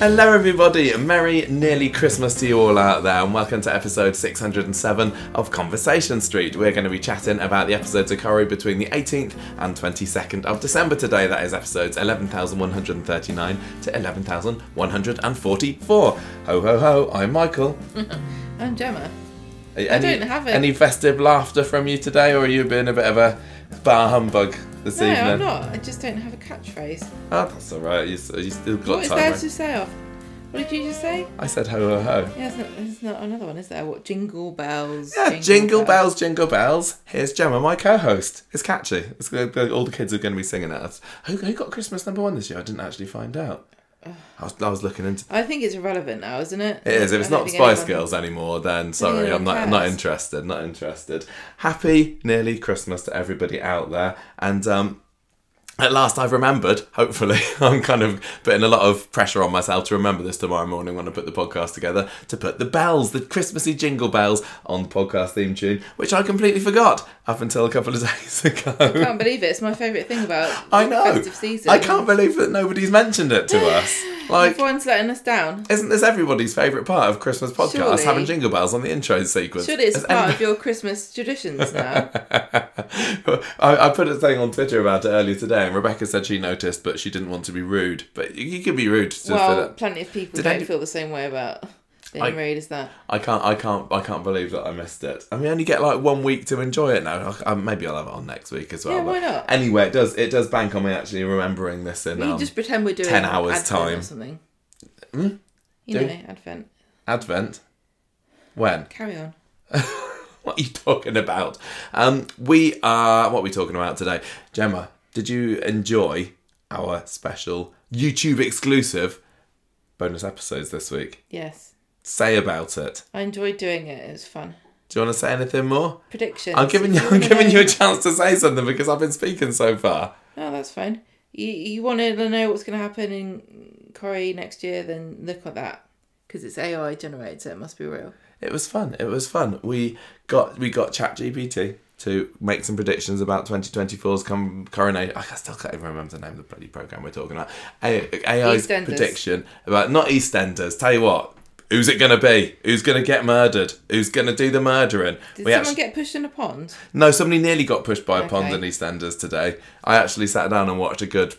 Hello, everybody. Merry nearly Christmas to you all out there, and welcome to episode 607 of Conversation Street. We're going to be chatting about the episodes of Corrie between the 18th and 22nd of December today. That is episodes 11,139 to 11,144. Ho, ho, ho. I'm Michael. I'm Gemma. Any, don't have it. Any festive laughter from you today, or are you being a bit of a bar humbug this No, evening? I'm not. I just don't have a catchphrase. Ah, that's alright. You, you still got What is time. there right? to say off? What did you just say? I said ho, ho, ho. Yeah, there's not, there's not another one, is there? What? Jingle bells. Yeah, jingle, bells, jingle bells. Here's Gemma, my co-host. It's catchy. It's. All the kids are going to be singing at us. Who, who got Christmas number one this year? I didn't actually find out. I was, I was looking into. I think it's irrelevant now, isn't it? It is. If it's don't Spice anyone- Girls anymore, then sorry, I'm not. I'm not interested. Not interested. Happy nearly Christmas to everybody out there, and um, at last I've remembered. Hopefully, I'm kind of putting a lot of pressure on myself to remember this tomorrow morning when I put the podcast together to put the bells, the Christmassy jingle bells, on the podcast theme tune, which I completely forgot up until a couple of days ago. I can't believe it. It's my favourite thing about I know. festive season. I can't believe that nobody's mentioned it to us. Like, Everyone's letting us down. isn't this everybody's favourite part of Christmas podcasts? Surely. Having jingle bells on the intro sequence. Surely it's Has part of your Christmas traditions now. I, I put a thing on Twitter about it earlier today, and Rebecca said she noticed, but she didn't want to be rude. But you, you could be rude. To well, plenty of people Did don't any- feel the same way about being I- rude as that. I can't, I can't, I can't believe that I missed it. And we only get like one week to enjoy it now. I, maybe I'll have it on next week as well. Yeah, why not? Anyway, it does, it does bank on me actually remembering this in We can um, just pretend we're doing 10 hours Advent time. or something. Hmm? You Do- know, Advent. Advent. When? Carry on. What are you talking about? Um, we are. What are we talking about today? Gemma, did you enjoy our special YouTube exclusive bonus episodes this week? Yes. Say about it. I enjoyed doing it. It was fun. Do you want to say anything more? Predictions. I'm giving you. If I'm giving know- you a chance to say something because I've been speaking so far. No, that's fine. You you wanted to know what's going to happen in Corrie next year? Then look at that because it's AI generated, so it must be real. It was fun. It was fun. We got we got ChatGPT to make some predictions about 2024's com- coronation. I still can't even remember the name of the bloody program we're talking about. A- AI's EastEnders. prediction about not EastEnders. Tell you what, who's it going to be? Who's going to get murdered? Who's going to do the murdering? Did We someone actu- get pushed in a pond? no, somebody nearly got pushed by a pond in EastEnders today. I actually sat down and watched a good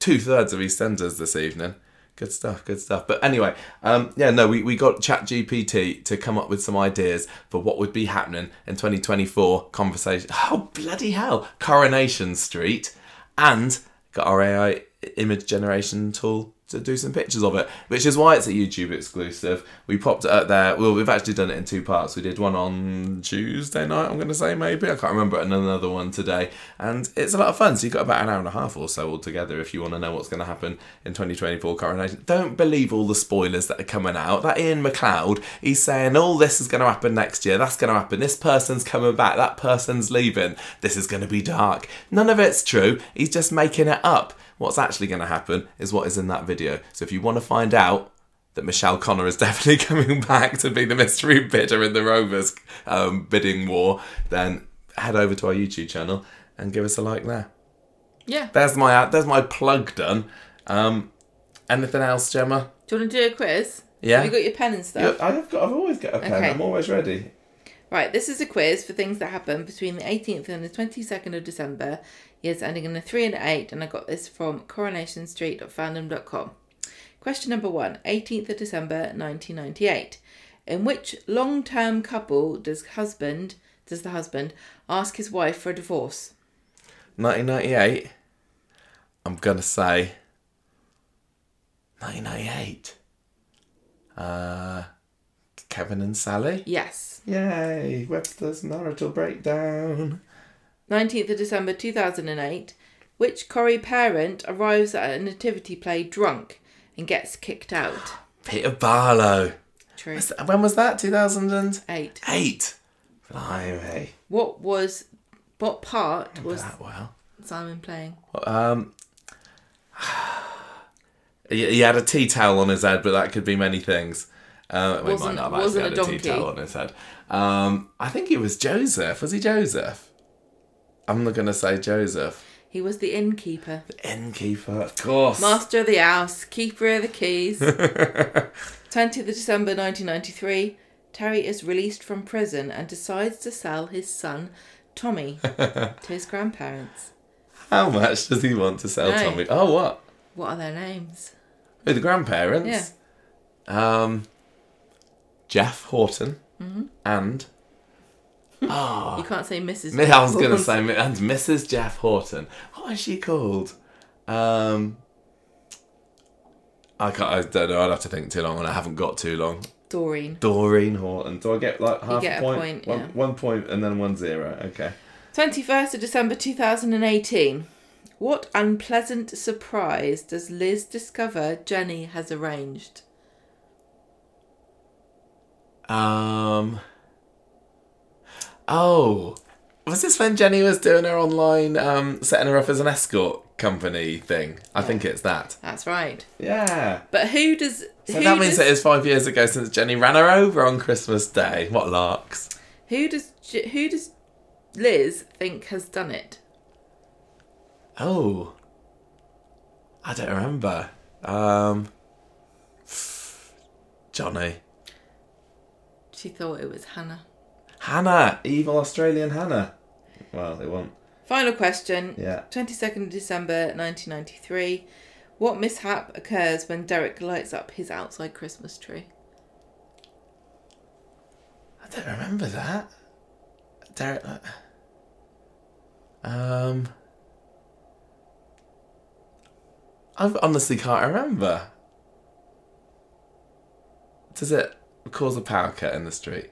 two thirds of EastEnders this evening. Good stuff, good stuff. But anyway, um, yeah, no, we, we got ChatGPT to come up with some ideas for what would be happening in 2024 conversation. Oh, bloody hell. Coronation Street. And got our AI image generation tool to do some pictures of it, which is why it's a YouTube exclusive. We popped it up there. Well, we've actually done it in two parts. We did one on Tuesday night, I'm going to say maybe. I can't remember, and another one today. And it's a lot of fun. So you've got about an hour and a half or so altogether if you want to know what's going to happen in 2024 coronation. Don't believe all the spoilers that are coming out. That Iain MacLeod, he's saying all this is going to happen next year. That's going to happen. This person's coming back. That person's leaving. This is going to be dark. None of it's true. He's just making it up. What's actually going to happen is what is in that video. So if you want to find out that Michelle Connor is definitely coming back to be the mystery bidder in the Rovers um, bidding war, then head over to our YouTube channel and give us a like there. Yeah. There's my there's my plug done. Um, anything else, Gemma? Do you want to do a quiz? Yeah. Have you got your pen and stuff? Yeah, I've got. I've always got a pen. Okay. I'm always ready. Right, this is a quiz for things that happen between the 18th and the 22nd of December, years ending in a 3 and a 8, and I got this from coronationstreet.fandom.com. Question number one 18th of December 1998. In which long term couple does husband does the husband ask his wife for a divorce? 1998. I'm gonna say 1998. Uh, Kevin and Sally. Yes. Yay! Webster's marital breakdown. 19th of December 2008. Which Corrie parent arrives at a nativity play drunk and gets kicked out? Peter Barlow. True. When was that? 2008. Eight. Blimey. What was what part was That well. Simon playing? Um, he, he had a tea towel on his head, but that could be many things. Uh, Wasn't- might not have actually had a tea towel on his head. Um, I think it was Joseph. Was he Joseph? I'm not going to say Joseph. He was the innkeeper, The Innkeeper, of course. master of the house, keeper of the keys. 20th of December 1993, Terry is released from prison and decides to sell his son, Tommy, to his grandparents. How much does he want to sell No. Tommy? Oh, what? What are their names? Who, the grandparents? Yeah. Um, Jeff Horton Mm-hmm. and. Oh, You can't say Mrs. Me- I was going to say, and Mrs. Jeff Horton. What is she called? Um, I can't. I don't know. I'd have to think too long, and I haven't got too long. Doreen. Doreen Horton. Do I get like half get a a point? point, one, yeah. one point and then one zero. Okay. 21st of December 2018. What unpleasant surprise does Liz discover Jenny has arranged? Um. Oh, was this when Jenny was doing her online, um, setting her up as an escort company thing? I think it's that. That's right. Yeah. But who does So who that means does, it is five years ago since Jenny ran her over on Christmas Day. What larks? who does J- who does Liz think has done it? Oh. I don't remember. Um. Johnny. She thought it was Hannah. Hannah. Evil Australian Hannah. Well, it won't. Final question. Yeah. 22nd of December 1993. What mishap occurs when Derek lights up his outside Christmas tree? I don't remember that. Derek. uh, Um. I honestly can't remember. Does it cause a power cut in the street?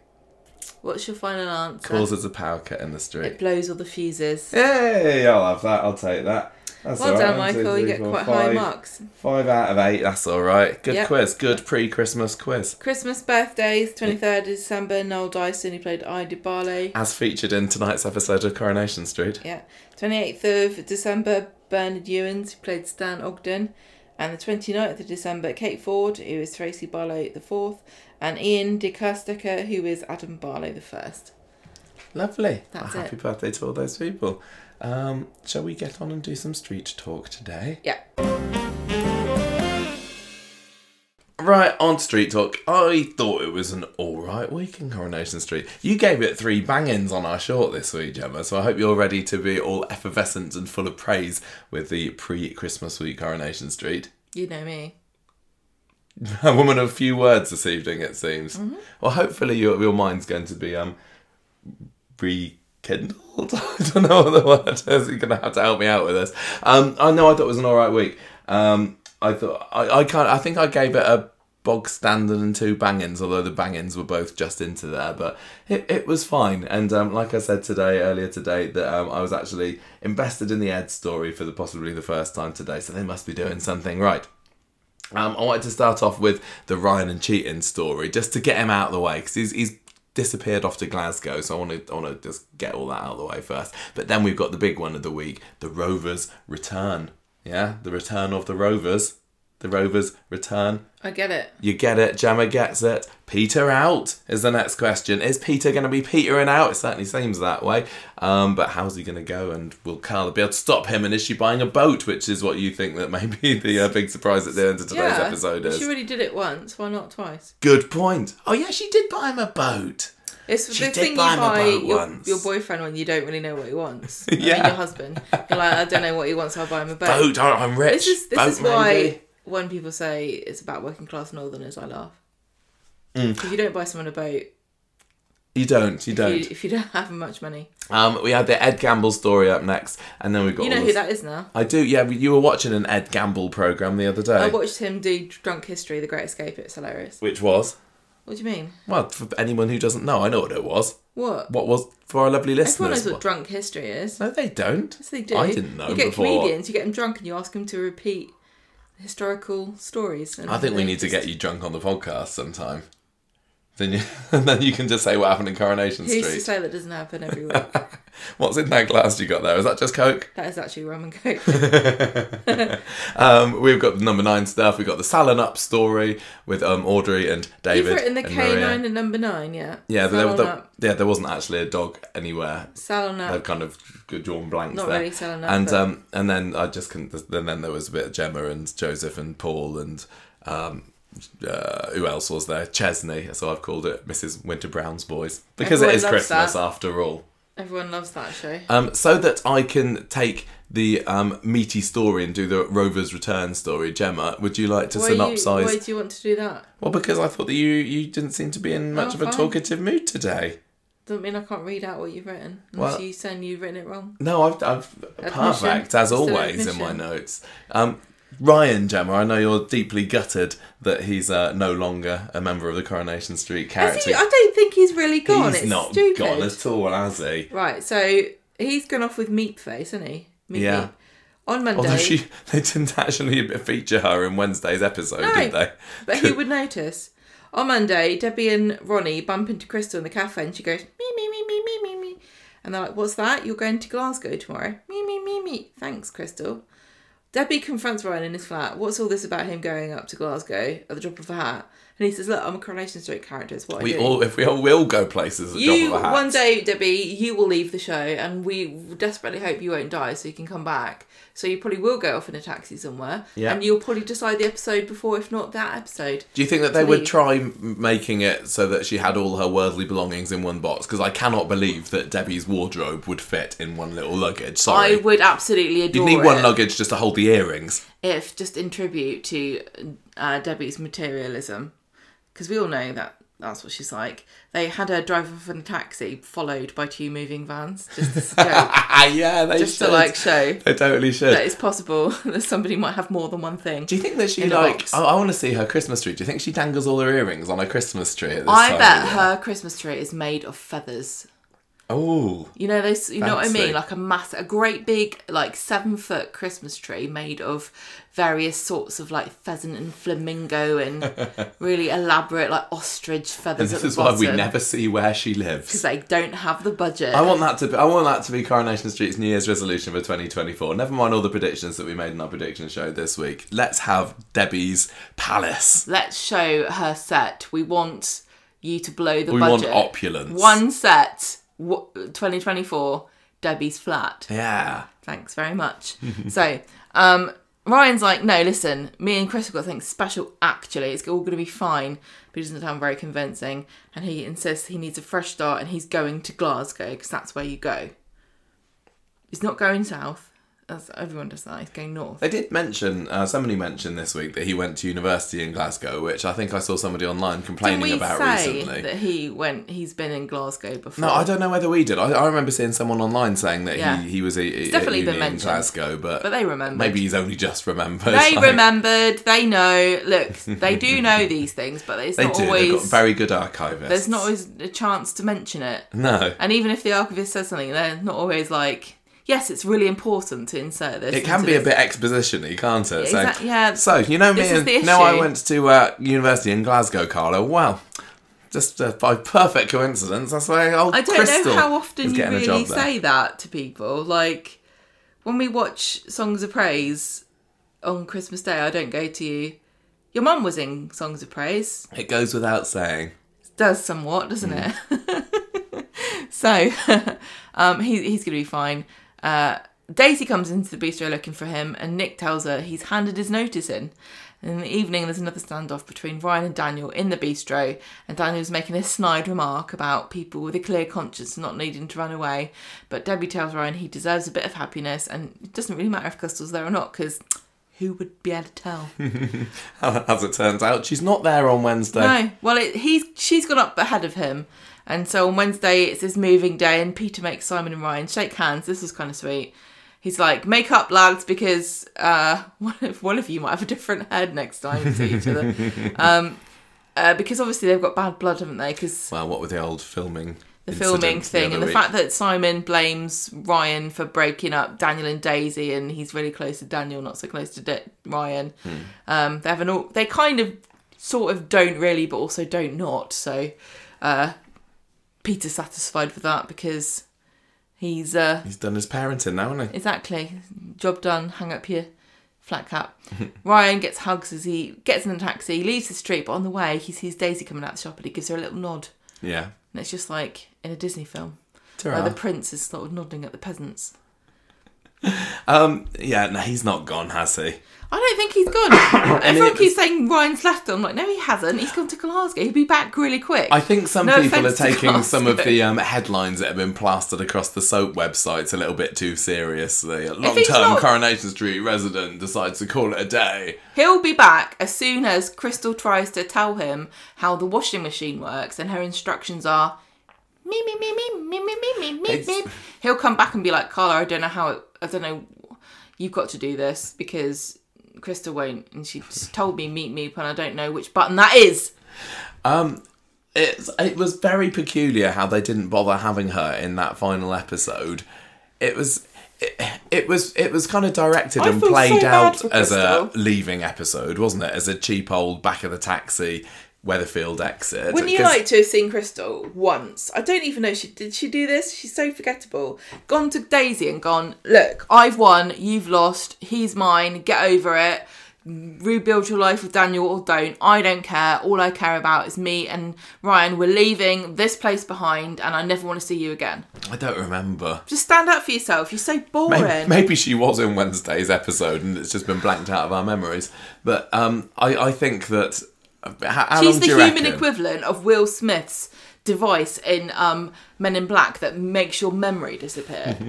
What's your final answer? Causes a power cut in the street. It blows all the fuses. Hey, I'll have that. I'll take that. That's Well done, right. One, two, Michael. You get four, quite high five. marks. Five out of eight. That's all right. Good Yep. quiz. Good pre-Christmas quiz. Christmas birthdays, 23rd of December, Noel Dyson, who played Ida Barlow. As featured in tonight's episode of Coronation Street. Yeah. 28th of December, Bernard Youens, who played Stan Ogden. And the 29th of December, Kate Ford, who is Tracy Barlow the fourth. And Iain De Caestecker, who is Adam Barlow the first. Lovely. That's Well, happy it. birthday to all those people. Um, shall we get on and do some street talk today? Yeah. Right, on Street Talk. I thought it was an alright week in Coronation Street. You gave it three bangings on our short this week, Gemma, so I hope you're ready to be all effervescent and full of praise with the pre Christmas week Coronation Street. You know me. A woman of few words this evening, it seems. Mm-hmm. Well, hopefully your your mind's going to be um rekindled. I don't know what the word is. You're going to have to help me out with this. Um, I know I thought it was an all right week. Um, I thought I I can't. I think I gave it a bog standard and two bangings, although the bangings were both just into there. But it, it was fine. And um, like I said today, earlier today, that um, I was actually invested in the Ed story for the possibly the first time today. So they must be doing something right. Um, I wanted to start off with the Ryan and Cheating story, just to get him out of the way, because he's, he's disappeared off to Glasgow, so I want to I want to just get all that out of the way first. But then we've got the big one of the week, the Rovers return. Yeah, the return of the Rovers. The Rovers return. I get it. You get it. Gemma gets it. Peter out is the next question. Is Peter going to be petering out? It certainly seems that way. Um, but how's he going to go? And will Carla be able to stop him? And is she buying a boat? Which is what you think that maybe the uh, big surprise at the end of today's yeah. episode She is. already did it once. Why not twice? Good point. Oh yeah, she did buy him a boat. It's She the did thing you buy him a buy boat your, once. your boyfriend when you don't really know what he wants. I mean, Yeah. your husband. You're like, I don't know what he wants, I'll buy him a boat. Boat. I'm rich. This is this boat, is why maybe. When people say it's about working class northerners, I laugh. Mm. If you don't buy someone a boat, You don't. You if don't. you, if you don't have much money, Um, we had the Ed Gamble story up next, and then we've got. you know who that is now. I do. Yeah, you were watching an Ed Gamble program the other day, I watched him do Drunk History, The Great Escape. It's hilarious. which was What do you mean? well for anyone who doesn't know. I know what it was. What? What was for our lovely listeners? Everyone knows what what- drunk history is. No, they don't. Yes, they do. I didn't know You get before. comedians, you get them drunk, and you ask them to repeat historical stories. And I think we need to get you drunk on the podcast sometime. Then you, and then you can just say what happened in Coronation Who's to say that doesn't happen every week? What's in that glass you got there? Is that just Coke? that is actually rum and coke. Um, we've got the number nine stuff. We've got the Salon Up story with um, Audrey and David. You've written the K nine and number nine, yeah. Yeah, there, there, up. yeah, there wasn't actually a dog anywhere. Salon They've kind of drawn blanks Not there. really Salon up. and but- um, and then I just couldn't. Then then there was a bit of Gemma and Joseph and Paul and um, uh, who else was there? Chesney. So I've called it Mrs. Winter Brown's Boys because Everyone it is Christmas that. after all. Everyone loves that show. Um, so that I can take the um, meaty story and do the Rover's Return story. Gemma, would you like to Why, you, why do you want to do that? Well, because I thought that you you didn't seem to be in much Oh, of a fine. talkative mood today. Doesn't mean I can't read out what you've written. Unless Well- you saying you've written it wrong. No, I've, I've perfect as always in my notes. Um, Ryan Gemma, I know you're deeply gutted that he's uh, no longer a member of the Coronation Street character. he, I don't think he's really gone. he's it's not stupid. gone at all, has he? Right, so he's gone off with Meat Face, hasn't he? Meat Yeah. Meat. On Monday. Although she, they didn't actually feature her in Wednesday's episode, No, did they? But he would notice. On Monday, Debbie and Ronnie bump into Crystal in the cafe and she goes, me, me, me, me, me, me, me. And they're like, what's that? You're going to Glasgow tomorrow? Me, me, me, me. Thanks, Crystal. Debbie confronts Ryan in his flat. What's all this about him going up to Glasgow at the drop of a hat? And he says, look, I'm a Coronation Street character. It's what I We do. all, if we all will go places, at the you, drop of a hat. one day, Debbie, you will leave the show and we desperately hope you won't die so you can come back. So you probably will go off in a taxi somewhere. Yeah. And you'll probably decide the episode before, if not that episode. Do you think that they to would try making it so that she had all her worldly belongings in one box? Because I cannot believe that Debbie's wardrobe would fit in one little luggage. Sorry. I would absolutely adore. You'd need one it luggage just to hold the earrings. if just in tribute to uh, Debbie's materialism, because we all know that that's what she's like. They had her drive off in a taxi, followed by two moving vans, just as yeah, they just should. to like show They totally should. that it's possible that somebody might have more than one thing. Do you think that she like? I, I want to see her Christmas tree. Do you think she dangles all her earrings on her Christmas tree at this I time? bet her Christmas tree is made of feathers. Oh, You know those. You know what I mean? Like a mass, a great big, like seven foot Christmas tree made of various sorts of like pheasant and flamingo and really elaborate like ostrich and feathers. this at the is why we never see where she lives. because they don't have the budget. I want that to be. I want that to be Coronation Street's New Year's resolution for 2024. Never mind all the predictions that we made in our prediction show this week. Let's have Debbie's palace. Let's show her set. We want you to blow the We want opulence. One set. W- 2024. Debbie's flat. Yeah. Thanks very much. so, um, Ryan's like, no, listen, me and Chris have got something special actually. It's all going to be fine. But he doesn't sound very convincing. And he insists he needs a fresh start and he's going to Glasgow because that's where you go. He's not going south. As everyone does that. He's going north. They did mention, uh, somebody mentioned this week that he went to university in Glasgow, which I think I saw somebody online complaining about recently. that he went? He's been in Glasgow before. No, I don't know whether we did. I, I remember seeing someone online saying that Yeah. he, he was a, a, definitely been uni in. Glasgow, but, But they remembered. maybe he's only just remembered. They Like, remembered. They know. Look, they do know these things, but it's They not do. They've got very good archivists. There's not always a chance to mention it. No. And even if the archivist says something, they're not always like, yes, it's really important to insert this. It can be a bit exposition-y, can't it? Exact- so, yeah. so, you know me, This and now I went to uh, university in Glasgow, Carlo. Well, just uh, by perfect coincidence, that's why old I don't Crystal know how often you really say that to people. Like, when we watch Songs of Praise on Christmas Day, I don't go to you. Your mum was in Songs of Praise. It goes without saying. does somewhat, doesn't Mm. it? so um, he, he's going to be fine. Uh, Daisy comes into the bistro looking for him, and Nick tells her he's handed his notice in. And in the evening, there's another standoff between Ryan and Daniel in the bistro, and Daniel's making a snide remark about people with a clear conscience not needing to run away. But Debbie tells Ryan he deserves a bit of happiness, and it doesn't really matter if Crystal's there or not, because who would be able to tell? As it turns out, she's not there on Wednesday. No, well, it, he's she's gone up ahead of him, and so on Wednesday it's his moving day, and Peter makes Simon and Ryan shake hands. This was kind of sweet. He's like, "Make up, lads, because uh, one of one of you might have a different head next time you see each other." um, uh, because obviously they've got bad blood, haven't they? Because Well, what with the old filming? the filming thing, other and the week. fact that Simon blames Ryan for breaking up Daniel and Daisy, and he's really close to Daniel, not so close to De- Ryan. Hmm. Um, they have an all. They kind of sort of don't really, but also don't not. So uh, Peter's satisfied with that because he's uh, He's done his parenting now, hasn't he? exactly job done. Hang up your flat cap. Ryan gets hugs as he gets in a taxi, leaves the street, but on the way he sees Daisy coming out the shop and he gives her a little nod. Yeah. And it's just like in a Disney film Ta-ra. where the prince is sort of nodding at the peasants. Um, yeah, no, he's not gone, has he? I don't think he's gone. Everyone keeps saying Ryan's left. I'm like, no, he hasn't. He's gone to Glasgow. He'll be back really quick. I think some No people are taking some of the um, headlines that have been plastered across the soap websites a little bit too seriously. A long-term not- Coronation Street resident decides to call it a day. He'll be back as soon as Crystal tries to tell him how the washing machine works, and her instructions are me me me me me me me me me me. He'll come back and be like, Carla, I don't know how it. I don't know. You've got to do this because Crystal won't, and she told me meet me, and I don't know which button that is. Um, it's it was very peculiar how they didn't bother having her in that final episode. It was. It, it was it was kind of directed I and feel so played out as a leaving episode, wasn't it? As a cheap old back of the taxi Weatherfield exit. Wouldn't you like to have seen Crystal once? I don't even know she did she do this. She's so forgettable. Gone to Daisy and gone. Look, I've won. You've lost. He's mine. Get over it. Rebuild your life with Daniel or don't. I don't care. All I care about is me and Ryan. We're leaving this place behind, and I never want to see you again. I don't remember. Just stand up for yourself. You're so boring. Maybe, maybe she was in Wednesday's episode and it's just been blanked out of our memories. But um, I, I think that. How, how She's the human reckon? equivalent of Will Smith's device in um, Men in Black that makes your memory disappear.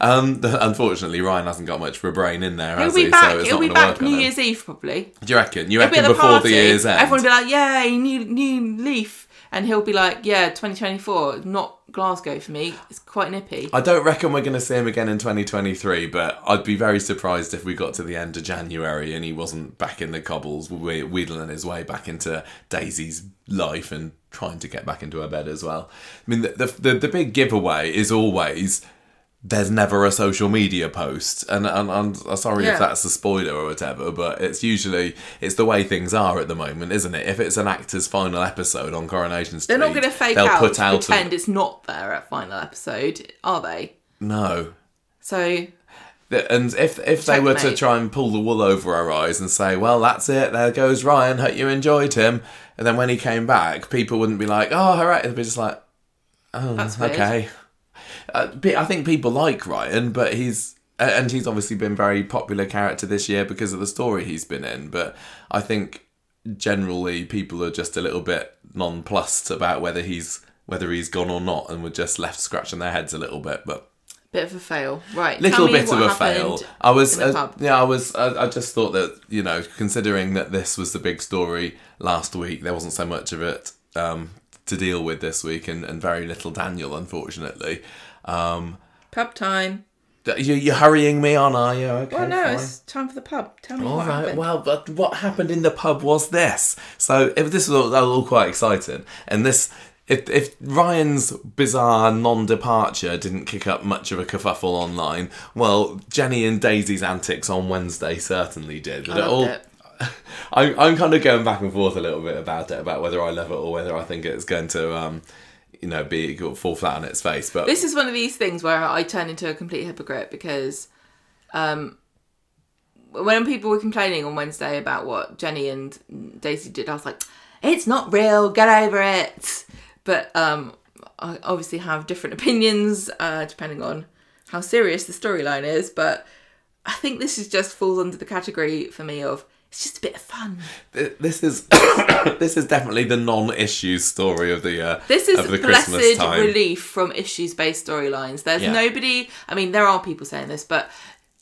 Um, unfortunately, Ryan hasn't got much of a brain in there, He'll has be he? back. so it's he'll be back New. Year's Eve probably. Do you reckon? You He'll be reckon at the before party. the year's end? Everyone will be like, "Yay, new new leaf," and he'll be like, "Yeah, 2024, not Glasgow for me. It's quite nippy." I don't reckon we're going to see him again in 2023, but I'd be very surprised if we got to the end of January and he wasn't back in the cobbles, whe- wheedling his way back into Daisy's life and trying to get back into her bed as well. I mean, the the, the, the big giveaway is always there's never a social media post, and, and, and I'm sorry Yeah. if that's a spoiler or whatever, but it's usually it's the way things are at the moment, isn't it? If it's an actor's final episode on Coronation Street, They're not going to fake they'll out, put out a- it's not there at uh, final episode, are they? no. So And if if they were to try and pull the wool over our eyes and say, "Well, that's it, there goes Ryan. Hope you enjoyed him," and then when he came back, people wouldn't be like, "Oh, all right," they'd be just like, "Oh, That's okay." Uh, I think people like Ryan, but he's and he's obviously been very popular character this year because of the story he's been in. But I think generally people are just a little bit nonplussed about whether he's whether he's gone or not, and were just left scratching their heads a little bit. But bit of a fail, right? little bit of a fail. I was, uh, yeah, I was. I, I just thought that you know, considering that this was the big story last week, there wasn't so much of it um, to deal with this week, and, and very little Daniel, unfortunately. Um, Pub time. you, you're hurrying me on, are you? Okay, Well, no, fine. it's time for the pub. Tell me All what right. happened. Well, but what happened in the pub was this. So if this was all, that was all quite exciting, and this. If, if Ryan's bizarre non-departure didn't kick up much of a kerfuffle online, well, Jenny and Daisy's antics on Wednesday certainly did. But I it loved all, it. I'm, I'm kind of going back and forth a little bit about it, about whether I love it or whether I think it's going to, um, you know, be fall flat on its face. But This is one of these things where I turn into a complete hypocrite because um, when people were complaining on Wednesday about what Jenny and Daisy did, I was like, it's not real, get over it. But um, I obviously have different opinions uh, depending on how serious the storyline is. But I think this is just falls under the category for me of it's just a bit of fun. this is this is definitely the non-issue story of the uh, This is of the blessed Christmas time. relief from issues-based storylines. There's Yeah. nobody. I mean, there are people saying this, but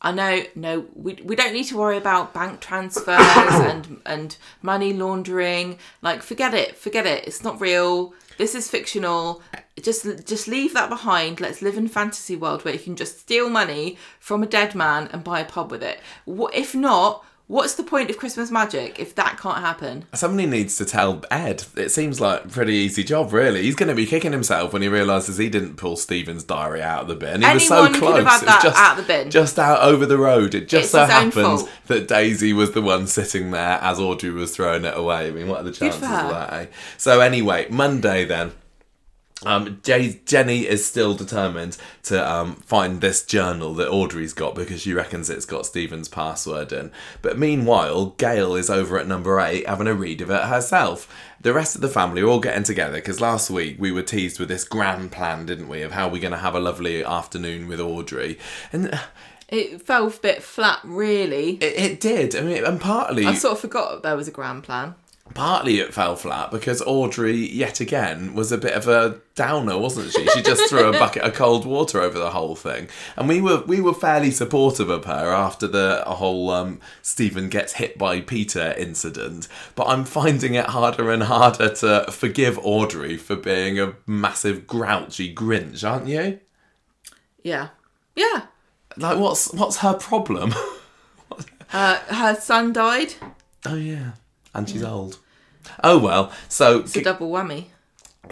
I know no. We, we don't need to worry about bank transfers and and money laundering. Like, forget it. Forget it. It's not real. This is fictional. Just just leave that behind. Let's live in fantasy world where you can just steal money from a dead man and buy a pub with it. What if not? What's the point of Christmas magic if that can't happen? Somebody needs to tell Ed. It seems like a pretty easy job, really. He's going to be kicking himself when he realises he didn't pull Stephen's diary out of the bin. He was so Anyone could close. have had that just, out of the bin. Just out over the road. It just It's so happens that Daisy was the one sitting there as Audrey was throwing it away. I mean, what are the chances of that, eh? So, anyway, Monday then. Um, Jay, Jenny is still determined to um, find this journal that Audrey's got because she reckons it's got Stephen's password in. But meanwhile, Gail is over at number eight having a read of it herself. The rest of the family are all getting together because last week we were teased with this grand plan, didn't we, of how we're going to have a lovely afternoon with Audrey. And uh, It fell a bit flat, really. it, it did. I mean, and partly. I sort of forgot there was a grand plan. Partly it fell flat because Audrey, yet again, was a bit of a downer, wasn't she? She just threw a bucket of cold water over the whole thing, and we were we were fairly supportive of her after the whole um, Stephen gets hit by Peter incident. But I'm finding it harder and harder to forgive Audrey for being a massive grouchy Grinch, aren't you? Yeah. Yeah. Like, what's what's her problem? Uh, her son died. oh yeah, and she's old. Oh well, so It's a double whammy.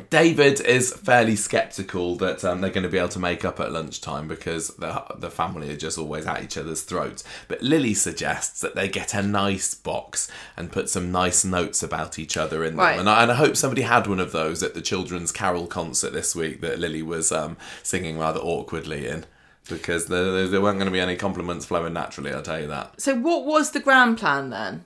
David is fairly skeptical that um, they're going to be able to make up at lunchtime because the the family are just always at each other's throats. But Lily suggests that they get a nice box and put some nice notes about each other in them. Right. And I, and I hope somebody had one of those at the children's carol concert this week that Lily was um, singing rather awkwardly in. Because there, there there weren't going to be any compliments flowing naturally, I'll tell you that. So what was the grand plan then?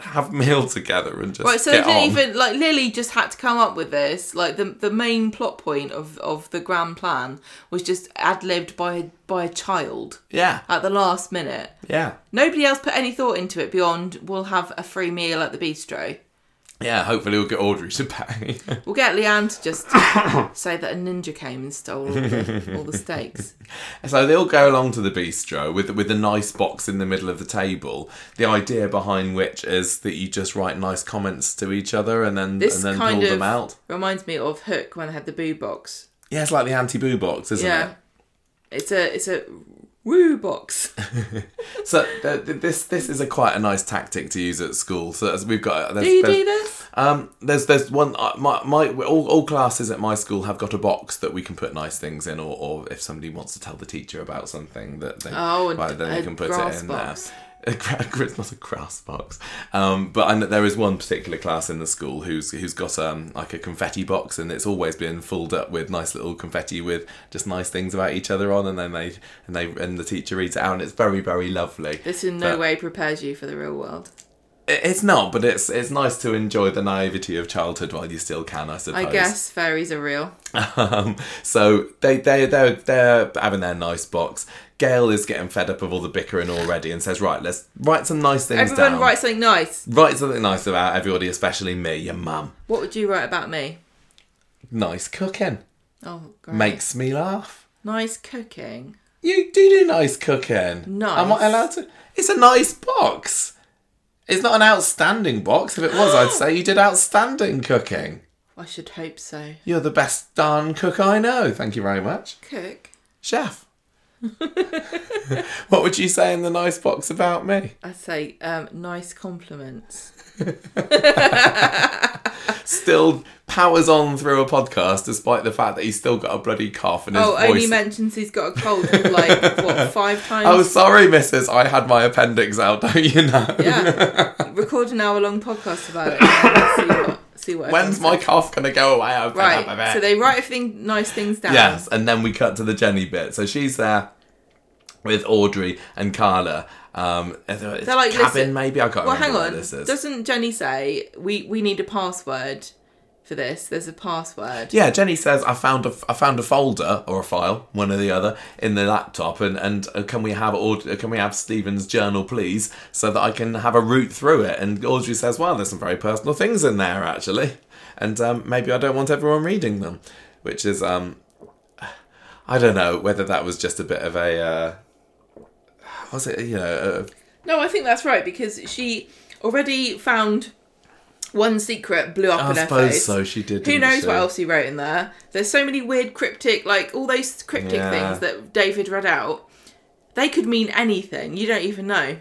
Have meal together and just Right, so get they didn't on. even like Lily just had to come up with this. Like the the main plot point of of the grand plan was just ad libbed by by a child Yeah, at the last minute. yeah. Nobody else put any thought into it beyond we'll have a free meal at the bistro. Yeah, hopefully we'll get Audrey to pay. We'll get Leanne to just say that a ninja came and stole all the, all the steaks. So they all go along to the bistro with with a nice box in the middle of the table. The idea behind which is that you just write nice comments to each other and then This and then kind pull of them out. reminds me of Hook when they had the boo box. Yeah, it's like the anti boo box, isn't it? yeah, it's a it's a woo box. So th- th- this this is a quite a nice tactic to use at school. So as we've got there's, Do you there's, do this? Um, there's there's one uh, my my all, all classes at my school have got a box that we can put nice things in, or, or if somebody wants to tell the teacher about something that they Oh, a- right, then they can put it in box. there. A it's not a grass box, um, but I know there is one particular class in the school who's who's got um like a confetti box, and it's always been filled up with nice little confetti with just nice things about each other on, and then they and they and the teacher reads it out, and it's very very lovely. This in no But- way prepares you for the real world. It's not, but it's it's nice to enjoy the naivety of childhood while you still can, I suppose. I guess fairies are real. Um, so they they they they're having their nice box. Gail is getting fed up of all the bickering already and says, "Right, let's write some nice things Everyone down. write something nice. Write something nice about everybody, especially me, your mum. What would you write about me? Nice cooking Oh, great. makes me laugh. nice cooking. You do do nice cooking. Nice. Am I allowed to? It's a nice box. It's not an outstanding box. If it was, I'd say you did outstanding cooking. I should hope so. You're the best darn cook I know. Thank you very much. Cook. Chef. what would you say in the nice box about me? I'd say um, nice compliments. Still powers on through a podcast despite the fact that he's still got a bloody cough and his face. Oh, voice. only mentions he's got a cold like what five times. oh, sorry, missus. I had my appendix out, don't you know? yeah. Record an hour long podcast about it. See what. When's my says. cough going to go away? I've Right. So they write everything nice things down. Yes, and then we cut to the Jenny bit. So she's there with Audrey and Carla. Um, They're like, cabin, listen- maybe I can't Well, hang on. this is. Doesn't Jenny say we we need a password for this? There's a password. Yeah, Jenny says I found a I found a folder or a file, one or the other, in the laptop, and and uh, can we have Aud- uh, can we have Stephen's journal, please, so that I can have a route through it? And Audrey says, well, there's some very personal things in there actually, and um, maybe I don't want everyone reading them, which is um, I don't know whether that was just a bit of a uh, was it you know No, I think that's right because she already found one secret blew up I in her suppose face. so. She did. Who knows she? what else he wrote in there? There's so many weird cryptic, like all those cryptic Yeah. things that David read out. They could mean anything. You don't even know.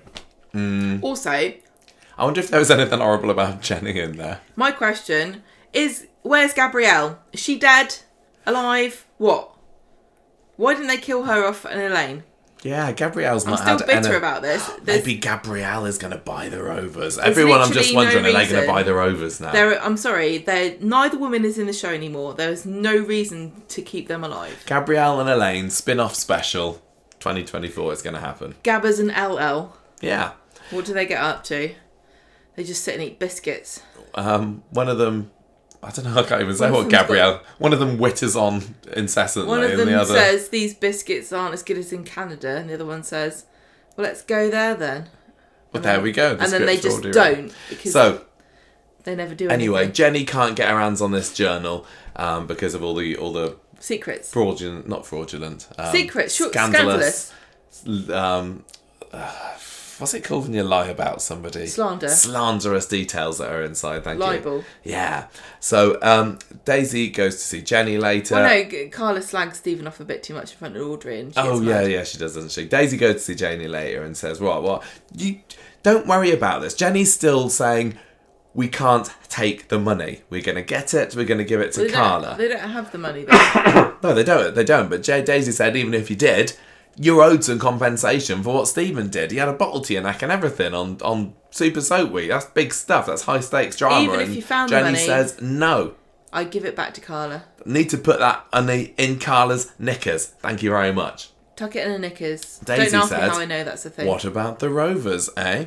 Hmm. Also, I wonder if there was anything horrible about Jenny in there. my question is: Where's Gabrielle? Is she dead? Alive? What? Why didn't they kill her off in Elaine? Yeah, Gabrielle's not. I'm still had bitter any- about this. There's, Maybe Gabrielle is going to buy the Rovers. Everyone, I'm just wondering, no are they going to buy the Rovers now? there, are- I'm sorry, they're, neither woman is in the show anymore. There's no reason to keep them alive. Gabrielle and Elaine spin-off special, 2024 is going to happen. Gabbers and LL. Yeah, What do they get up to? They just sit and eat biscuits. um, one of them. I don't know. I can't even say what them's got- Gabrielle. One of them witters on incessantly, One of and them the other. says these biscuits aren't as good as in Canada, and the other one says, "Well, let's go there then." well, there we go. the and then they just don't because So they never do anyway, anything. Jenny can't get her hands on this journal um, because of all the all the secrets. fraudulent, not fraudulent, um, Secrets, sure, scandalous. Um, uh, what's it called when you lie about somebody? Slander. Slanderous details that are inside. Thank you. Libel. Yeah. So um, Daisy goes to see Jenny later. Well, no, Carla slags Stephen off a bit too much in front of Audrey, and she Oh yeah, yeah, she does, doesn't she? Daisy goes to see Jenny later and says, "What? What? You don't worry about this." Jenny's still saying, "We can't take the money. We're going to get it. We're going to give it to They don't, Carla." they don't have the money. Though. No, they don't. They don't. But Jay Daisy said, even if you did, you're owed some compensation for what Stephen did. He had a bottle to your neck and everything on on Super Soap Week. That's big stuff. That's high stakes drama. Even if and you found the Jenny money- says no. I give it back to Carla. Need to put that on the, in Carla's knickers. Thank you very much. Tuck it in the knickers. Daisy don't ask said, me how I know that's a thing. What about the Rovers, eh?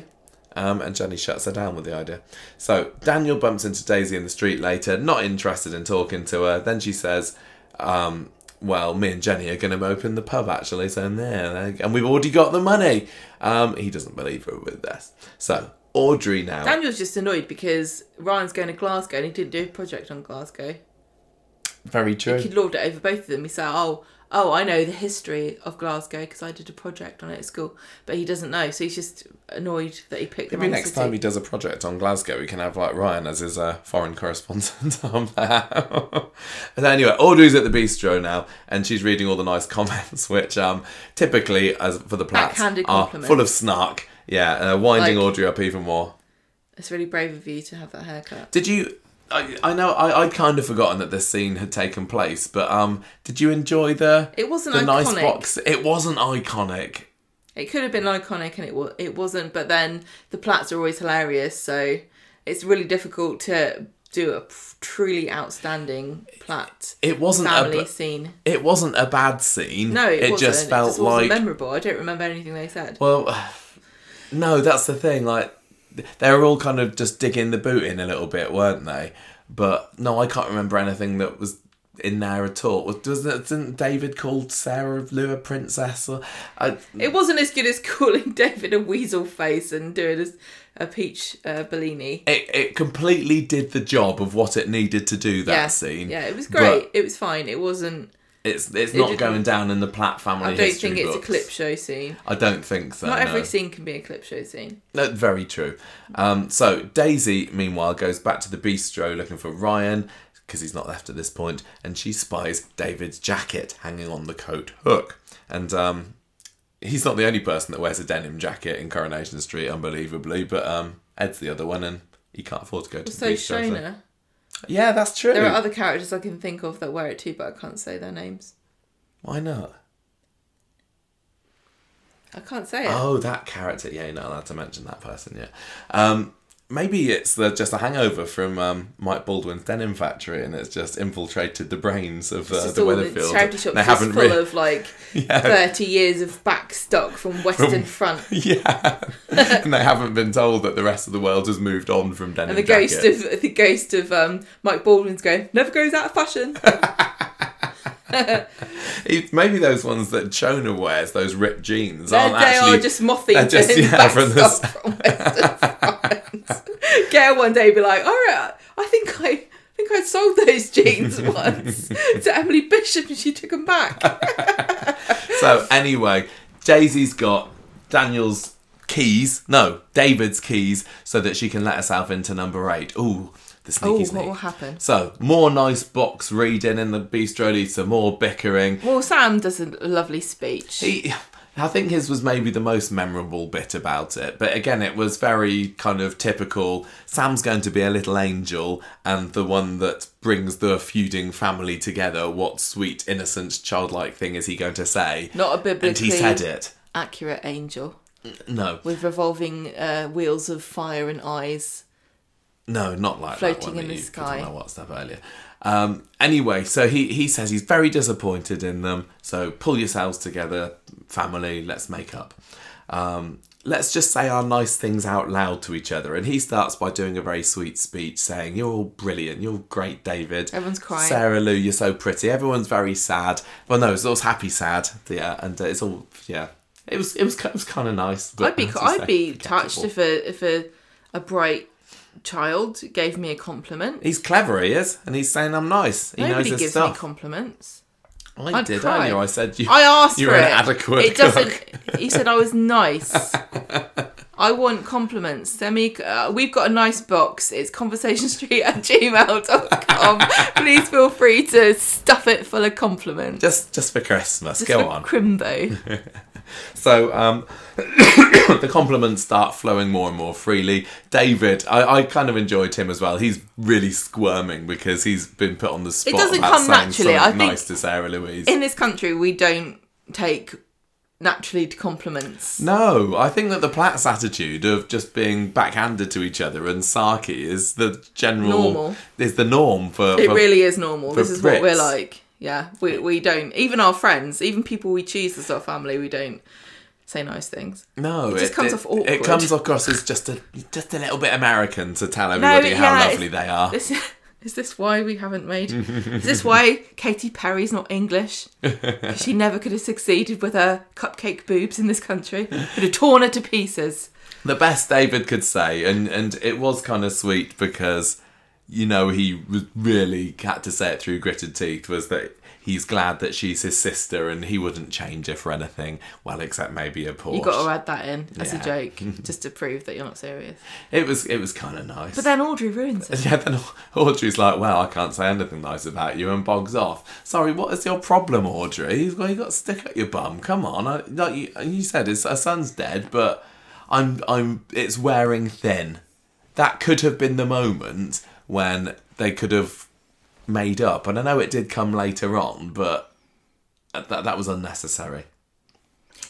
Um, and Jenny shuts her down with the idea. So Daniel bumps into Daisy in the street later, not interested in talking to her. Then she says, um, "Well, me and Jenny are going to open the pub actually, so there, and we've already got the money." Um, he doesn't believe her with this. So Audrey now. Daniel's just annoyed because Ryan's going to Glasgow and he didn't do a project on Glasgow. Very true. He lorded it over both of them. He said, "Oh, oh, I know the history of Glasgow because I did a project on it at school," but he doesn't know, so he's just annoyed that he picked the Maybe next city. time he does a project on Glasgow, we can have like Ryan as his uh, foreign correspondent on there. and anyway, Audrey's at the bistro now, and she's reading all the nice comments, which um typically, as for the Platts, are full of snark. Yeah, uh, winding Like- Audrey up even more. It's really brave of you to have that haircut. Did you? I, I know I, I'd kind of forgotten that this scene had taken place, but um, did you enjoy the It wasn't the nice box? It wasn't iconic. It could have been iconic, and it was. It wasn't. But then the Platts are always hilarious, so it's really difficult to do a truly outstanding Platt. It wasn't a, family b- scene. it wasn't a bad scene. No, it, wasn't. just felt like it just like memorable. I don't remember anything they said. Well, no, that's the thing. Like, they were all kind of just digging the boot in a little bit, weren't they? But no, I can't remember anything that was in there at all. Was wasn't didn't David called Sarah Lou a princess? Or, I, It wasn't as good as calling David a weasel face and doing a, a peach uh, Bellini. it it completely did the job of what it needed to do. That yeah, scene. Yeah, it was But great. it was fine. It wasn't. It's it's It not going down in the Platt family. I don't think it's books. a clip show scene. I don't think so. Not every no. scene can be a clip show scene. No, very true. Um, so Daisy, meanwhile, goes back to the bistro looking for Ryan because he's not left at this point, and she spies David's jacket hanging on the coat hook. And um, he's not the only person that wears a denim jacket in Coronation Street, unbelievably, but um, Ed's the other one, and he can't afford to go to So the bistro. so- Shona. Yeah, that's true. There are other characters I can think of that wear it too, but I can't say their names. Why not? I can't say it. Oh, that character. Yeah, you're not allowed to mention that person yet. Um, maybe it's the, just a hangover from um, Mike Baldwin's denim factory, and it's just infiltrated the brains of uh, the Weatherfield. charity shops They haven't full really. of like Yeah. 30 years of back stock from Western Front. Yeah, and they haven't been told that the rest of the world has moved on from denim And the ghost of the ghost of um, Mike Baldwin's going never goes out of fashion. It- maybe those ones that Jonah wears, those ripped jeans, aren't they actually. are just mothing they're just- yeah, from the from. Get one day, be like, all right, I think I. I think I sold those jeans once to Emily Bishop and she took them back. So anyway, Daisy's got Daniel's keys, no, David's keys, so that she can let herself into number eight. Ooh, the sneaky Oh, sneak. what will happen? So more nice box reading in the bistro leads to more bickering. Well, Sam does a lovely speech. He I think his was maybe the most memorable bit about it. But again, it was very kind of typical. Sam's going to be a little angel and the one that brings the feuding family together. What sweet, innocent, childlike thing is he going to say? Not a biblically And he said it. accurate angel No, with revolving uh, wheels of fire and eyes. No, not like Floating in the sky. on my WhatsApp earlier. Um, anyway, so he, he says he's very disappointed in them. So pull yourselves together, family. Let's make up. Um, let's just say our nice things out loud to each other. And he starts by doing a very sweet speech, saying, "You're all brilliant. You're great, David. Everyone's crying. Sarah Lou, you're so pretty. Everyone's very sad. Well, no, it's all happy, sad. Yeah, and uh, it's all yeah. It was it was it was kind of nice. I'd be I'd be touched if a if a a bright child gave me a compliment. He's clever, he is, and he's saying I'm nice. He Nobody knows his gives stuff. me compliments. I I'd did cry. earlier. I said you. I asked You're for an it. adequate It doesn't. He said I was nice. I want compliments. Send me. Uh, we've got a nice box. It's conversationstreet at gmail.com. Please feel free to stuff it full of compliments. Just just for Christmas. Just Go for on. Crimbo. So um, the compliments start flowing more and more freely. David, I, I kind of enjoyed him as well. He's really squirming because he's been put on the spot. It doesn't come naturally. I think nice to Sarah Louise. In this country, we don't take naturally to compliments. No, I think that the Platts attitude of just being backhanded to each other and sarky is the general Normal. is the norm for. It for- really is normal. This is what we're like. Yeah, we we don't. Even our friends, even people we choose as our family, we don't say nice things. No, It just comes off awkward. It comes across as just a just a little bit American to tell everybody how yeah, lovely they are. This is this why we haven't made? is this why Katy Perry's not English? she never could have succeeded with her cupcake boobs in this country. Could have torn her to pieces. the best David could say, and and it was kind of sweet because you know he was really had to say it through gritted teeth was that he's glad that she's his sister and he wouldn't change her for anything. Well, except maybe a Porsche. You got to add that in as a joke, just to prove that you're not serious. It was it was kind of nice. But then Audrey ruins it. Yeah, then Audrey's like, well, I can't say anything nice about you, and bogs off. Sorry, what is your problem, Audrey? He's got, you got a stick at your bum. Come on, I, like you, you said, his her son's dead, but I'm, I'm, it's wearing thin. That could have been the moment when they could have made up, and I know it did come later on, but that that was unnecessary.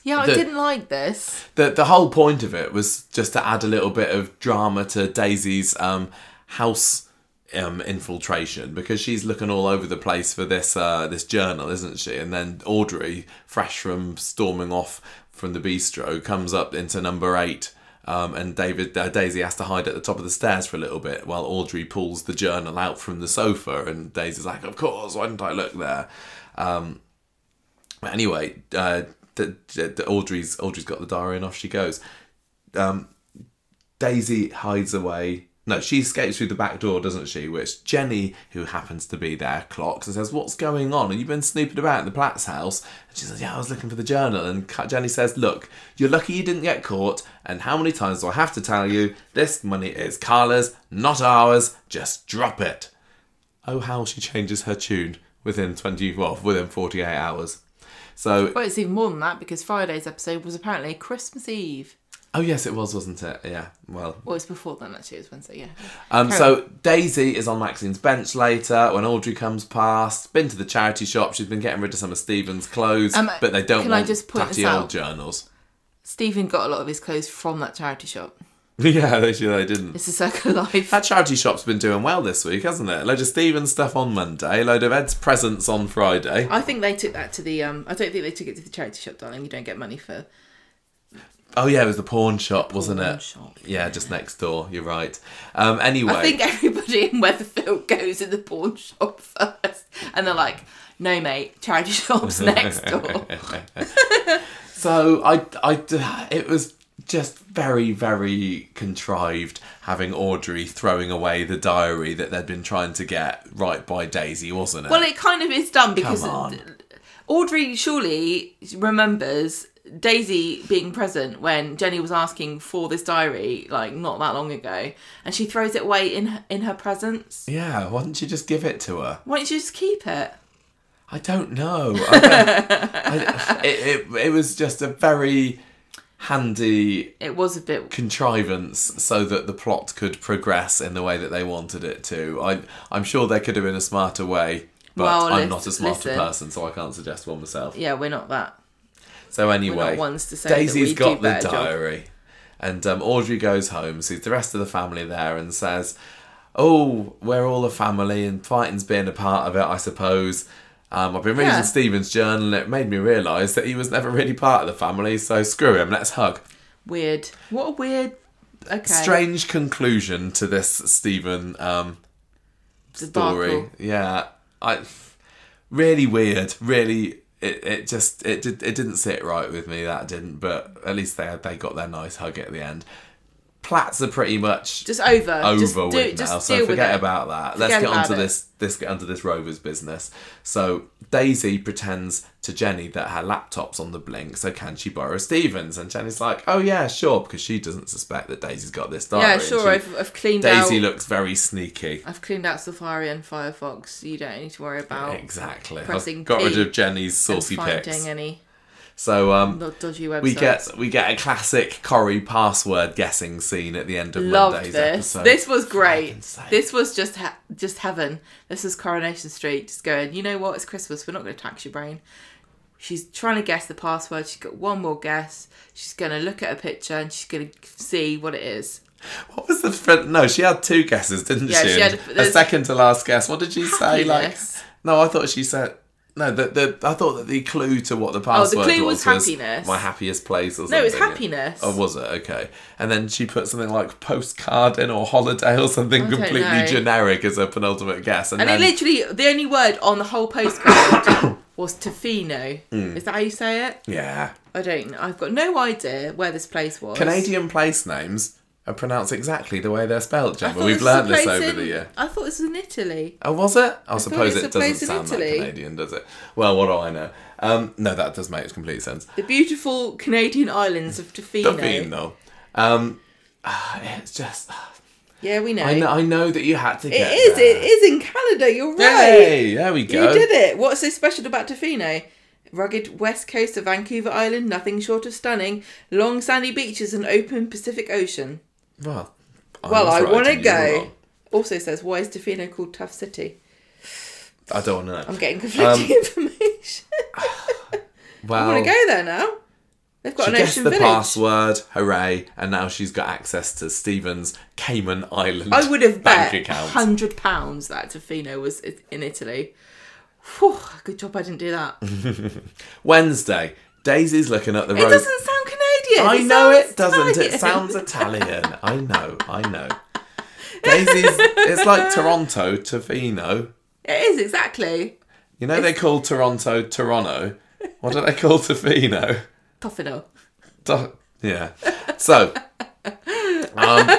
Yeah, I didn't like this. the the whole point of it was just to add a little bit of drama to Daisy's um, house um, infiltration because she's looking all over the place for this uh, this journal, isn't she? And then Audrey, fresh from storming off from the bistro, comes up into number eight. Um, and David uh, Daisy has to hide at the top of the stairs for a little bit while Audrey pulls the journal out from the sofa, and Daisy's like, "Of course, why didn't I look there?" Um, but anyway, uh, the, the, Audrey's Audrey's got the diary and off she goes. Um, Daisy hides away. No, she escapes through the back door, doesn't she? Which Jenny, who happens to be there, clocks and says, "What's going on? And you've been snooping about in the Platt's house?" And she says, "Yeah, I was looking for the journal." And Jenny says, "Look, you're lucky you didn't get caught. And how many times do I have to tell you? This money is Carla's, not ours. Just drop it." Oh, how she changes her tune within twenty, well, within forty-eight hours. So, Well, it's even more than that because Friday's episode was apparently Christmas Eve. Oh yes, it was, wasn't it? Yeah. Well, Well, it's before then, actually. It was Wednesday, yeah. Um, Carry so Daisy is on Maxine's bench later when Audrey comes past. Been to the charity shop. She's been getting rid of some of Stephen's clothes, Um, but they don't can I just point tatty old out? journals. Stephen got a lot of his clothes from that charity shop. yeah, they should. They didn't. It's a circle of life. That charity shop's been doing well this week, hasn't it? A load of Stephen stuff on Monday, a load of Ed's presents on Friday. I think they took that to the. um I don't think they took it to the charity shop, darling. You don't get money for. Oh yeah, it was the pawn shop, wasn't pawn it? shop, Yeah, just next door. You're right. Um, anyway, I think everybody in Weatherfield goes in the pawn shop first, and they're like, "No, mate, charity shop's next door." So I, I, it was just very, very contrived having Audrey throwing away the diary that they'd been trying to get right by Daisy, wasn't it? Well, it kind of is done because Audrey surely remembers Daisy being present when Jenny was asking for this diary, like not that long ago, and she throws it away in her, in her presence. yeah, why didn't you just give it to her? Why don't you just keep it? I don't know. I don't- I- it, it, it was just a very handy It was a bit. contrivance so that the plot could progress in the way that they wanted it to. I, I'm sure there could have been a smarter way, but Well, I'm not a smarter listen. person, so I can't suggest one myself. Yeah, we're not that. So anyway, We're not ones to say that Daisy's got the better job. diary, and um, Audrey goes home, sees the rest of the family there, and says, "Oh, we're all a family, and fighting's being a part of it, I suppose." Um, I've been reading Yeah. Stephen's journal, and it made me realise that he was never really part of the family. So screw him. Let's hug. Weird. What a weird. Okay. Strange conclusion to this Stephen um, story. Debacle. Yeah, I really weird. Really, it, it just it did it didn't sit right with me. That didn't. But at least they had, they got their nice hug at the end. Platts are pretty much Just over. over just do, with just now, so forget about that. Let's Forget get onto this. Let's get onto this Rovers business. So Daisy pretends to Jenny that her laptop's on the blink. So can she borrow Stevens? And Jenny's like, "Oh yeah, sure," because she doesn't suspect that Daisy's got this diary. Yeah, sure. she- I've, I've cleaned Daisy out. looks very sneaky. I've cleaned out Safari and Firefox. You don't need to worry about Exactly. I've pressing got rid of Jenny's saucy finding pics. any So um, we get we get a classic Corrie password guessing scene at the end of Loved Monday's this. episode. This was great. This was just just heaven. This was Coronation Street. Just going. You know what? It's Christmas. We're not going to tax your brain. She's trying to guess the password. She's got one more guess. She's going to look at a picture and she's going to see what it is. What was the fr- no? She had two guesses, didn't Yeah, she? she had a- a, second to last guess. What did she say? Like no, I thought she said no. The, the I thought that the clue to what the Oh, the password clue was was happiness. my happiest place or something. No, it's happiness. Oh, was it? Okay. And then she put something like postcard in or holiday or something completely know. generic as a penultimate guess. And, And then it literally, the only word on the whole postcard was Tofino. Hmm. Is that how you say it? yeah, I don't know. I've got no idea where this place was. Canadian place names are pronounced exactly the way they're spelled, I Gemma. We've this was a learned this over in- the year. I thought this was in Italy. Oh, was it? I, suppose it doesn't sound Italy. Canadian, does it? Well, what do I know? Um, no, that does make complete sense. The beautiful Canadian islands of Tofino. Davino. Um, ah, it's just. Yeah, we know. I know. I know that you had to It get. is. there. It is in Canada. You're right. Hey, there we go. You did it. What's so special about Tofino? Rugged west coast of Vancouver Island, nothing short of stunning. Long sandy beaches and open Pacific Ocean. Well, I Well, I right want to and you were go. Also says, why is Tofino called Tough City? I don't want to know. I'm getting um, conflicting information. I want to go there now. They've got she an guessed ocean the village. password. Hooray! And now she's got access to Stephen's Cayman Island I would have bank bet hundred pounds that Tofino was in Italy. Whew, good job I didn't do that. Wednesday, Daisy's looking at the It road. doesn't sound Canadian. I know it doesn't. It sounds Italian. I know. I know. Daisy's. It's like Toronto, Tofino. It is exactly You know they call Toronto Toronto. What do they call Tofino? Tofino. Do- yeah. So, um,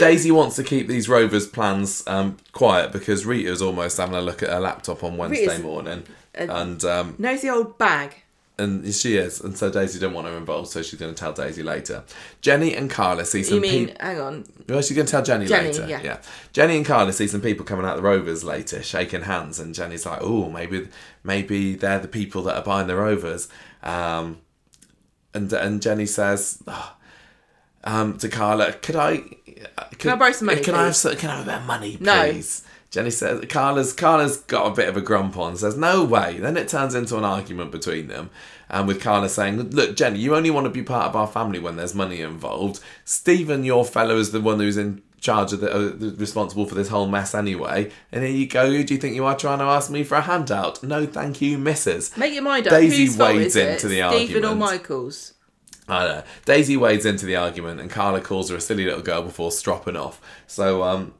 Daisy wants to keep these Rovers plans um, quiet because Rita's almost having a look at her laptop on Wednesday Rita's- morning, and um, Knows the old bag. And she is, and so Daisy didn't want her involved, so she's going to tell Daisy later. Jenny and Carla see some You mean? peop- hang on. Well, she's going to tell Jenny, Jenny, later. yeah. Jenny and Carla see some people coming out the Rovers later, shaking hands, and Jenny's like, "Oh, maybe, maybe they're the people that are buying the Rovers." Um, and and Jenny says "Oh, um, to Carla, "Could I? Could, I borrow some money, Can I have some, Can I have a bit of money, No. Please?" Jenny says, "Carla's Carla's got a bit of a grump on." Says, "No way." Then it turns into an argument between them, and with Carla saying, "Look, Jenny, you only want to be part of our family when there's money involved. Stephen, your fellow, is the one who's in." Charge of the, uh, the responsible for this whole mess anyway, and here you go. Who do you think you are trying to ask me for a handout? No, thank you, Mrs. Make your mind up. Daisy Whose wades into the argument. Stephen or. Michael's? I don't know. Daisy wades into the argument, and Carla calls her a silly little girl before stropping off. So, um,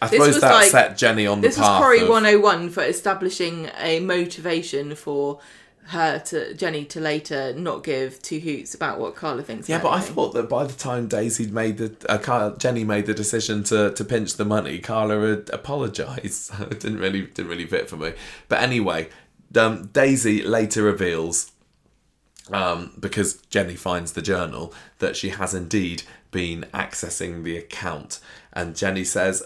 I This suppose that like- set Jenny on the path. This was. Corrie of- 101 for establishing a motivation for her to Jenny to later not give two hoots about what Carla thinks. Yeah, but I thought that by the time Daisy made the uh, Car- Jenny made the decision to, to pinch the money, Carla had apologised. it didn't really didn't really fit for me. But anyway, um, Daisy later reveals, um, because Jenny finds the journal, that she has indeed been accessing the account, and Jenny says,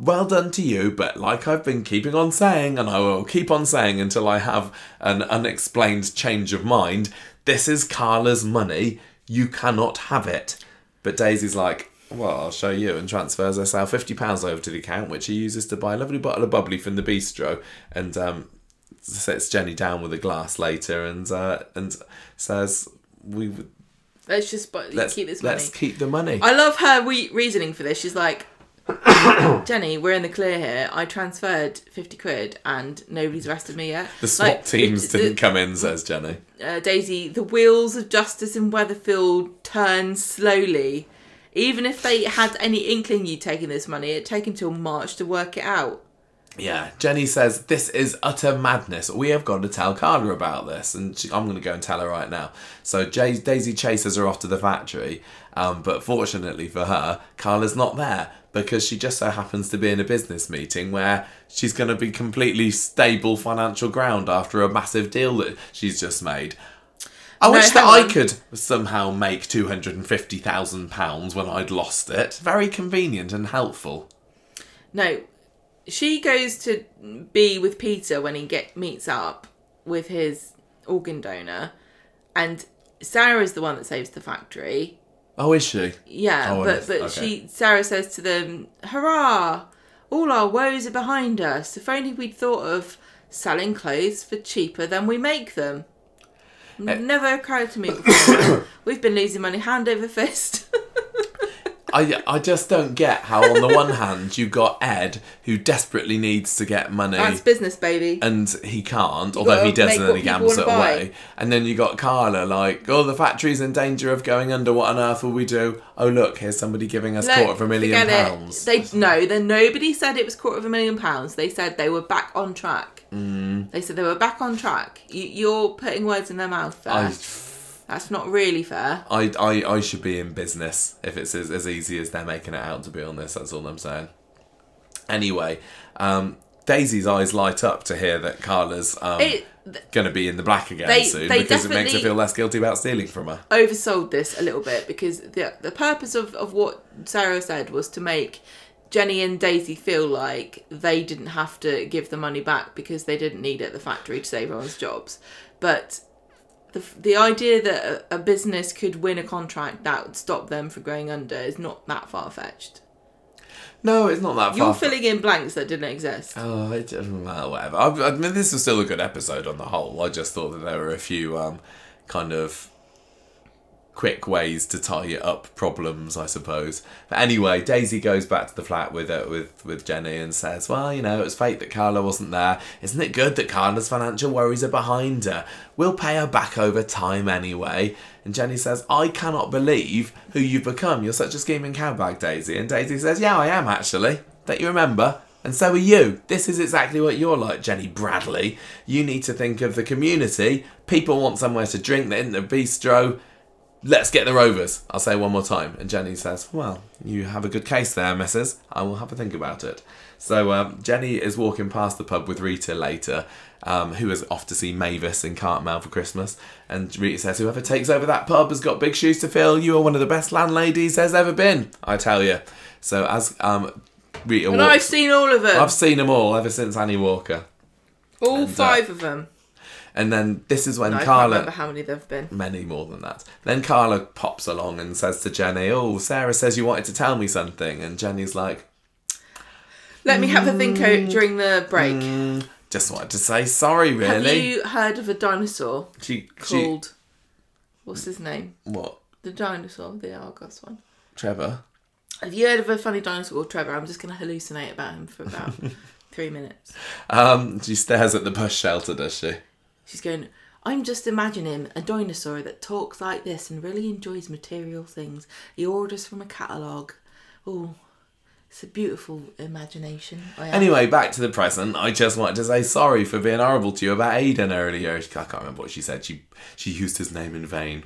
well done to you, but like I've been keeping on saying, and I will keep on saying until I have an unexplained change of mind, this is Carla's money. You cannot have it. But Daisy's like, well, I'll show you, and transfers herself fifty pounds over to the account, which he uses to buy a lovely bottle of bubbly from the bistro, and um, sits Jenny down with a glass later, and uh, and says, "We would- Let's just bu- let's keep this money. let's keep the money." I love her re- reasoning for this. She's like, Jenny, we're in the clear here. I transferred 50 quid and nobody's arrested me yet. the SWAT Like, teams the- didn't come in, says Jenny. uh, Daisy, the wheels of justice in Weatherfield turn slowly. Even if they had any inkling you'd taken this money, it'd take until March to work it out. Yeah, Jenny says this is utter madness. We have got to tell Carla about this, and she, I'm going to go and tell her right now. So Jay, Daisy chases her off to the factory, um, but fortunately for her, Carla's not there because she just so happens to be in a business meeting where she's going to be completely stable financial ground after a massive deal that she's just made. I No, wish that hang I could somehow make two hundred and fifty thousand pounds when I'd lost it. Very convenient and helpful. No, she goes to be with Peter when he get meets up with his organ donor, and Sarah is the one that saves the factory. Oh, is she? Yeah, Oh, but but okay. she Sarah says to them, "Hurrah! All our woes are behind us. If only we'd thought of selling clothes for cheaper than we make them." Eh. Never occurred to me before. We've been losing money hand over fist. I, I just don't get how on the one hand you've got Ed who desperately needs to get money That's business, baby. and he can't, although he does and then he gambles it buy. away. And then you got Carla like, oh the factory's in danger of going under, what on earth will we do? Oh look, here's somebody giving us Look, quarter of a million forget it. pounds. They no, then nobody said it was quarter of a million pounds. They said they were back on track. Mm. They said they were back on track. You, you're putting words in their mouth there. I, That's not really fair. I, I, I should be in business if it's as, as easy as they're making it out to be on this, that's all I'm saying. Anyway, um, Daisy's eyes light up to hear that Carla's um, th- going to be in the black again They- soon they because it makes her feel less guilty about stealing from her. oversold this a little bit because the the purpose of, of what Sarah said was to make Jenny and Daisy feel like they didn't have to give the money back because they didn't need it at the factory to save everyone's jobs. But the the idea that a, a business could win a contract that would stop them from going under is not that far fetched. No, it's not that far. You're filling in blanks that didn't exist. Oh, it doesn't matter, whatever. I, I mean, this was still a good episode on the whole. I just thought that there were a few um, kind of quick ways to tie up problems, I suppose. But anyway, Daisy goes back to the flat with uh, with with Jenny and says, "Well, you know, it was fate that Carla wasn't there. Isn't it good that Carla's financial worries are behind her? We'll pay her back over time anyway." And Jenny says, "I cannot believe who you've become. You're such a scheming cowbag, Daisy." And Daisy says, "Yeah, I am actually. Don't you remember?" And so are you. This is exactly what you're like, Jenny Bradley. You need to think of the community. People want somewhere to drink. They're in the bistro. Let's get the Rovers. I'll say one more time. And Jenny says, Well, you have a good case there, missus. I will have a think about it. So um, Jenny is walking past the pub with Rita later, um, who is off to see Mavis in Cartmel for Christmas. And Rita says, Whoever takes over that pub has got big shoes to fill. You are one of the best landladies there's ever been, I tell you. So as um, Rita And walks, I've seen all of them. I've seen them all ever since Annie Walker. all and, uh, five of them. And then this is when No, I can't Carla. remember how many there've been. many more than that. Then Carla pops along and says to Jenny, "Oh, Sarah says you wanted to tell me something," and Jenny's like, Let me have a think Mm. during the break. "Just wanted to say sorry, really. Have you heard of a dinosaur She, she, called what's his name? what? The dinosaur, the Argos one. Trevor? Have you heard of a funny dinosaur called Trevor? I'm just gonna hallucinate about him for about three minutes. Um, she stares at the bus shelter, does she? She's going. I'm just imagining a dinosaur that talks like this and really enjoys material things. He orders from a catalogue. Oh, it's a beautiful imagination. Anyway, back to the present. I just wanted to say sorry for being horrible to you about Aidan earlier. I can't remember what she said. She she used his name in vain.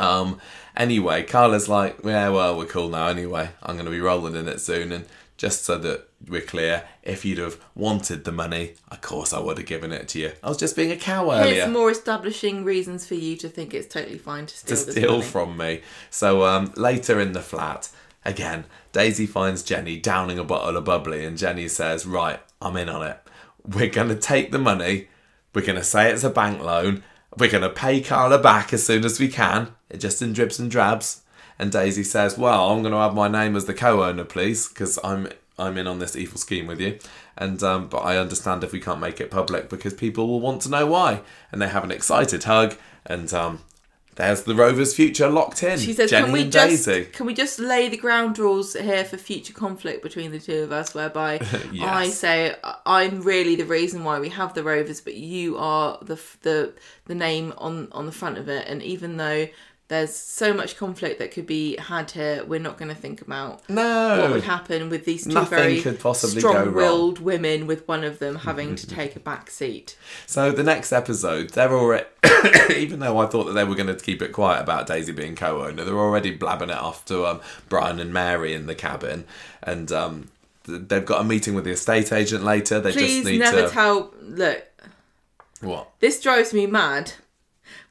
Um. Anyway, Carla's like, yeah, well, we're cool now. Anyway, I'm to be rolling in it soon, and just so that we're clear, if you'd have wanted the money, of course I would have given it to you. I was just being a cow earlier more establishing reasons for you to think it's totally fine to steal to this steal from me. So um, later in the flat, again, Daisy finds Jenny downing a bottle of bubbly, and Jenny says, Right, I'm in on it. We're going to take the money, we're going to say it's a bank loan, we're going to pay Carla back as soon as we can, just in dribs and drabs. And Daisy says, Well, I'm going to have my name as the co owner, please, because I'm. I'm in on this evil scheme with you, and um, but I understand if we can't make it public because people will want to know why, and they have an excited hug, and um, there's the Rovers' future locked in. She says, Jenny "Can we and just Daisy. can we just lay the ground rules here for future conflict between the two of us, whereby Yes. I say I'm really the reason why we have the Rovers, but you are the the the name on on the front of it, and even though." There's so much conflict that could be had here. We're not going to think about No. what would happen with these two Nothing very strong-willed women, with one of them having to take a back seat. So the next episode, they're already, even though I thought that they were going to keep it quiet about Daisy being co-owner, they're already blabbing it off to um, Brian and Mary in the cabin, and um, they've got a meeting with the estate agent later. They Please just need never to tell. Look, what? This drives me mad.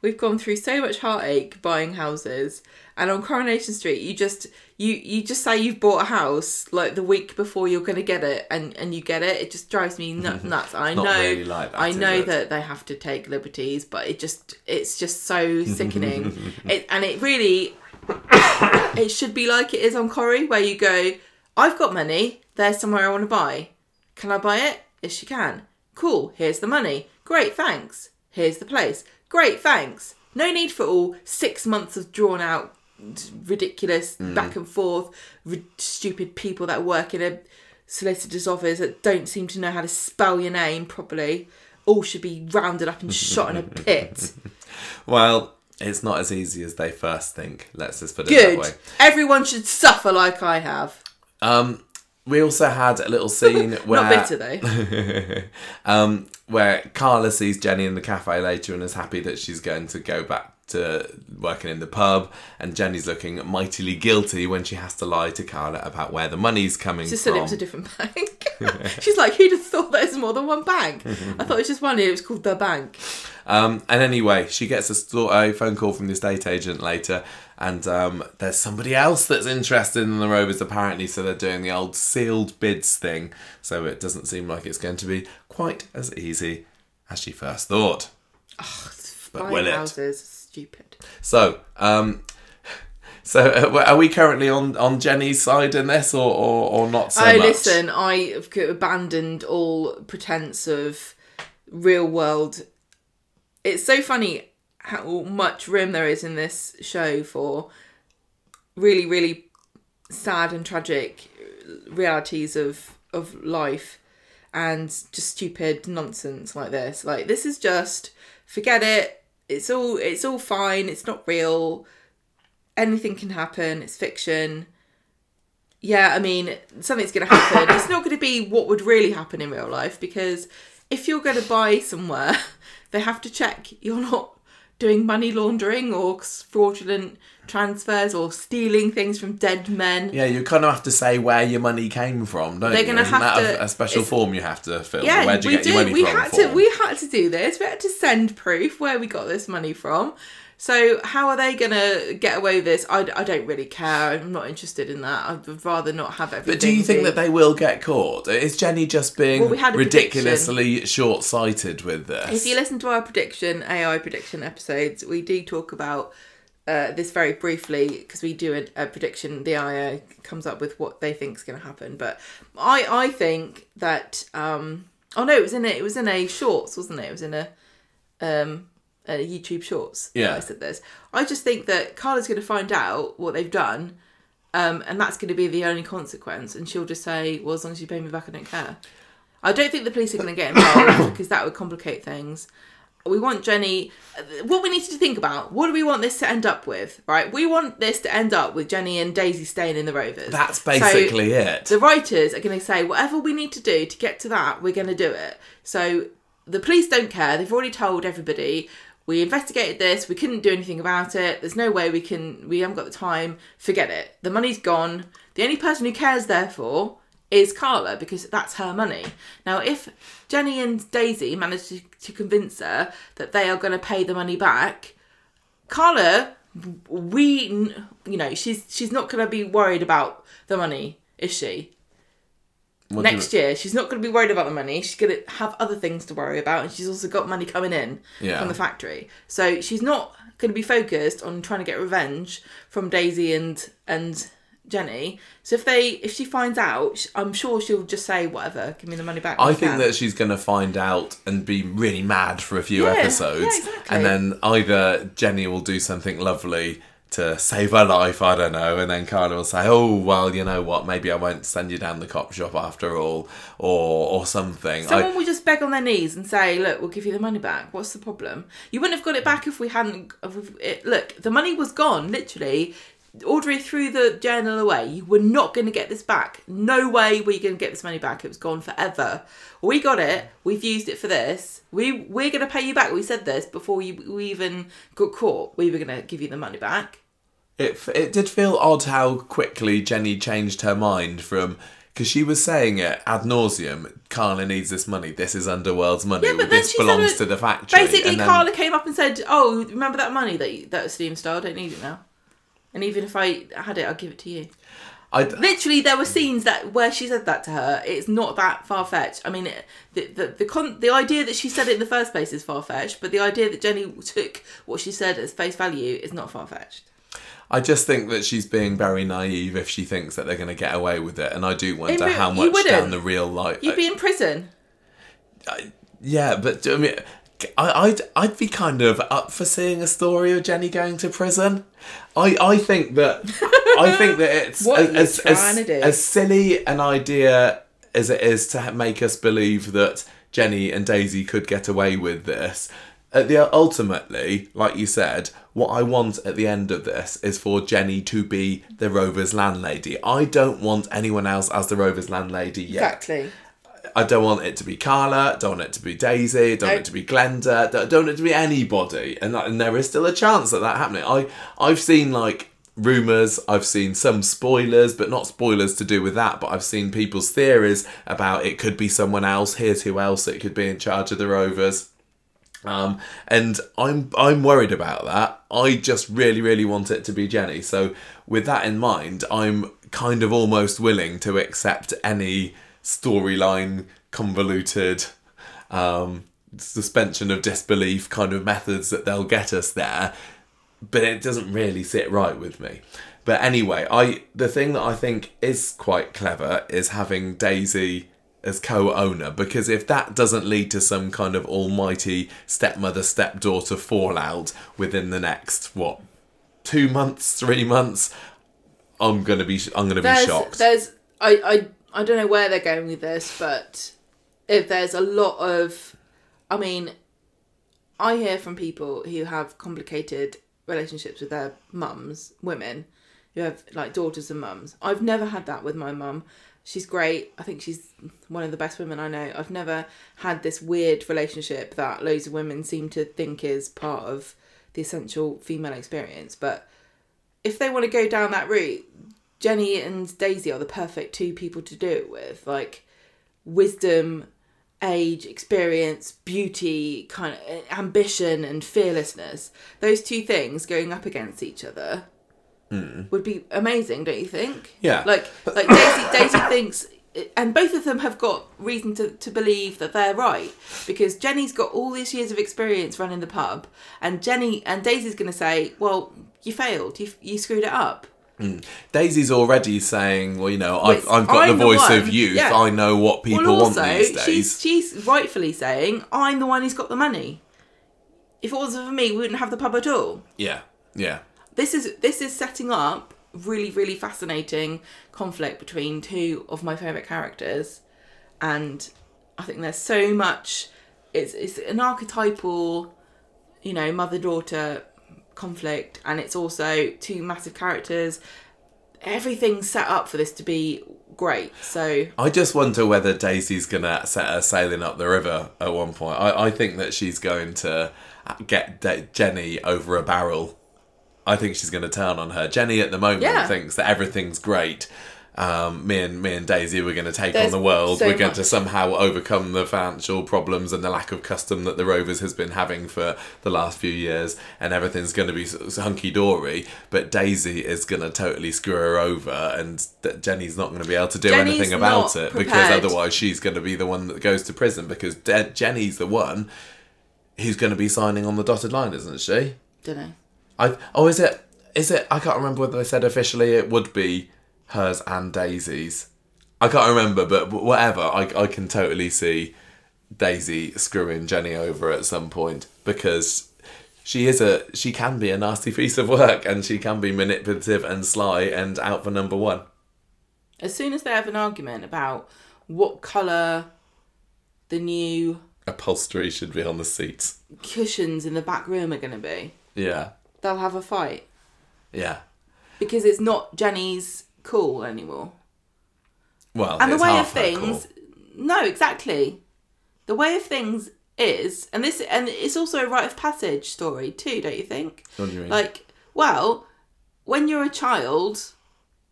We've gone through so much heartache buying houses, and on Coronation Street, you just you you just say you've bought a house like the week before you're going to get it, and and you get it. It just drives me nut, nuts. I know, really like that, I know that they have to take liberties, but it just it's just so sickening. it and it really it should be like it is on Corrie, where you go, I've got money. There's somewhere I want to buy. Can I buy it? Yes, you can. Cool. Here's the money. Great, thanks. Here's the place. Great, thanks. No need for all six months of drawn out, ridiculous back and forth, ri- stupid people that work in a solicitor's office that don't seem to know how to spell your name properly. All should be rounded up and shot in a pit. Well, it's not as easy as they first think. Let's just put it that way. Everyone should suffer like I have. Um, we also had a little scene where Not bitter though. um, where Carla sees Jenny in the cafe later and is happy that she's going to go back to working in the pub, and Jenny's looking mightily guilty when she has to lie to Carla about where the money's coming Just from. She said it was a different bank. She's like, who'd have thought there's more than one bank? I thought it was just one. It was called the bank. Um, and anyway, she gets a, sto- a phone call from the estate agent later, and um, there's somebody else that's interested in the Rovers apparently, so they're doing the old sealed bids thing. So it doesn't seem like it's going to be quite as easy as she first thought. But Buying will it? Stupid. So, um, so uh, are we currently on, on Jenny's side in this, or, or, or not so oh, much? listen, I have abandoned all pretense of real world. It's so funny how much room there is in this show for really, really sad and tragic realities of of life and just stupid nonsense like this. Like this is just forget it. It's all it's all fine. It's not real. Anything can happen. It's fiction. Yeah, I mean, something's going to happen. it's not going to be what would really happen in real life because if you're going to buy somewhere, they have to check you're not doing money laundering or fraudulent transfers or stealing things from dead men. Yeah, you kind of have to say where your money came from, don't They're you? gonna Isn't have that a- to- a, special form you have to fill? Yeah, Where'd you we get did. your money we from? had to. We had to do this. We had to send proof where we got this money from. So how are they gonna get away with this? I, I don't really care. I'm not interested in that. I'd rather not have everything. But do you think be- that they will get caught? Is Jenny just being Well, we ridiculously short-sighted with this? If you listen to our prediction, AI prediction episodes, we do talk about uh, this very briefly because we do a, a prediction. The AI comes up with what they think is going to happen. But I, I think that. Um, oh no, it was in a, it was in a shorts, wasn't it? It was in a, um, a YouTube shorts. Yeah. I said this. I just think that Carla's going to find out what they've done. Um, and that's going to be the only consequence, and she'll just say, "Well, as long as you pay me back, I don't care." I don't think the police are going to get involved because that would complicate things. We want Jenny. What we need to think about: what do we want this to end up with? Right? We want this to end up with Jenny and Daisy staying in the Rovers. That's So basically it. the writers are going to say whatever we need to do to get to that, we're going to do it. So the police don't care. They've already told everybody. We investigated this. We couldn't do anything about it. There's no way we can. We haven't got the time. Forget it. The money's gone. The only person who cares, therefore, is Carla because that's her money. Now, if Jenny and Daisy manage to, to convince her that they are going to pay the money back, Carla we, you know, she's she's not going to be worried about the money, is she? What Next year, she's not going to be worried about the money. She's going to have other things to worry about, and she's also got money coming in Yeah. from the factory. So she's not going to be focused on trying to get revenge from Daisy and and Jenny. So if they if she finds out, I'm sure she'll just say whatever, give me the money back. I think can." that she's going to find out and be really mad for a few Yeah, episodes, yeah, exactly. and then either Jenny will do something lovely to save her life, I don't know, and then Carla will say, "Oh well, you know what? Maybe I won't send you down the cop shop after all," or or something. I- Someone will just beg on their knees and say, "Look, we'll give you the money back. What's the problem? You wouldn't have got it back if we hadn't. If it, look, the money was gone. Literally, Audrey threw the journal away. You were not going to get this back. No way were you going to get this money back. It was gone forever. We got it. We've used it for this. We we're going to pay you back. We said this before you we even got caught. We were going to give you the money back. It it did feel odd how quickly Jenny changed her mind from because she was saying it ad nauseum. Carla needs this money. This is Underworld's money. Yeah, but this belongs to the factory. Basically, And then- Carla came up and said, "Oh, remember that money that you, that Steam Star? I don't need it now. And even if I had it, I'd give it to you." I, Literally, there were scenes that where she said that to her. It's not that far fetched. I mean, it, the the the, con- the idea that she said it in the first place is far fetched, but the idea that Jenny took what she said as face value is not far fetched. I just think that she's being very naive if she thinks that they're going to get away with it, and I do wonder re- how much down the real life. You'd be in prison. yeah, but I mean, I, I'd I'd be kind of up for seeing a story of Jenny going to prison. I I think that I think that it's as, as, as silly an idea as it is to make us believe that Jenny and Daisy could get away with this. At the ultimately, like you said, what I want at the end of this is for Jenny to be the Rover's landlady. I don't want anyone else as the Rover's landlady yet. Exactly. I don't want it to be Carla. Don't want it to be Daisy. Don't want it to be Glenda. Don't, don't want it to be anybody. And, and there is still a chance that that happening. I I've seen like rumors. I've seen some spoilers, but not spoilers to do with that. But I've seen people's theories about it could be someone else. Here's who else it could be in charge of the Rovers. Um, and I'm I'm worried about that. I just really really want it to be Jenny. So with that in mind, I'm kind of almost willing to accept any storyline convoluted um, suspension of disbelief kind of methods that they'll get us there. But it doesn't really sit right with me. But anyway, I the thing that I think is quite clever is having Daisy as co-owner because if that doesn't lead to some kind of almighty stepmother stepdaughter fallout within the next what two months three months i'm gonna be i'm gonna be shocked there's, I, I, I don't know where they're going with this, but if there's a lot of, I mean, I hear from people who have complicated relationships with their mums, women who have like daughters and mums. I've never had that with my mum. She's great. I think she's one of the best women I know. I've never had this weird relationship that loads of women seem to think is part of the essential female experience. But if they want to go down that route, Jenny and Daisy are the perfect two people to do it with. Like wisdom, age, experience, beauty, kind of eh, ambition and fearlessness. Those two things going up against each other hmm. would be amazing, don't you think? Yeah. Like like Daisy Daisy thinks eh, and both of them have got reason to, to believe that they're right because Jenny's got all these years of experience running the pub and Jenny and Daisy's going to say, "Well, you failed. You you screwed it up." Mm. daisy's already saying well you know i've, I've got I'm the the voice one, of youth yeah. i know what people well, want also, these days she's she's rightfully saying, "I'm the one who's got the money. If it wasn't for me, we wouldn't have the pub at all." yeah yeah This is this is setting up really really fascinating conflict between two of my favorite characters, and I think there's so much. It's it's an archetypal, you know, mother daughter conflict, and it's also two massive characters. Everything's set up for this to be great. So I just wonder whether Daisy's gonna set her sailing up the river at one point. I, I think that she's going to get De- Jenny over a barrel. I think she's going to turn on her. Jenny at the moment Yeah. thinks that everything's great, um, me and me and Daisy were going to take There's on the world. so we're going much- to somehow overcome the financial problems and the lack of custom that the Rovers has been having for the last few years, and everything's going to be hunky dory. But Daisy is going to totally screw her over, and that Jenny's not going to be able to do Jenny's anything about it because otherwise she's going to be the one that goes to prison because De- Jenny's the one who's going to be signing on the dotted line, isn't she? Don't know. I oh is it is it I can't remember whether they said officially it would be hers and Daisy's. I can't remember, but whatever. I I can totally see Daisy screwing Jenny over at some point because she is a she can be a nasty piece of work and she can be manipulative and sly and out for number one. As soon as they have an argument about what colour the new Upholstery should be on the seats. cushions in the back room are going to be, Yeah, they'll have a fight yeah. because it's not Jenny's cool anymore. Well, and the way of things call. no exactly the way of things is and this and it's also a rite of passage story too don't you think What do you mean? like well when you're a child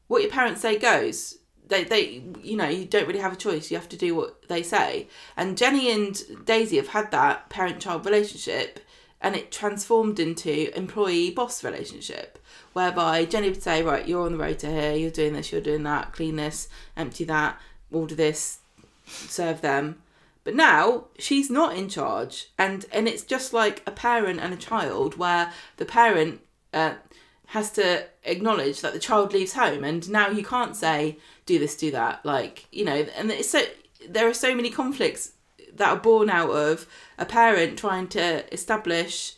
what your parents say goes they they you know you don't really have a choice you have to do what they say and jenny and daisy have had that parent child relationship and it transformed into employee boss relationship whereby jenny would say right you're on the road to here you're doing this you're doing that clean this empty that order this serve them. But now she's not in charge and and it's just like a parent and a child where the parent uh, has to acknowledge that the child leaves home and now you can't say do this do that like you know and it's so there are so many conflicts that are born out of a parent trying to establish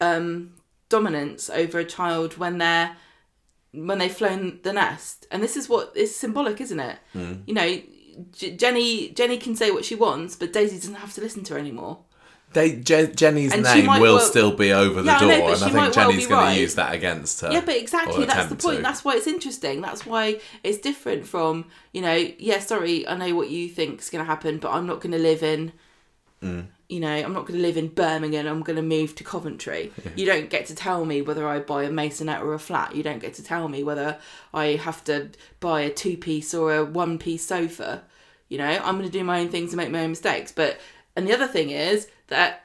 um dominance over a child when they're when they've flown the nest and this is what is symbolic isn't it you know J- jenny jenny can say what she wants but daisy doesn't have to listen to her anymore They, Je- Jenny's And name will well- still be over the Yeah, I door, know, and I think might well Jenny's going right. to use that against her. Yeah, but exactly that's the point. to. That's why it's interesting. That's why it's different from, you know, yeah, sorry, I know what you think's going to happen, but I'm not going to live in, Mm. You know, I'm not going to live in Birmingham. I'm going to move to Coventry. you don't get to tell me whether I buy a masonette or a flat. You don't get to tell me whether I have to buy a two piece or a one piece sofa. You know, I'm going to do my own things and make my own mistakes. But, and the other thing is that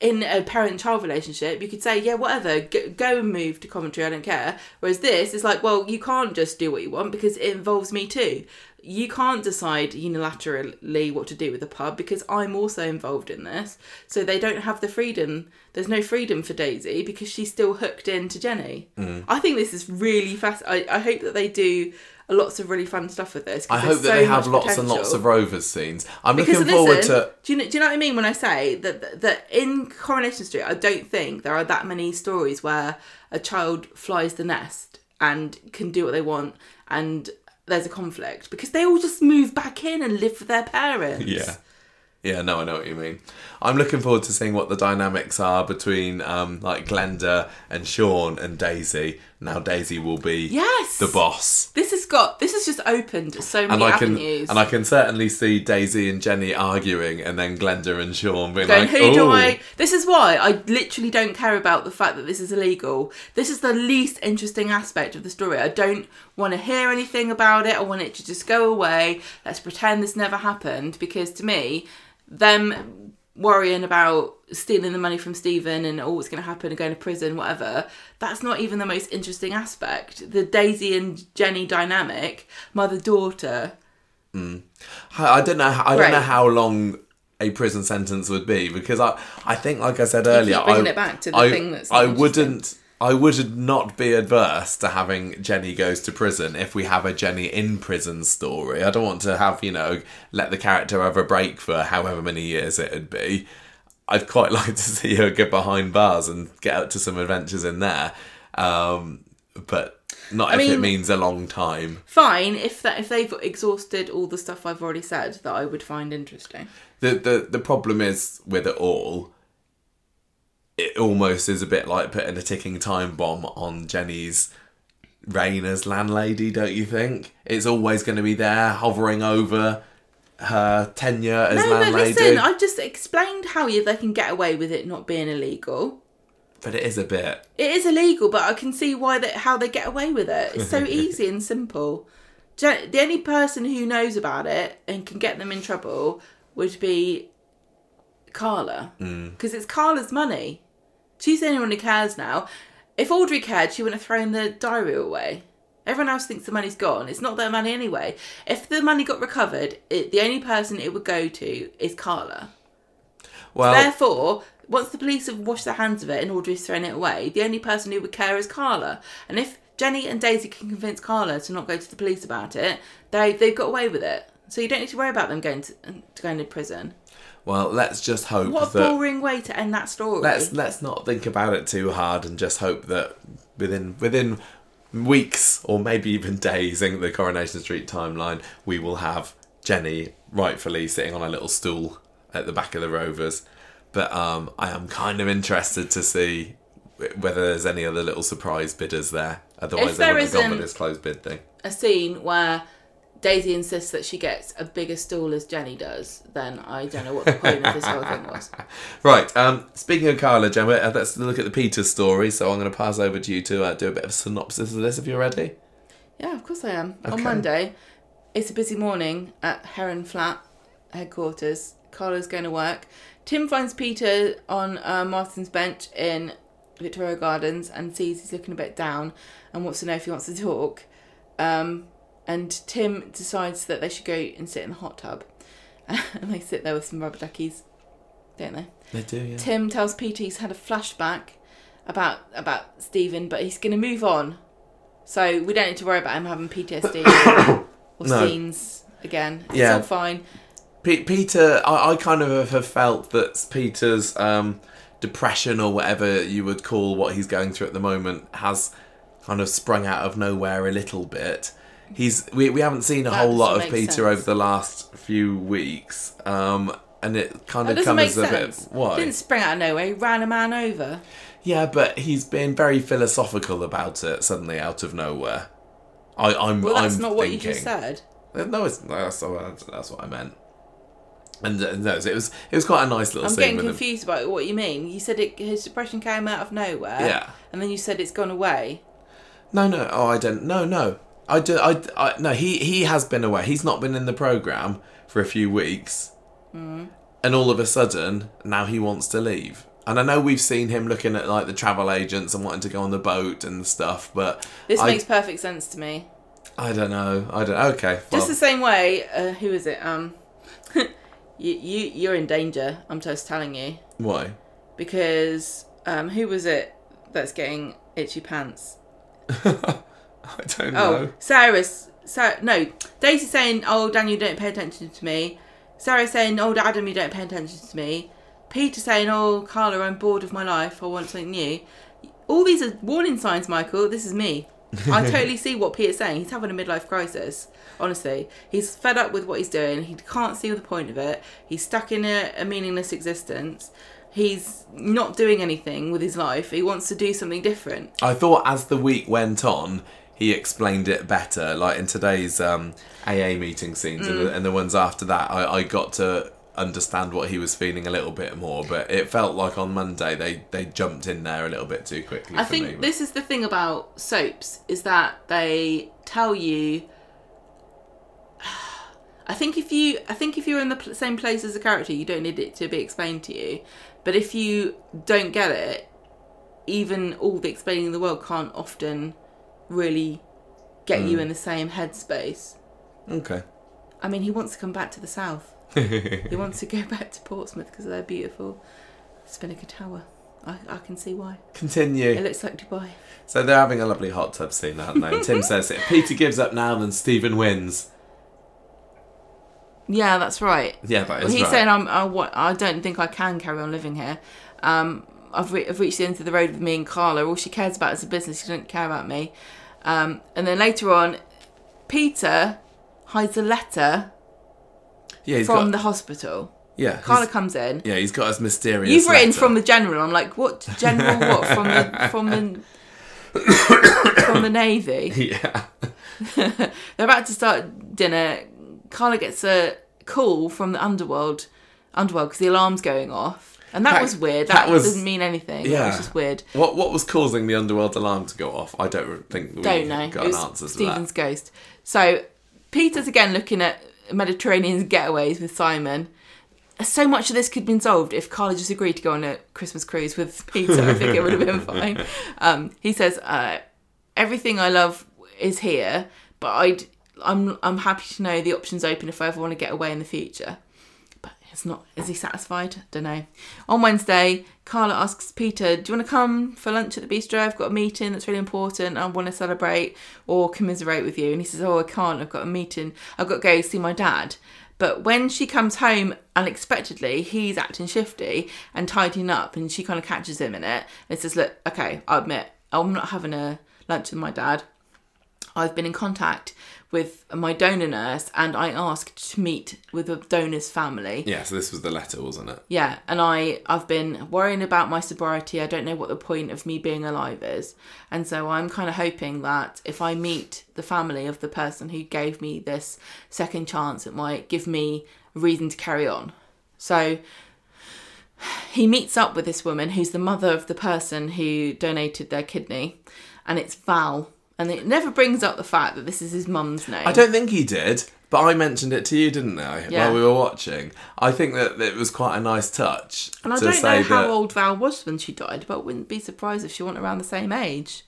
in a parent child relationship, you could say, yeah, whatever, go, go and move to Coventry, I don't care. Whereas this is like, well, you can't just do what you want because it involves me too. You can't decide unilaterally what to do with the pub because I'm also involved in this. So they don't have the freedom. There's no freedom for Daisy because she's still hooked into Jenny. Mm. I think this is really fast. I, I hope that they do lots of really fun stuff with this. I hope that so they have lots and lots of Rovers scenes. I'm Because looking forward listen, to. do you know, do you know what I mean when I say that, that that in Coronation Street, I don't think there are that many stories where a child flies the nest and can do what they want and there's a conflict because they all just move back in and live with their parents. Yeah. Yeah, no, I know what you mean. I'm looking forward to seeing what the dynamics are between um, like Glenda and Sean and Daisy. Now Daisy will be Yes. the boss. This has got this has just opened so And many I can avenues. and I can certainly see Daisy and Jenny arguing and then Glenda and Sean being going, like, who do "Ooh." I? This is why I literally don't care about the fact that this is illegal. This is the least interesting aspect of the story. I don't want to hear anything about it. I want it to just go away. Let's pretend this never happened because to me, them worrying about stealing the money from Stephen and oh, what's going to happen and going to prison, whatever. That's not even the most interesting aspect. The Daisy and Jenny dynamic, mother daughter. I I don't know. how- I don't know how long a prison sentence would be because I, I think, like I said keep earlier, bringing I, it back to the I, thing that's I wouldn't. I would not be adverse to having Jenny goes to prison if we have a Jenny in prison story. I don't want to have you know let the character have a break for however many years it'd be. I'd quite like to see her get behind bars and get out to some adventures in there, um, but not I if it means a long time. fine if that if they've exhausted all the stuff I've already said that I would find interesting. the the the problem is with it all it almost is a bit like putting a ticking time bomb on Jenny's reign as landlady don't you think it's always going to be there hovering over her tenure as No, landlady listen, I've just explained how you they can get away with it not being illegal. but it is a bit It is illegal, but I can see why that how they get away with it. It's so easy and simple the only person who knows about it and can get them in trouble would be Carla. Mm. Because it's Carla's money. She's the only one who cares now. If Audrey cared, she wouldn't have thrown the diary away. Everyone else thinks the money's gone. It's not their money anyway. If the money got recovered, it, the only person it would go to is Carla. Well, Therefore, once the police have washed their hands of it and Audrey's thrown it away, the only person who would care is Carla. And if Jenny and Daisy can convince Carla to not go to the police about it, they they've got away with it. So you don't need to worry about them going to, to going to prison. well, let's just hope What a that boring way to end that story. let's let's not think about it too hard and just hope that within within weeks or maybe even days in the Coronation Street timeline, we will have Jenny rightfully sitting on a little stool at the back of the Rovers. But um, I am kind of interested to see whether there's any other little surprise bidders there. Otherwise, If they wouldn't have gone isn't- this closed bid thing. a scene where Daisy insists that she gets a bigger stool as Jenny does, then I don't know what the point of this whole thing was. Right. Um, speaking of Carla, Gemma, uh, let's look at the Peter story. So I'm going to pass over to you to uh, do a bit of a synopsis of this if you're ready. Yeah, of course I am. On Monday, it's a busy morning at Heron Flat headquarters. Carla's going to work. Tim finds Peter on uh, Martin's bench in Victoria Gardens and sees he's looking a bit down and wants to know if he wants to talk. Um, and Tim decides that they should go and sit in the hot tub. and they sit there with some rubber duckies, don't they? They do, yeah. Tim tells Peter he's had a flashback about about Stephen, but he's going to move on. So we don't need to worry about him having PTSD or, or No. scenes again. It's Yeah. all fine. Pe- Peter, I, I kind of have felt that Peter's um, depression or whatever you would call what he's going through at the moment has kind of sprung out of nowhere a little bit. He's we, we haven't seen a That whole lot of Peter sense. over the last few weeks, um, and it kind That of comes a sense. bit why. Didn't spring out of nowhere. He ran a man over. Yeah, but he's been very philosophical about it suddenly out of nowhere. I, I'm. Well, that's I'm not what you just said. No, it's that's, that's, what I meant. And uh, no, it was it was quite a nice little I'm getting with him. confused about what you mean. You said it, his depression came out of nowhere. Yeah. And then you said it's gone away. No, no. Oh, I don't. No, no. I do. I, I. No. He he has been away. He's not been in the program for a few weeks, Hmm. and all of a sudden now he wants to leave. And I know we've seen him looking at like the travel agents and wanting to go on the boat and stuff, but This I, makes perfect sense to me. I don't know. I don't. Okay. Well, Just the same way. Uh, who is it? Um, you you you're in danger. I'm just telling you. why? because um, who was it that's getting itchy pants? I don't Oh, know. Sarah's. Sarah, no, Daisy saying, "Oh, Daniel, don't pay attention to me." Sarah saying, "Oh, Adam, you don't pay attention to me." Peter saying, "Oh, Carla, I'm bored of my life. I want something new." All these are warning signs, Michael. This is me. I totally see what Peter's saying. He's having a midlife crisis. Honestly, he's fed up with what he's doing. He can't see the point of it. He's stuck in a, a meaningless existence. He's not doing anything with his life. He wants to do something different. I thought as the week went on, he explained it better. Like in today's um, AA meeting scenes and, Mm. the, and the ones after that, I, I got to understand what he was feeling a little bit more. But it felt like on Monday they, they jumped in there a little bit too quickly. I think me. this is the thing about soaps is that they tell you. I think if you, I think if you're in the same place as a character, you don't need it to be explained to you. But if you don't get it, even all the explaining in the world can't often really get you in the same headspace. Okay. I mean, he wants to come back to the south. he wants to go back to Portsmouth because they're beautiful. Spinnaker Tower. I, I can see why. Continue. It looks like Dubai. So they're having a lovely hot tub scene, aren't they? Tim says, if Peter gives up now, then Stephen wins. Yeah, that's right. Yeah, that is Well, he's right. saying, I'm, I, wa- I don't think I can carry on living here. Um, I've, re- I've reached the end of the road with me and Carla. All she cares about is the business. She doesn't care about me. Um, and then later on, Peter hides a letter yeah, he's from got, the hospital. yeah, Carla comes in. yeah, he's got his mysterious. You've written letter. from the general. I'm like, what general? What from the from the from the navy? Yeah. They're about to start dinner. Carla gets a call from the underworld, underworld because the alarm's going off, and that, That- was weird. that That, was- doesn't mean anything. That yeah. was just weird. What what was causing the underworld alarm to go off? I don't think we Don't know. got it an answer to Stephen's ghost. So Peter's again looking at Mediterranean getaways with Simon. So much of this could have been solved if Carla just agreed to go on a Christmas cruise with Peter. I think it would have been fine. Um, he says, uh, "Everything I love is here, but I'd, I'm I'm happy to know the options open if I ever want to get away in the future." It's not. Is he satisfied? Don't know. On Wednesday, Carla asks Peter, "Do you want to come for lunch at the bistro? I've got a meeting that's really important. I want to celebrate or commiserate with you." And he says, "Oh, I can't. I've got a meeting. I've got to go see my dad." But when she comes home unexpectedly, he's acting shifty and tidying up, and she kind of catches him in it and says, "Look, okay, I admit I'm not having a lunch with my dad. I've been in contact with my donor nurse, and I asked to meet with the donor's family. Yeah, so this was the letter, wasn't it? Yeah, and I I've been worrying about my sobriety. I don't know what the point of me being alive is, and so I'm kind of hoping that if I meet the family of the person who gave me this second chance, it might give me a reason to carry on. So he meets up with this woman who's the mother of the person who donated their kidney, and it's Val. And it never brings up the fact that this is his mum's name. I don't think he did, but I mentioned it to you, didn't I, Yeah. while we were watching. I think that it was quite a nice touch and I don't know how that. old Val was when she died, but I wouldn't be surprised if she wasn't around the same age.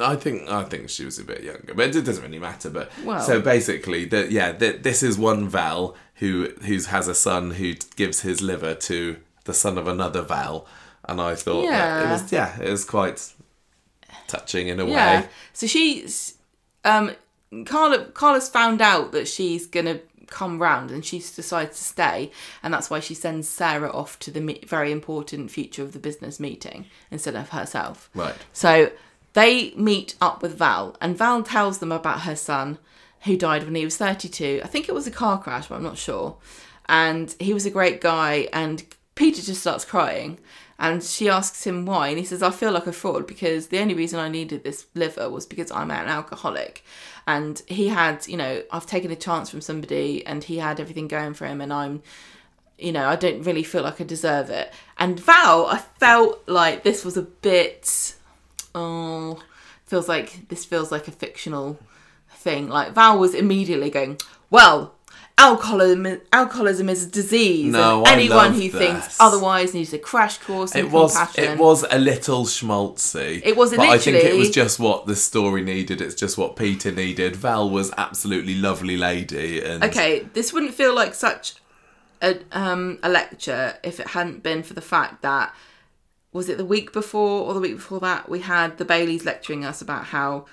I think I think she was a bit younger, but it doesn't really matter. But Well- so basically, that yeah, th- this is one Val who who has a son who gives his liver to the son of another Val, and I thought that it Yeah. was yeah, it was quite touching in a Yeah. way. So she's um Carla Carla's found out that she's gonna come round and she decides to stay and that's why she sends Sarah off to the me- very important future of the business meeting instead of herself. Right. So they meet up with Val and Val tells them about her son who died when he was 32. I think it was a car crash, but I'm not sure. And he was a great guy and Peter just starts crying and she asks him why and he says I feel like a fraud because the only reason I needed this liver was because I'm an alcoholic. And he had you know I've taken a chance from somebody and he had everything going for him and I'm you know I don't really feel like I deserve it. And Val I felt like this was a bit oh feels like this feels like a fictional thing. Like Val was immediately going well alcoholism alcoholism is a disease No, anyone who this. thinks otherwise needs a crash course in It was compassion it was a little schmaltzy. It was but I think it was just what the story needed. It's just what Peter needed. Val was absolutely lovely lady, and Okay, this wouldn't feel like such a um a lecture if it hadn't been for the fact that was it the week before or the week before that we had the Baileys lecturing us about how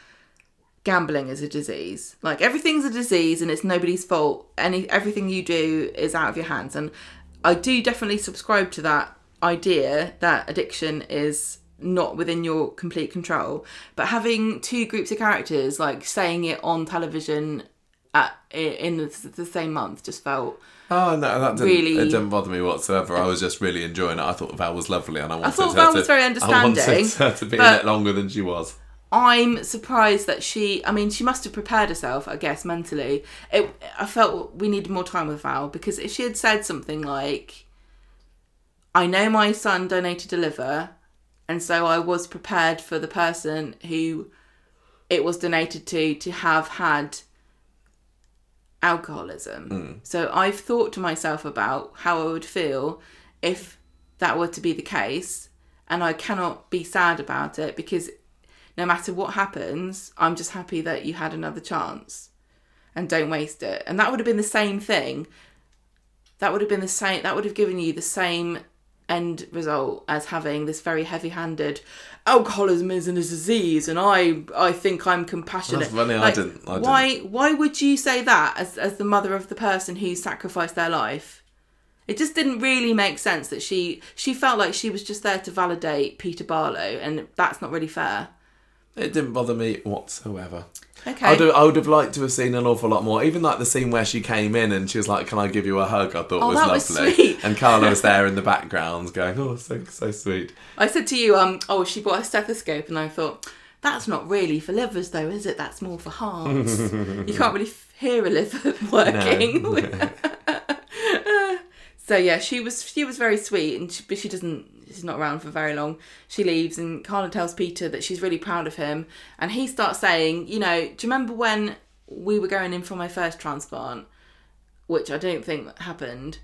gambling is a disease. Like everything's a disease and it's nobody's fault. Any everything you do is out of your hands and I do definitely subscribe to that idea that addiction is not within your complete control. But having two groups of characters like saying it on television at in the, the same month just felt Oh no, that didn't, Really- it didn't bother me whatsoever. I was just really enjoying it. I thought Val was lovely, and I wanted I thought Val to, was very understanding. I wanted her to be in it longer than she was. I'm surprised that she. I mean, she must have prepared herself, I guess, mentally. It. I felt we needed more time with Val because if she had said something like, "I know my son donated a liver, and so I was prepared for the person who it was donated to to have had alcoholism." Hmm. So I've thought to myself about how I would feel if that were to be the case, and I cannot be sad about it because no matter what happens, I'm just happy that you had another chance and don't waste it. And that would have been the same thing. That would have been the same, that would have given you the same end result as having this very heavy handed alcoholism isn't a disease and I I think I'm compassionate. That's funny, I didn't- I why why would you say that as as the mother of the person who sacrificed their life? It just didn't really make sense that she she felt like she was just there to validate Peter Barlow and that's not really fair. It didn't bother me whatsoever. Okay. I'd, I would have liked to have seen an awful lot more. Even like the scene where she came in and she was like, "Can I give you a hug?" I thought Oh, was that was lovely. sweet. And Carla was there in the background, going, "Oh, so so sweet." I said to you, um, oh, she bought a stethoscope, and I thought, that's not really for livers, though, is it? That's more for hearts. you can't really f- hear a liver working. so yeah, she was she was very sweet, and she, but she doesn't. She's not around for very long. She leaves, and Carla tells Peter that she's really proud of him, and he starts saying, you know, do you remember when we were going in for my first transplant, which I don't think happened,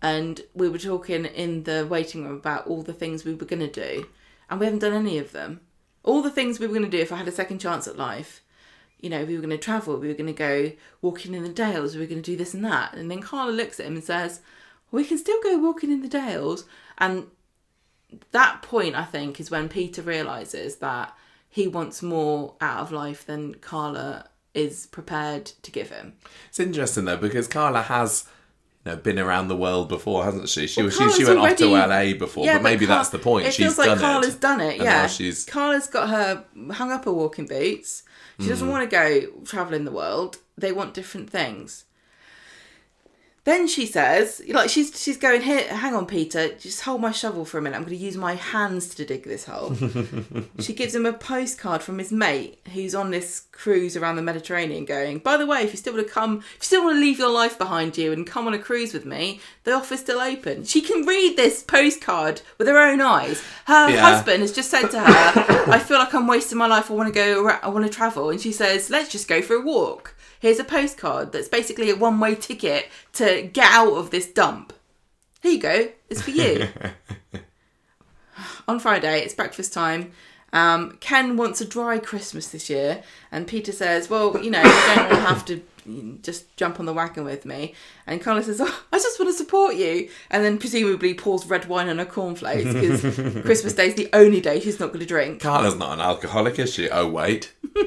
and we were talking in the waiting room about all the things we were going to do, and we haven't done any of them. All the things we were going to do if I had a second chance at life. You know, we were going to travel, we were going to go walking in the Dales, we were going to do this and that. And then Carla looks at him and says, We can still go walking in the Dales. And that point, I think, is when Peter realizes that he wants more out of life than Carla is prepared to give him. It's interesting though because Carla has you know, been around the world before, hasn't she? She Well, she, she went off to LA before, Yeah, but maybe Car- that's the point. It she's feels like done Carla's it. done it. Yeah, she's Carla's got her hung up her walking boots. She doesn't Mm. want to go traveling the world. They want different things. Then she says, like she's she's going here. Hang on, Peter. Just hold my shovel for a minute. I'm going to use my hands to dig this hole. she gives him a postcard from his mate who's on this cruise around the Mediterranean. Going, by the way, if you still want to come, if you still want to leave your life behind you and come on a cruise with me, the offer's still open. She can read this postcard with her own eyes. Her Yeah. husband has just said to her, "I feel like I'm wasting my life. I want to go. I want to travel." And she says, "Let's just go for a walk." Here's a postcard that's basically a one-way ticket to get out of this dump. Here you go. It's for you. on Friday, it's breakfast time. Um, Ken wants a dry Christmas this year, and Peter says, "Well, you know, you don't all have to just jump on the wagon with me." And Carla says, "Oh, I just want to support you," and then presumably pours red wine on her cornflakes because Christmas Day is the only day she's not going to drink. Carla's not an alcoholic, is she? Oh wait,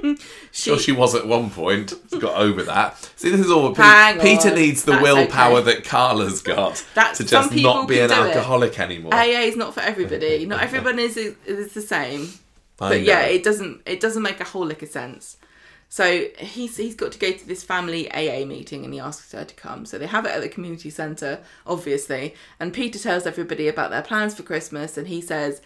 She, sure she was at one point. Got over that. See, this is all. Pe- Peter needs the That's willpower okay. that Carla's got That's- to just not be an do it. alcoholic anymore. Ah, AA is not for everybody. Not everyone is is the same. I but yeah, it doesn't it doesn't make a whole lick of sense. So he's he's got to go to this family AA meeting and he asks her to come. So they have it at the community centre, obviously. And Peter tells everybody about their plans for Christmas and he says,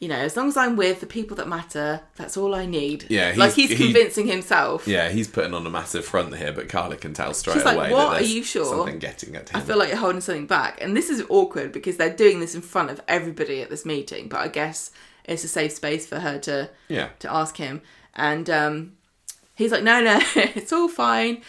you know, as long as I'm with the people that matter, that's all I need. Yeah, like he's- he's he- convincing himself. Yeah, he's putting on a massive front here, but Carla can tell straight She's like, away "What? that Are you sure?" something getting at him. I feel like you're holding something back. And this is awkward because they're doing this in front of everybody at this meeting, but I guess it's a safe space for her to yeah, to ask him. And um, he's like, no, no, it's all fine.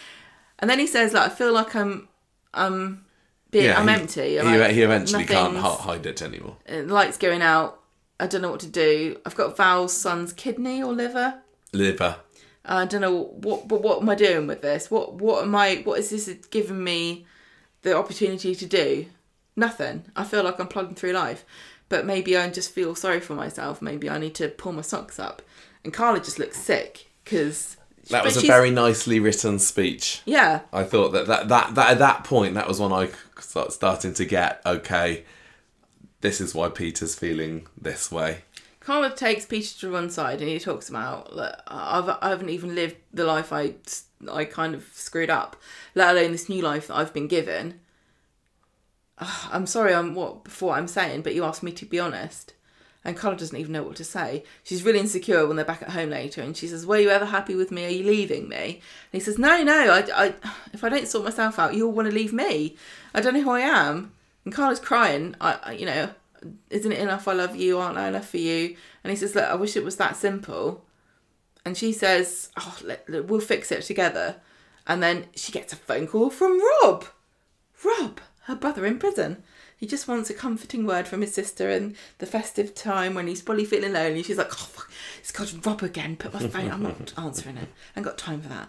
And then he says, like, I feel like I'm, I'm, being, yeah. I'm he, empty. He, like, he eventually can't hide it anymore. uh, Lights going out. I don't know what to do. I've got Val's son's kidney or liver. Liver. I don't know what, but what am I doing with this? What, what am I? What is this giving me the opportunity to do? Nothing. I feel like I'm plodding through life, but maybe I just feel sorry for myself. Maybe I need to pull my socks up. And Carla just looks sick because That was a very nicely written speech. yeah. I thought that that, that, that at that point that was when I start starting to get okay. This is why Peter's feeling this way. Carla takes Peter to one side and he talks about that I've I haven't even lived the life I I kind of screwed up, let alone this new life that I've been given. I'm sorry, I'm what before I'm saying, but you asked me to be honest. And Carla doesn't even know what to say. She's really insecure when they're back at home later, and she says, "Were you ever happy with me? Are you leaving me?" And he says, "No, no. I, I if I don't sort myself out, you'll want to leave me. I don't know who I am." And Carla's crying. I, I you know, isn't it enough I love you? Aren't I enough for you? And he says, Look, I wish it was that simple. And she says, Oh, we'll fix it together. And then she gets a phone call from Rob. Rob, her brother in prison. He just wants a comforting word from his sister and the festive time when he's probably feeling lonely. She's like, Oh, fuck, it's got Rob again. Put my phone, I'm not answering it. I ain't got time for that.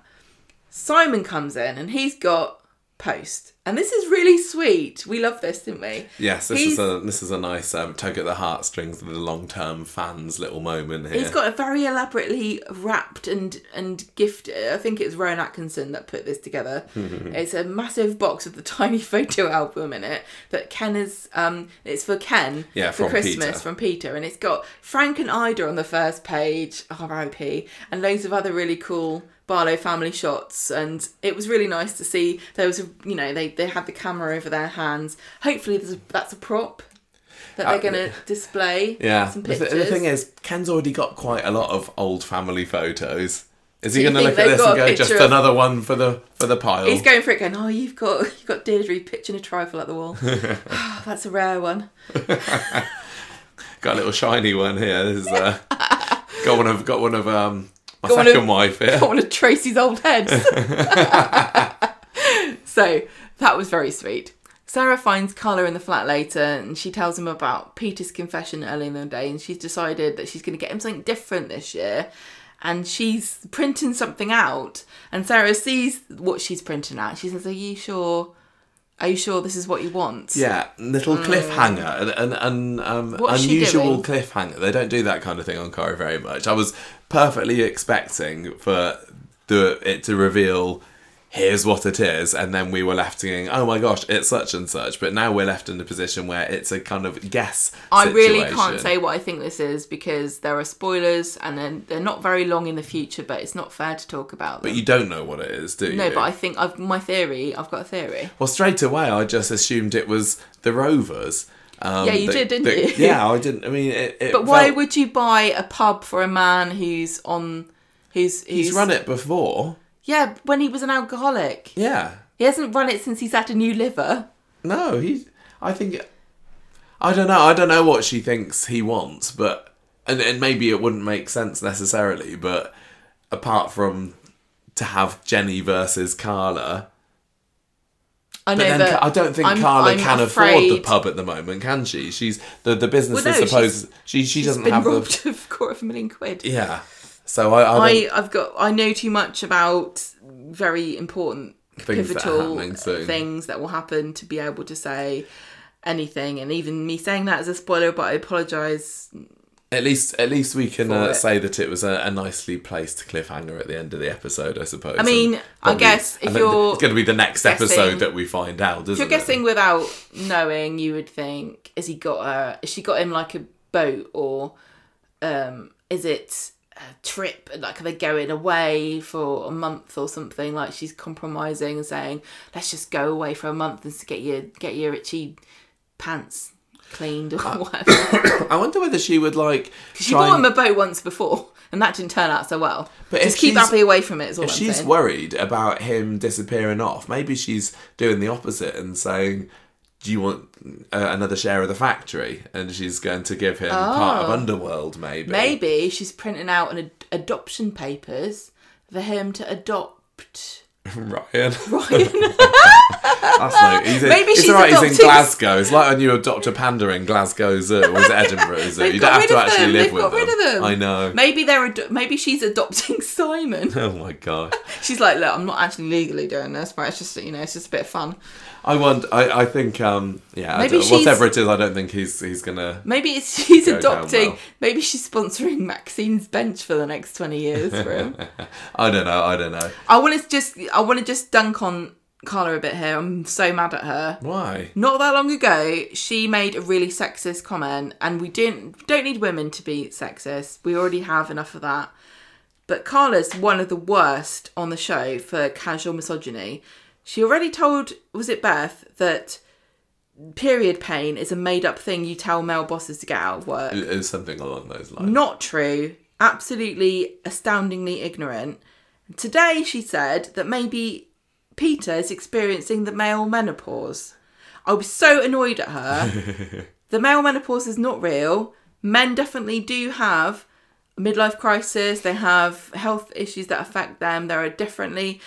Simon comes in and he's got post. And this is really sweet. We love this, didn't we? Yes, this He's- is a this is a nice um, tug at the heartstrings of the long term fans little moment here. He's got a very elaborately wrapped and and gifted. I think it's was Rowan Atkinson that put this together. it's a massive box with the tiny photo album in it that Ken is. Um, it's for Ken Yeah, for Christmas Peter. from Peter, and it's got Frank and Ida on the first page, R.I.P. and loads of other really cool Barlow family shots. And it was really nice to see. There was a you know they they have the camera over their hands. Hopefully, there's a, that's a prop. That they're Uh, going to display yeah, some the, pictures. the thing is, Ken's already got quite a lot of old family photos. Is he going to look at this and go, just of- another one for the for the pile? He's going for it, going, "Oh, you've got you've got Deirdre pitching a trifle at the wall. That's a rare one." got a little shiny one here. This is uh, got one of got one of um, My Go on second a- wife here. Got one of Tracy's old heads. so that was very sweet. Sarah finds Carla in the flat later and she tells him about Peter's confession earlier in the day and she's decided that she's going to get him something different this year and she's printing something out and Sarah sees what she's printing out. She says, Are you sure? Are you sure this is what you want? Yeah, little cliffhanger, and and, and um, Mm. Unusual cliffhanger. They don't do that kind of thing on Corrie very much. I was perfectly expecting for the it to reveal here's what it is, and then we were left thinking, oh my gosh, it's such and such. But now we're left in a position where it's a kind of guess. I really can't say what I think this is because there are spoilers and then they're not very long in the future, but it's not fair to talk about them. But you don't know what it is, do you? no, but I think I've my theory. I've got a theory. Well, straight away, I just assumed it was the Rovers. Um, Yeah, you that- did, didn't that- you? Yeah, I didn't. I mean, it, it But why felt- would you buy a pub for a man who's on, who's who's he's run it before? Yeah, when he was an alcoholic, Yeah. he hasn't run it since he's had a new liver. No, he. I think. I don't know. I don't know what she thinks he wants, but and and maybe it wouldn't make sense necessarily. But apart from to have Jenny versus Carla, I know, but then but I don't think I'm- Carla I'm can afraid afford the pub at the moment, can she? She's the the business Well, is supposed she she doesn't have robbed the of a quarter of a million quid. yeah. So I I, I I've got I know too much about very important Things pivotal soon. things that will happen to be able to say anything and even me saying that as a spoiler but I apologise at least at least we can uh, say that it was a, a nicely placed cliffhanger at the end of the episode. I suppose. I mean, I guess if you're it's going to be the next guessing- episode that we find out. Isn't if you're it? guessing without knowing you would think has he got her has she got him like a boat or um is it trip like they're they going away for a month or something like she's compromising and saying let's just go away for a month and get your get your itchy pants cleaned or whatever I wonder whether she would like. she bought and- him a boat once before and that didn't turn out so well But just if keep Abby away from it is all If I'm she's saying worried about him disappearing off, maybe she's doing the opposite and saying, "Do you want uh, another share of the factory?" And she's going to give him part of Underworld, maybe. maybe she's printing out an ad- adoption papers for him to adopt Ryan. Ryan. That's no. He's in, Maybe it's she's alright. He's in Glasgow. It's like when you adopt a panda in Glasgow Zoo or is it Edinburgh Zoo. You don't have to actually them. live They've with got them. rid of them. I know. Maybe they're ad- maybe she's adopting Simon. Oh my god. She's like, look, I'm not actually legally doing this, but it's just you know, it's just a bit of fun. I want. I, I think. Um. Yeah. I Maybe whatever it is, I don't think he's he's gonna. Maybe it's she's adopting. well. Maybe she's sponsoring Maxine's bench for the next twenty years for him. I don't know. I don't know. I want to just, I want to just dunk on Carla a bit here. I'm so mad at her. Why? Not that long ago, she made a really sexist comment, and we didn't don't need women to be sexist. We already have enough of that. But Carla's one of the worst on the show for casual misogyny. She already told was it Beth that period pain is a made up thing you tell male bosses to get out of work. It is something along those lines. Not true. Absolutely astoundingly ignorant. Today she said that maybe Peter is experiencing the male menopause. I was so annoyed at her. the male menopause is not real. Men definitely do have midlife crisis. They have health issues that affect them. There are definitely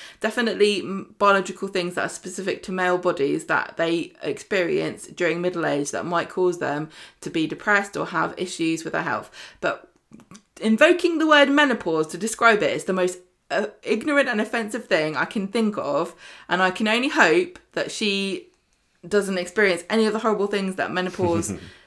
mm, biological things that are specific to male bodies that they experience during middle age that might cause them to be depressed or have issues with their health. But invoking the word menopause to describe it is the most uh, ignorant and offensive thing I can think of, and I can only hope that she doesn't experience any of the horrible things that menopause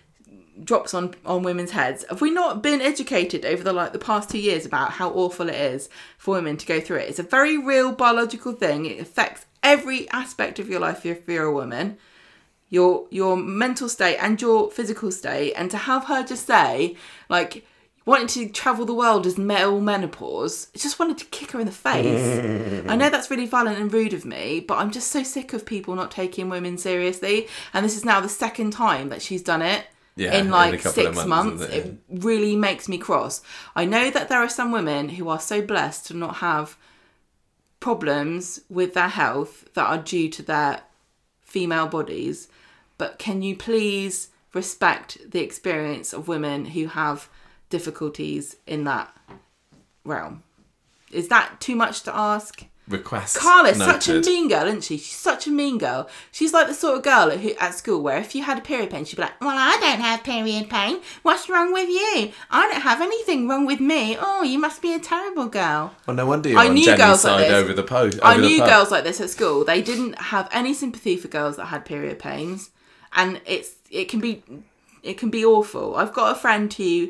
drops on on women's heads. Have we not been educated over the like the past two years about how awful it is for women to go through it? It's a very real biological thing. It affects every aspect of your life if you're a woman your your mental state and your physical state and to have her just say like wanting to travel the world as male menopause just wanted to kick her in the face i know that's really violent and rude of me but i'm just so sick of people not taking women seriously and this is now the second time that she's done it Yeah, in in like couple six months, months, isn't it really makes me cross i know that there are some women who are so blessed to not have problems with their health that are due to their female bodies, but can you please respect the experience of women who have difficulties in that realm? Is that too much to ask? Request. Carla's such a mean girl, isn't she? She's such a mean girl. She's like the sort of girl who, at school where if you had a period pain, she'd be like, Well, I don't have period pain. What's wrong with you? I don't have anything wrong with me. Oh, you must be a terrible girl. Well, no wonder you're I on knew Jenny's girls like this. over the post. I over the knew girls like this at school. They didn't have any sympathy for girls that had period pains, and it's it can be it can be awful. I've got a friend who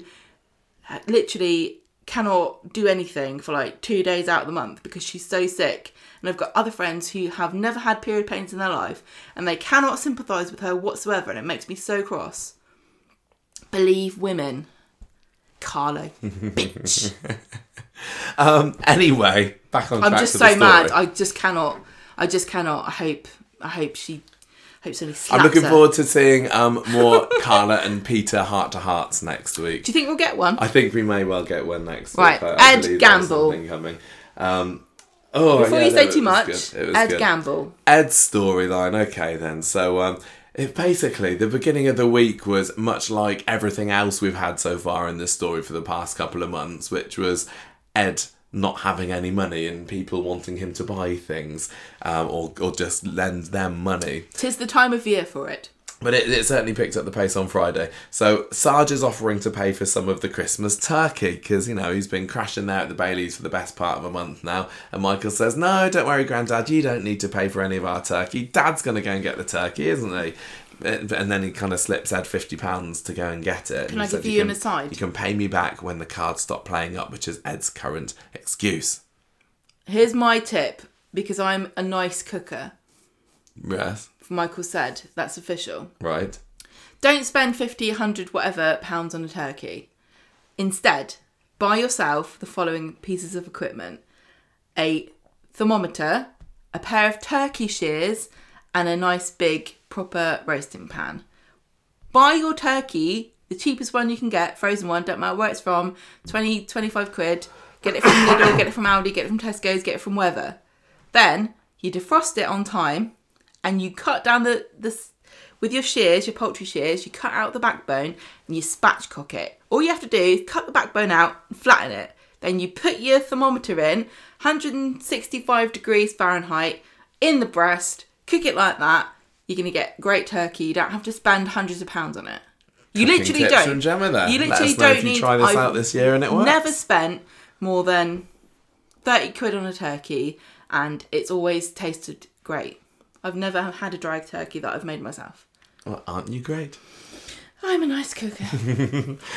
uh, literally cannot do anything for like two days out of the month because she's so sick. And I've got other friends who have never had period pains in their life, and they cannot sympathise with her whatsoever, and it makes me so cross. Believe women, Carlo, bitch. Um. Anyway, back on I'm just so mad. I just cannot. I just cannot. I hope. I hope she. Hope somebody slaps I'm looking her. forward to seeing um more Carla and Peter heart to hearts next week. Do you think we'll get one? I think we may well get one next Right, week. I Ed Gamble. coming. Um. Oh, Before yeah, you say too much, good. It was Ed good. Gamble. Ed's storyline. Okay, then. So, um, it basically the beginning of the week was much like everything else we've had so far in this story for the past couple of months, which was Ed not having any money and people wanting him to buy things um, or or just lend them money. Tis the time of year for it. But it, it certainly picked up the pace on Friday. So Sarge is offering to pay for some of the Christmas turkey because, you know, he's been crashing there at the Baileys for the best part of a month now. And Michael says, No, don't worry, Grandad, you don't need to pay for any of our turkey. Dad's going to go and get the turkey, isn't he? And and then he kind of slips Ed £50 to go and get it. Can I give you an can- aside? You can pay me back when the cards stop playing up, which is Ed's current excuse. Here's my tip because I'm a nice cooker. Yes, Michael said that's official. right. Don't spend 50, 100, whatever pounds on a turkey. Instead, buy yourself the following pieces of equipment a thermometer, a pair of turkey shears, and a nice big proper roasting pan. Buy your turkey, the cheapest one you can get, frozen one, don't matter where it's from, 20, 25 quid. Get it from Lidl, get it from Aldi, get it from Tesco's, get it from wherever. Then you defrost it on time and you cut down the, the with your shears, your poultry shears, you cut out the backbone and you spatchcock it. All you have to do is cut the backbone out and flatten it. Then you put your thermometer in, 165 degrees Fahrenheit, in the breast, cook it like that. You're going to get great turkey. You don't have to spend hundreds of pounds on it. You literally don't. from Gemma there. You literally don't need. try this I've out this year and it works. Never spent more than thirty quid on a turkey, and it's always tasted great. I've never had a dry turkey that I've made myself. Well, aren't you great? I'm a nice cooker.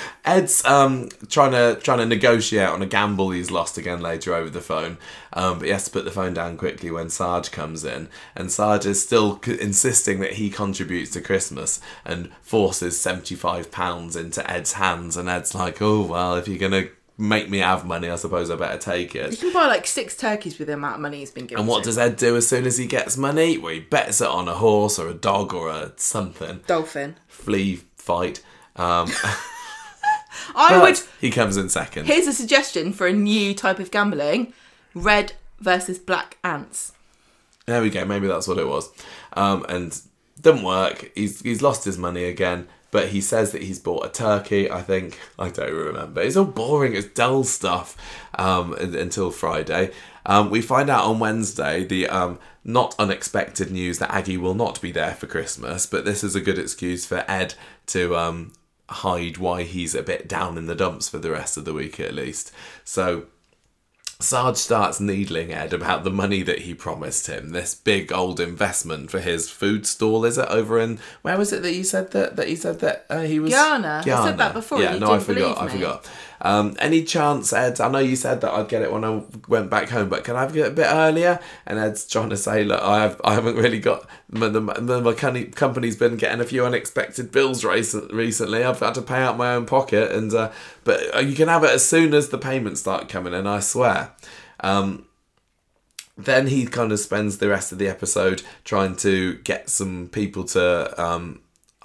Ed's um trying to trying to negotiate on a gamble he's lost again later over the phone, um, but he has to put the phone down quickly when Sarge comes in, and Sarge is still c- insisting that he contributes to Christmas and forces seventy five pounds into Ed's hands, and Ed's like, oh well, if you're gonna make me have money, I suppose I better take it. you can buy like six turkeys with the amount of money he's been given. And what to. does Ed do as soon as he gets money? Well, he bets it on a horse or a dog or a something dolphin? flea fight. Um, I would. he comes in second. Here's a suggestion for a new type of gambling: red versus black ants. There we go. Maybe that's what it was. Um, and didn't work. He's he's lost his money again. But he says that he's bought a turkey. I think I don't remember. It's all boring. It's dull stuff. Um, until Friday, um, we find out on Wednesday the um, not unexpected news that Aggie will not be there for Christmas. But this is a good excuse for Ed to um, hide why he's a bit down in the dumps for the rest of the week at least. So Sarge starts needling Ed about the money that he promised him. This big old investment for his food stall, is it over in where was it that you said that that he said that uh, he was Guyana. I said that before, Yeah, no, I forgot. I me. forgot. Um, any chance, Ed? I know you said that I'd get it when I went back home, but can I get it a bit earlier? And Ed's trying to say, look, I have, I haven't really got my, my, my company- company's been getting a few unexpected bills recent, recently. I've had to pay out my own pocket, and uh, but uh, you can have it as soon as the payments start coming in. I swear. Um, then he kind of spends the rest of the episode trying to get some people to um,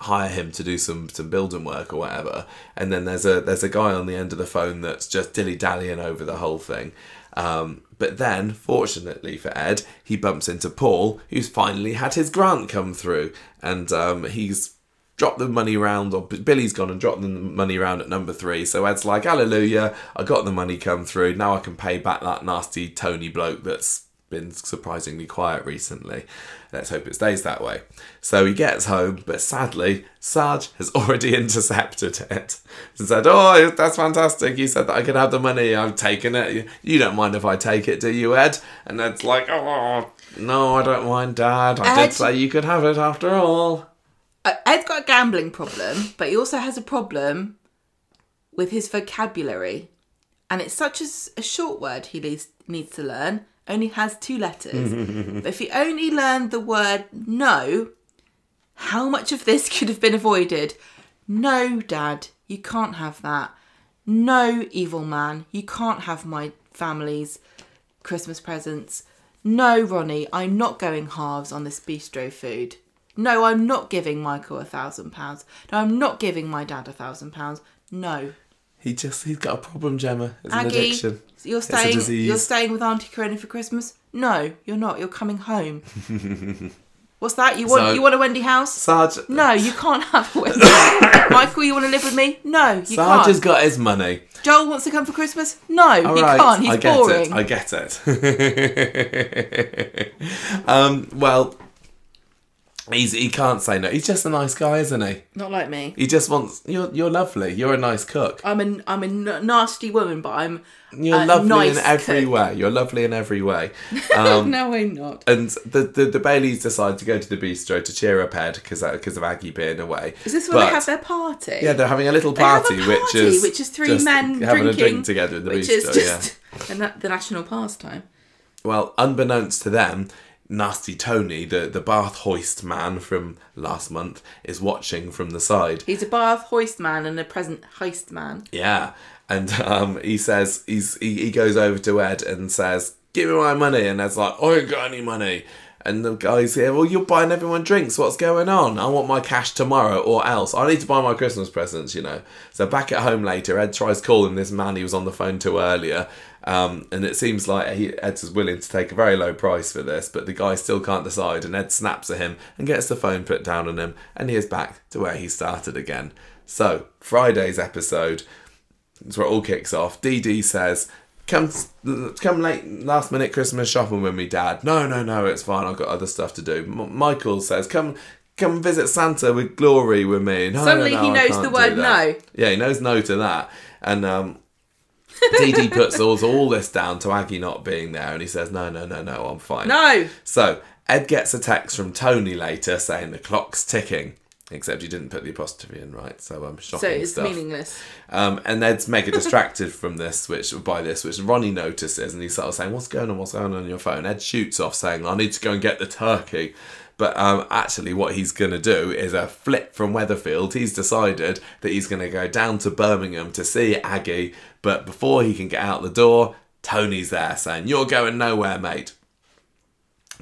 hire him to do some some building work or whatever. And then there's a there's a guy on the end of the phone that's just dilly dallying over the whole thing. Um, but then, fortunately for Ed, he bumps into Paul, who's finally had his grant come through, and um, he's dropped the money round, or Billy's gone and dropped the money round at number three. So Ed's like, Hallelujah, I got the money come through. Now I can pay back that nasty Tony bloke that's been surprisingly quiet recently. Let's hope it stays that way. So he gets home, but sadly, Sarge has already intercepted it and said, Oh, that's fantastic. You said that I could have the money. I've taken it. You don't mind if I take it, do you, Ed? And Ed's like, Oh, no, I don't mind, Dad. I Ed- did say you could have it after all. Uh, Ed's got a gambling problem, but he also has a problem with his vocabulary. And it's such a short word he needs, needs to learn, only has two letters. but if he only learned the word no, how much of this could have been avoided? No, Dad, you can't have that. No, evil man, you can't have my family's Christmas presents. No, Ronnie, I'm not going halves on this bistro food. No, I'm not giving Michael a thousand pounds. No, I'm not giving my dad a thousand pounds. No. He just, he's got a problem, Gemma. It's an Aggie, addiction. you're staying you're staying with Auntie Corona for Christmas? No, you're not. You're coming home. What's that? You want So- you want a Wendy house? Sarge, No, you can't have a Wendy. Michael, you want to live with me? No, you Sarge can't. has got his money. Joel wants to come for Christmas? No, All he right, can't. He's I get boring. it. I get it. um, well, he's he can't say no. He's just a nice guy, isn't he? Not like me. He just wants you're you're lovely. You're a nice cook. I'm a I'm a n- nasty woman, but I'm You're a lovely in every cook. way. You're lovely in every way. Um, no, I'm not. and the, the the Baileys decide to go to the bistro to cheer up Ed because because of Aggie being away. Is this where But- they have their party? Yeah, they're having a little have a party, which is which is three men having drinking, a drink together in the which bistro. is yeah. just the, na- the national pastime. Well, unbeknownst to them, Nasty Tony, the, the bath hoist man from last month, is watching from the side. He's a bath hoist man and a present heist man. Yeah. And um, he says, he's he, he goes over to Ed and says, Give me my money. And Ed's like, I ain't got any money. And the guy's here, Well, you're buying everyone drinks. What's going on? I want my cash tomorrow or else. I need to buy my Christmas presents, you know. So back at home later, Ed tries calling this man he was on the phone to earlier. Um, and it seems like he, Ed's is willing to take a very low price for this, but the guy still can't decide. And Ed snaps at him and gets the phone put down on him, and he is back to where he started again. So, Friday's episode, is where it all kicks off. Dee Dee says, "Come, come late last minute Christmas shopping with me, Dad." No, no, no, it's fine. I've got other stuff to do. M- Michael says, "Come, come visit Santa with Glory with me." No, Suddenly no, he no, I knows the word no. Yeah, he knows no to that, and um. Dee Dee puts all, all this down to Aggie not being there, and he says, "No, no, no, no, I'm fine." No, So Ed gets a text from Tony later saying the clock's ticking, except he didn't put the apostrophe in right. So I'm shocking so it's stuff. meaningless. Um, and Ed's mega distracted from this, which by this, which Ronnie notices, and he's sort of saying, "What's going on? What's going on on your phone?" Ed shoots off, saying, "I need to go and get the turkey." But um, actually, what he's going to do is a flip from Weatherfield. He's decided that he's going to go down to Birmingham to see Aggie. But before he can get out the door, Tony's there saying, "You're going nowhere, mate."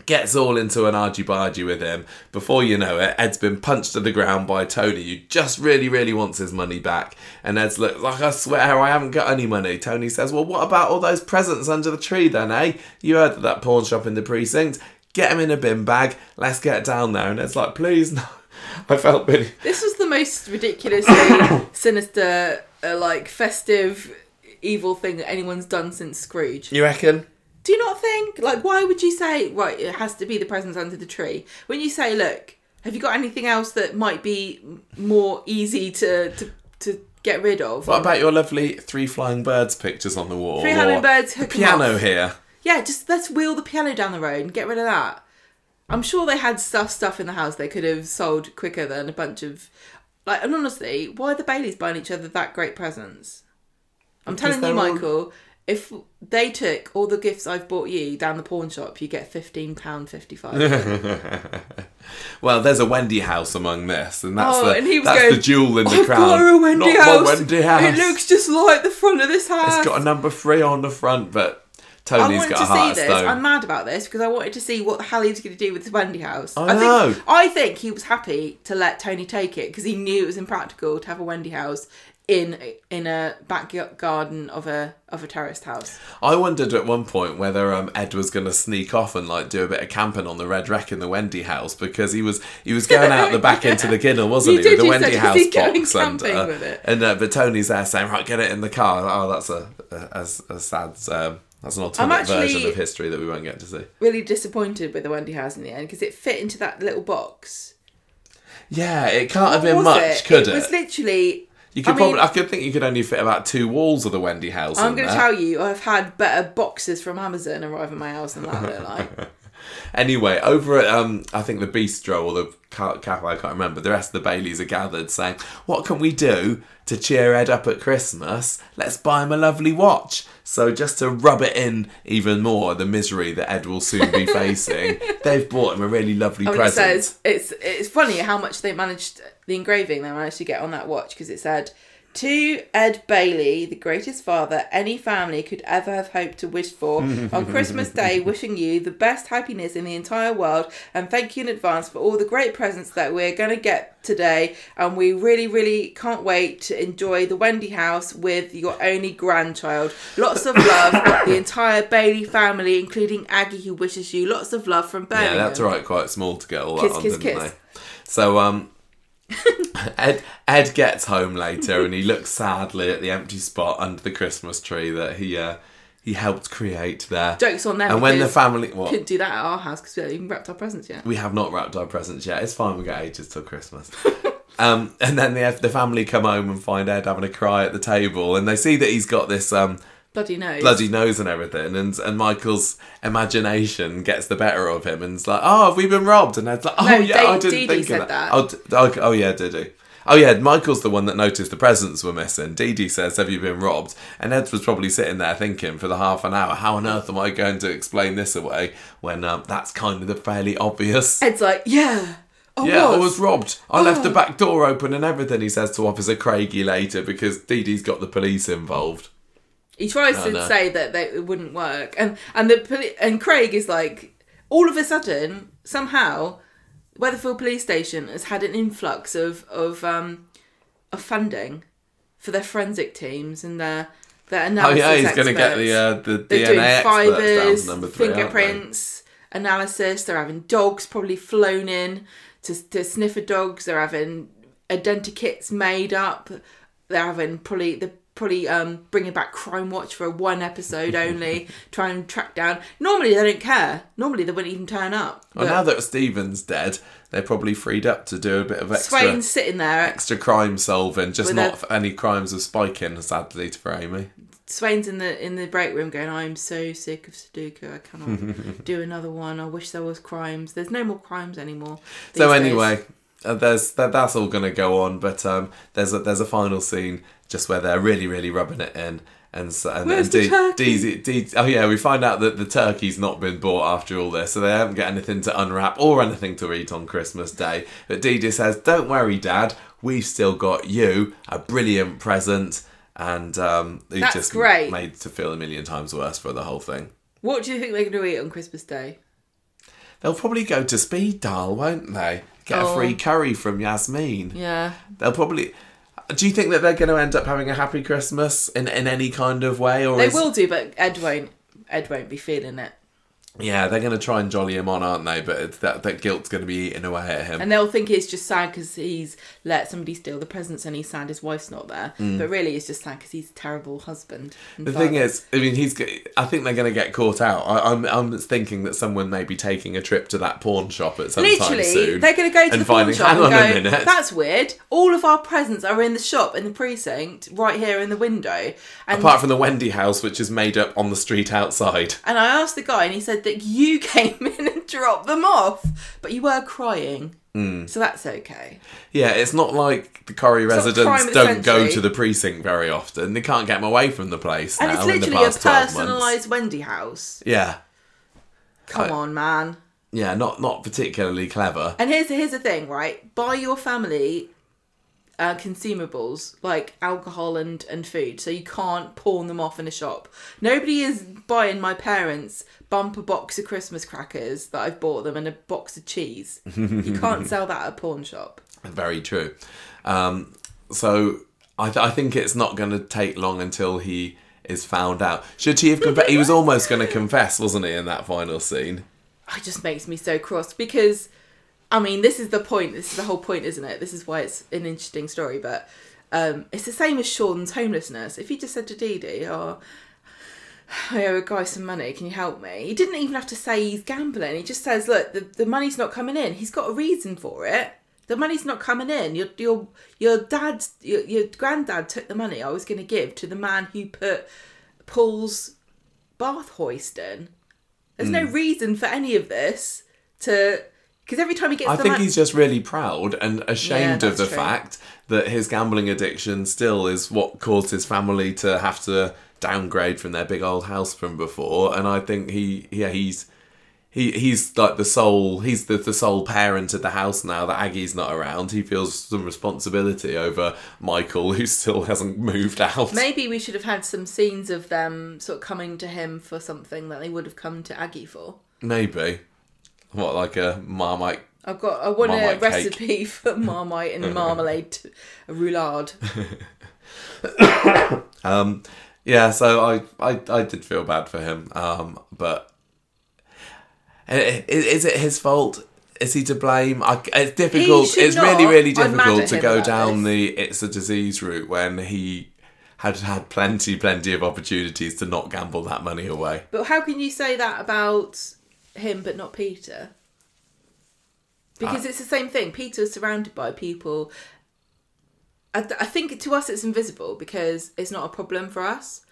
gets all into an argy bargy with him. Before you know it, Ed's been punched to the ground by Tony, who just really, really wants his money back. And Ed's like, like, I swear I haven't got any money. Tony says, Well, what about all those presents under the tree then, eh? You heard that pawn shop in the precinct. Get them in a bin bag. Let's get down there. And it's like, Please, no. I felt really. This was the most ridiculously sinister, uh, like festive, evil thing that anyone's done since Scrooge. You reckon? Do you not think? Like, why would you say, right, it has to be the presents under the tree? When you say, look, have you got anything else that might be more easy to, to, to get rid of? What about your lovely three flying birds pictures on the wall? Three hummingbirds, the piano off. here. Yeah, just let's wheel the piano down the road and get rid of that. I'm sure they had stuff stuff in the house they could have sold quicker than a bunch of like and honestly, why are the Baileys buying each other that great presents? I'm Because telling you, they're all- Michael, if they took all the gifts I've bought you down the pawn shop, you get fifteen pound fifty five. Well, there's a Wendy house among this, and that's Oh, the and he was that's going, the jewel in the I've crown. got her a Wendy Not house. my Wendy house. It looks just like the front of this house. It's got a number three on the front, but I Tony's wanted got to heart see this. I'm mad about this because I wanted to see what the hell he was going to do with his Wendy house. I think know. I think he was happy to let Tony take it because he knew it was impractical to have a Wendy house in in a back garden of a of a terraced house. I wondered at one point whether um, Ed was going to sneak off and like do a bit of camping on the Red Rec in the Wendy house because he was he was going out the back into the kennel, wasn't You he, did, with the Wendy said, house "Is he going box with it?" And uh, but Tony's there saying, "Right, get it in the car." Oh, that's a a, a, a sad. Um, that's an alternate version of history that we won't get to see. Really disappointed with the Wendy house in the end because it fit into that little box. Yeah, it can't have been much, it? could it? It was literally. you could I mean- probably. I could think you could only fit about two walls of the Wendy house. I'm going to tell you, I've had better boxes from Amazon arrive at my house than that. like. Anyway, over at um, I think the bistro or the ca- cafe, I can't remember. The rest of the Baileys are gathered, saying, "What can we do to cheer Ed up at Christmas? Let's buy him a lovely watch." So just to rub it in even more, the misery that Ed will soon be facing, they've bought him a really lovely I mean, it present. says it's it's funny how much they managed the engraving they managed to get on that watch because it said to Ed Bailey, the greatest father any family could ever have hoped to wish for on Christmas Day, wishing you the best happiness in the entire world and thank you in advance for all the great presents that we're going to get today and we really really can't wait to enjoy the Wendy house with your only grandchild lots of love the entire Bailey family including Aggie who wishes you lots of love from Birmingham yeah, that's right. Quite small to get all Kiss, that on, kiss, didn't kiss. they? So um, Ed Ed gets home later and he looks sadly at the empty spot under the Christmas tree that he uh, he helped create there. Jokes on them. And when the family what couldn't do that at our house because we haven't even wrapped our presents yet. we have not wrapped our presents yet. It's fine. We got ages till Christmas. um, and then the the family come home and find Ed having a cry at the table, and they see that he's got this um, Bloody nose. bloody nose and everything, and and Michael's imagination gets the better of him, and it's like, oh, have we been robbed? And Ed's like, oh No, yeah, I didn't Dee Dee think said of that. Oh, d- oh, oh yeah, did he? Oh yeah, Michael's the one that noticed the presents were missing. Dee Dee says, "Have you been robbed?" And Ed was probably sitting there thinking for the half an hour, "How on earth am I going to explain this away when um, that's kind of the fairly obvious." Ed's like, yeah. I Yeah, was. I was robbed. I left the Oh. back door open and everything. He says to Officer Craigie later because Dee Dee's got the police involved. He tries I to know. say that they, it wouldn't work, and and the and Craig is like, all of a sudden, somehow, Weatherfield Police Station has had an influx of of um of funding for their forensic teams and their their analysis. Oh yeah, he's going to get the uh, the They're DNA fibers, down to number three, fingerprints analysis. They're having dogs probably flown in to to sniffer dogs. They're having identikits made up. They're having probably the probably um bringing back Crime Watch for one episode only, try and track down. Normally they don't care. Normally they wouldn't even turn up. Well, But now that Stephen's dead, they're probably freed up to do a bit of extra Swain's sitting there. extra crime solving, just With not a- any crimes of spiking, sadly to for Amy. Swain's in the in the break room going, I'm so sick of Sudoku. I cannot do another one. I wish there was crimes. There's no more crimes anymore. So these days." anyway, uh, there's that, that's all going to go on, but um, there's a there's a final scene just where they're really really rubbing it in. And, so, and, Where's and the Dee- turkey? Dee's- Dee- oh yeah, we find out that the turkey's not been bought after all this, so they haven't got anything to unwrap or anything to eat on Christmas Day. But Dee Dee says, "Don't worry, Dad, we've still got you a brilliant present." And um, he That's just great. made to feel a million times worse for the whole thing. What do you think they're going to eat on Christmas Day? They'll probably go to Speed Daal, won't they? Get a Oh. free curry from Yasmin. Yeah. They'll probably. Do you think that they're going to end up having a happy Christmas in, in any kind of way, or They is, will do, but Ed won't. Ed won't be feeling it, Yeah, they're going to try and jolly him on, aren't they? But it's that that guilt's going to be eating away at him. and they'll think it's just sad because he's let somebody steal the presents, and he's sad his wife's not there. But really, it's just sad because he's a terrible husband. and Mm. the thing is, I mean, he's. I think they're going to get caught out. I, I'm. I'm thinking that someone may be taking a trip to that pawn shop at some time Literally, soon. they're going to go to the pawn shop and on go, a minute. "That's weird. All of our presents are in the shop in the precinct, right here in the window." And Apart from the Wendy house, which is made up on the street outside. and I asked the guy, and he said that you came in and dropped them off, but you were crying, Mm. so that's okay. Yeah, it's not like the Corrie not residents the don't go to the precinct very often. They can't get them away from the place And now it's in the literally a past 12 months. personalised Wendy house. Yeah, Come I- on, man. yeah, not not particularly clever. And here's here's the thing, right? Buy your family uh, consumables like alcohol and, and food, so you can't pawn them off in a shop. Nobody is buying my parents bumper box of Christmas crackers that I've bought them and a box of cheese. you can't sell that at a pawn shop. Very true. Um, so I, th- I think it's not going to take long until he is found out. Should he have confessed? he was almost going to confess, wasn't he, in that final scene? It just makes me so cross because, I mean, this is the point. This is the whole point, isn't it? This is why it's an interesting story. But um, it's the same as Sean's homelessness. If he just said to Dee Dee, "Oh, I owe a guy some money. Can you help me?" He didn't even have to say he's gambling. He just says, "Look, the, the money's not coming in." He's got a reason for it. The money's not coming in. Your your your dad, your, your granddad took the money I was going to give to the man who put Paul's bath hoist in. There's no Hmm. reason for any of this to because every time he gets I the think he's just really proud and ashamed Yeah, of the true. fact that his gambling addiction still is what caused his family to have to downgrade from their big old house from before. And I think he, yeah, he's he he's like the sole he's the, the sole parent of the house now that Aggie's not around. He feels some responsibility over Michael, who still hasn't moved out. maybe we should have had some scenes of them sort of coming to him for something that they would have come to Aggie for. Maybe. What like a marmite I've got I want a Marmite cake. recipe for marmite and marmalade, a roulade. Um, yeah, so I, I, I did feel bad for him. Um, but i- i- is it his fault? Is he to blame? I, it's difficult. It's really, not. really I'm difficult to go down this. the it's a disease route when he had had plenty, plenty of opportunities to not gamble that money away. But how can you say that about him but not Peter? Because uh, it's the same thing. Peter is surrounded by people. I, th- I think to us it's invisible because it's not a problem for us.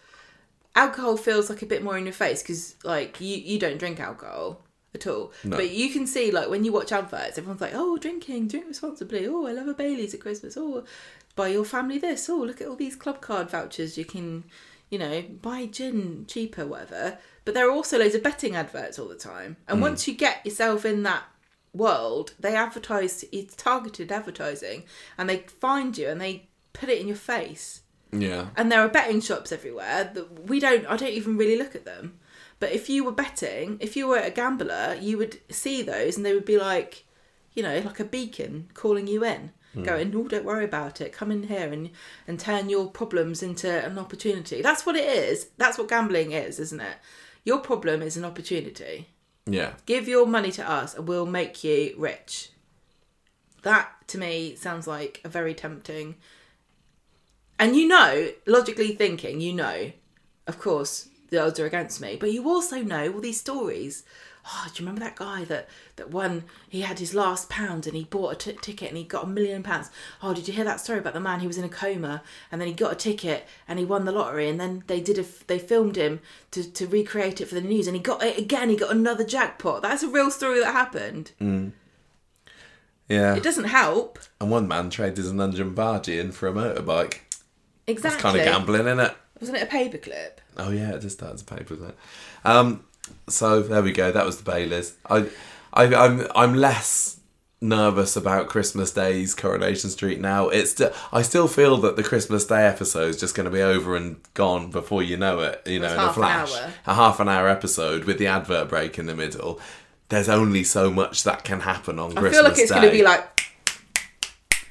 Alcohol feels like a bit more in your face because, like, you, you don't drink alcohol at all. No. But you can see, like, when you watch adverts, everyone's like, oh, drinking, drink responsibly. Oh, I love a Bailey's at Christmas. Oh, buy your family this. Oh, look at all these club card vouchers you can, you know, buy gin cheaper, whatever. But there are also loads of betting adverts all the time. And hmm. once you get yourself in that world, they advertise, it's targeted advertising, and they find you and they put it in your face. Yeah. and there are betting shops everywhere that we don't i don't even really look at them. But if you were betting if you were a gambler you would see those and they would be like you know like a beacon calling you in. Hmm. Going oh don't worry about it. Come in here and and turn your problems into an opportunity. That's what it is. That's what gambling is isn't it your problem is an opportunity. Yeah. give your money to us and we'll make you rich. That to me sounds like a very tempting and you know logically thinking you know of course the odds are against me but you also know all these stories oh do you remember that guy that that won? He had his last pound and he bought a t- ticket and he got a million pounds. Oh did you hear that story about the man? Who was in a coma and then he got a ticket and he won the lottery and then they did a f- they filmed him to, to recreate it for the news and he got it again. He got another jackpot. That's a real story that happened. Yeah. it doesn't help. And one man traded an Nanjum Baji in for a motorbike. exactly It's kind of gambling, isn't it? wasn't it a paperclip? Oh yeah, it just starts a paper, doesn't? Um, so there we go. That was the Baileys. I, I, I'm, I'm less nervous about Christmas Day's Coronation Street now. It's, st- I still feel that the Christmas Day episode is just going to be over and gone before you know it. You know, It's in a half an flash, hour. a half an hour episode with the advert break in the middle. There's only so much that can happen on I Christmas feel like it's Day. going to be like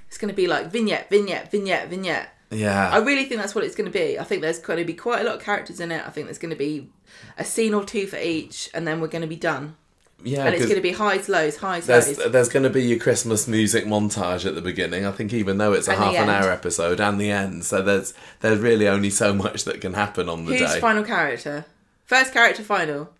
it's going to be like vignette, vignette, vignette, vignette. yeah, I really think that's what it's going to be. I think there's going to be quite a lot of characters in it. I think there's going to be a scene or two for each, and then we're going to be done. yeah. and it's going to be highs, lows, highs, There's lows. there's going to be your Christmas music montage at the beginning. I think even though it's a And half an hour episode and the end, so there's there's really only so much that can happen on the Who's day. final character? First character, final.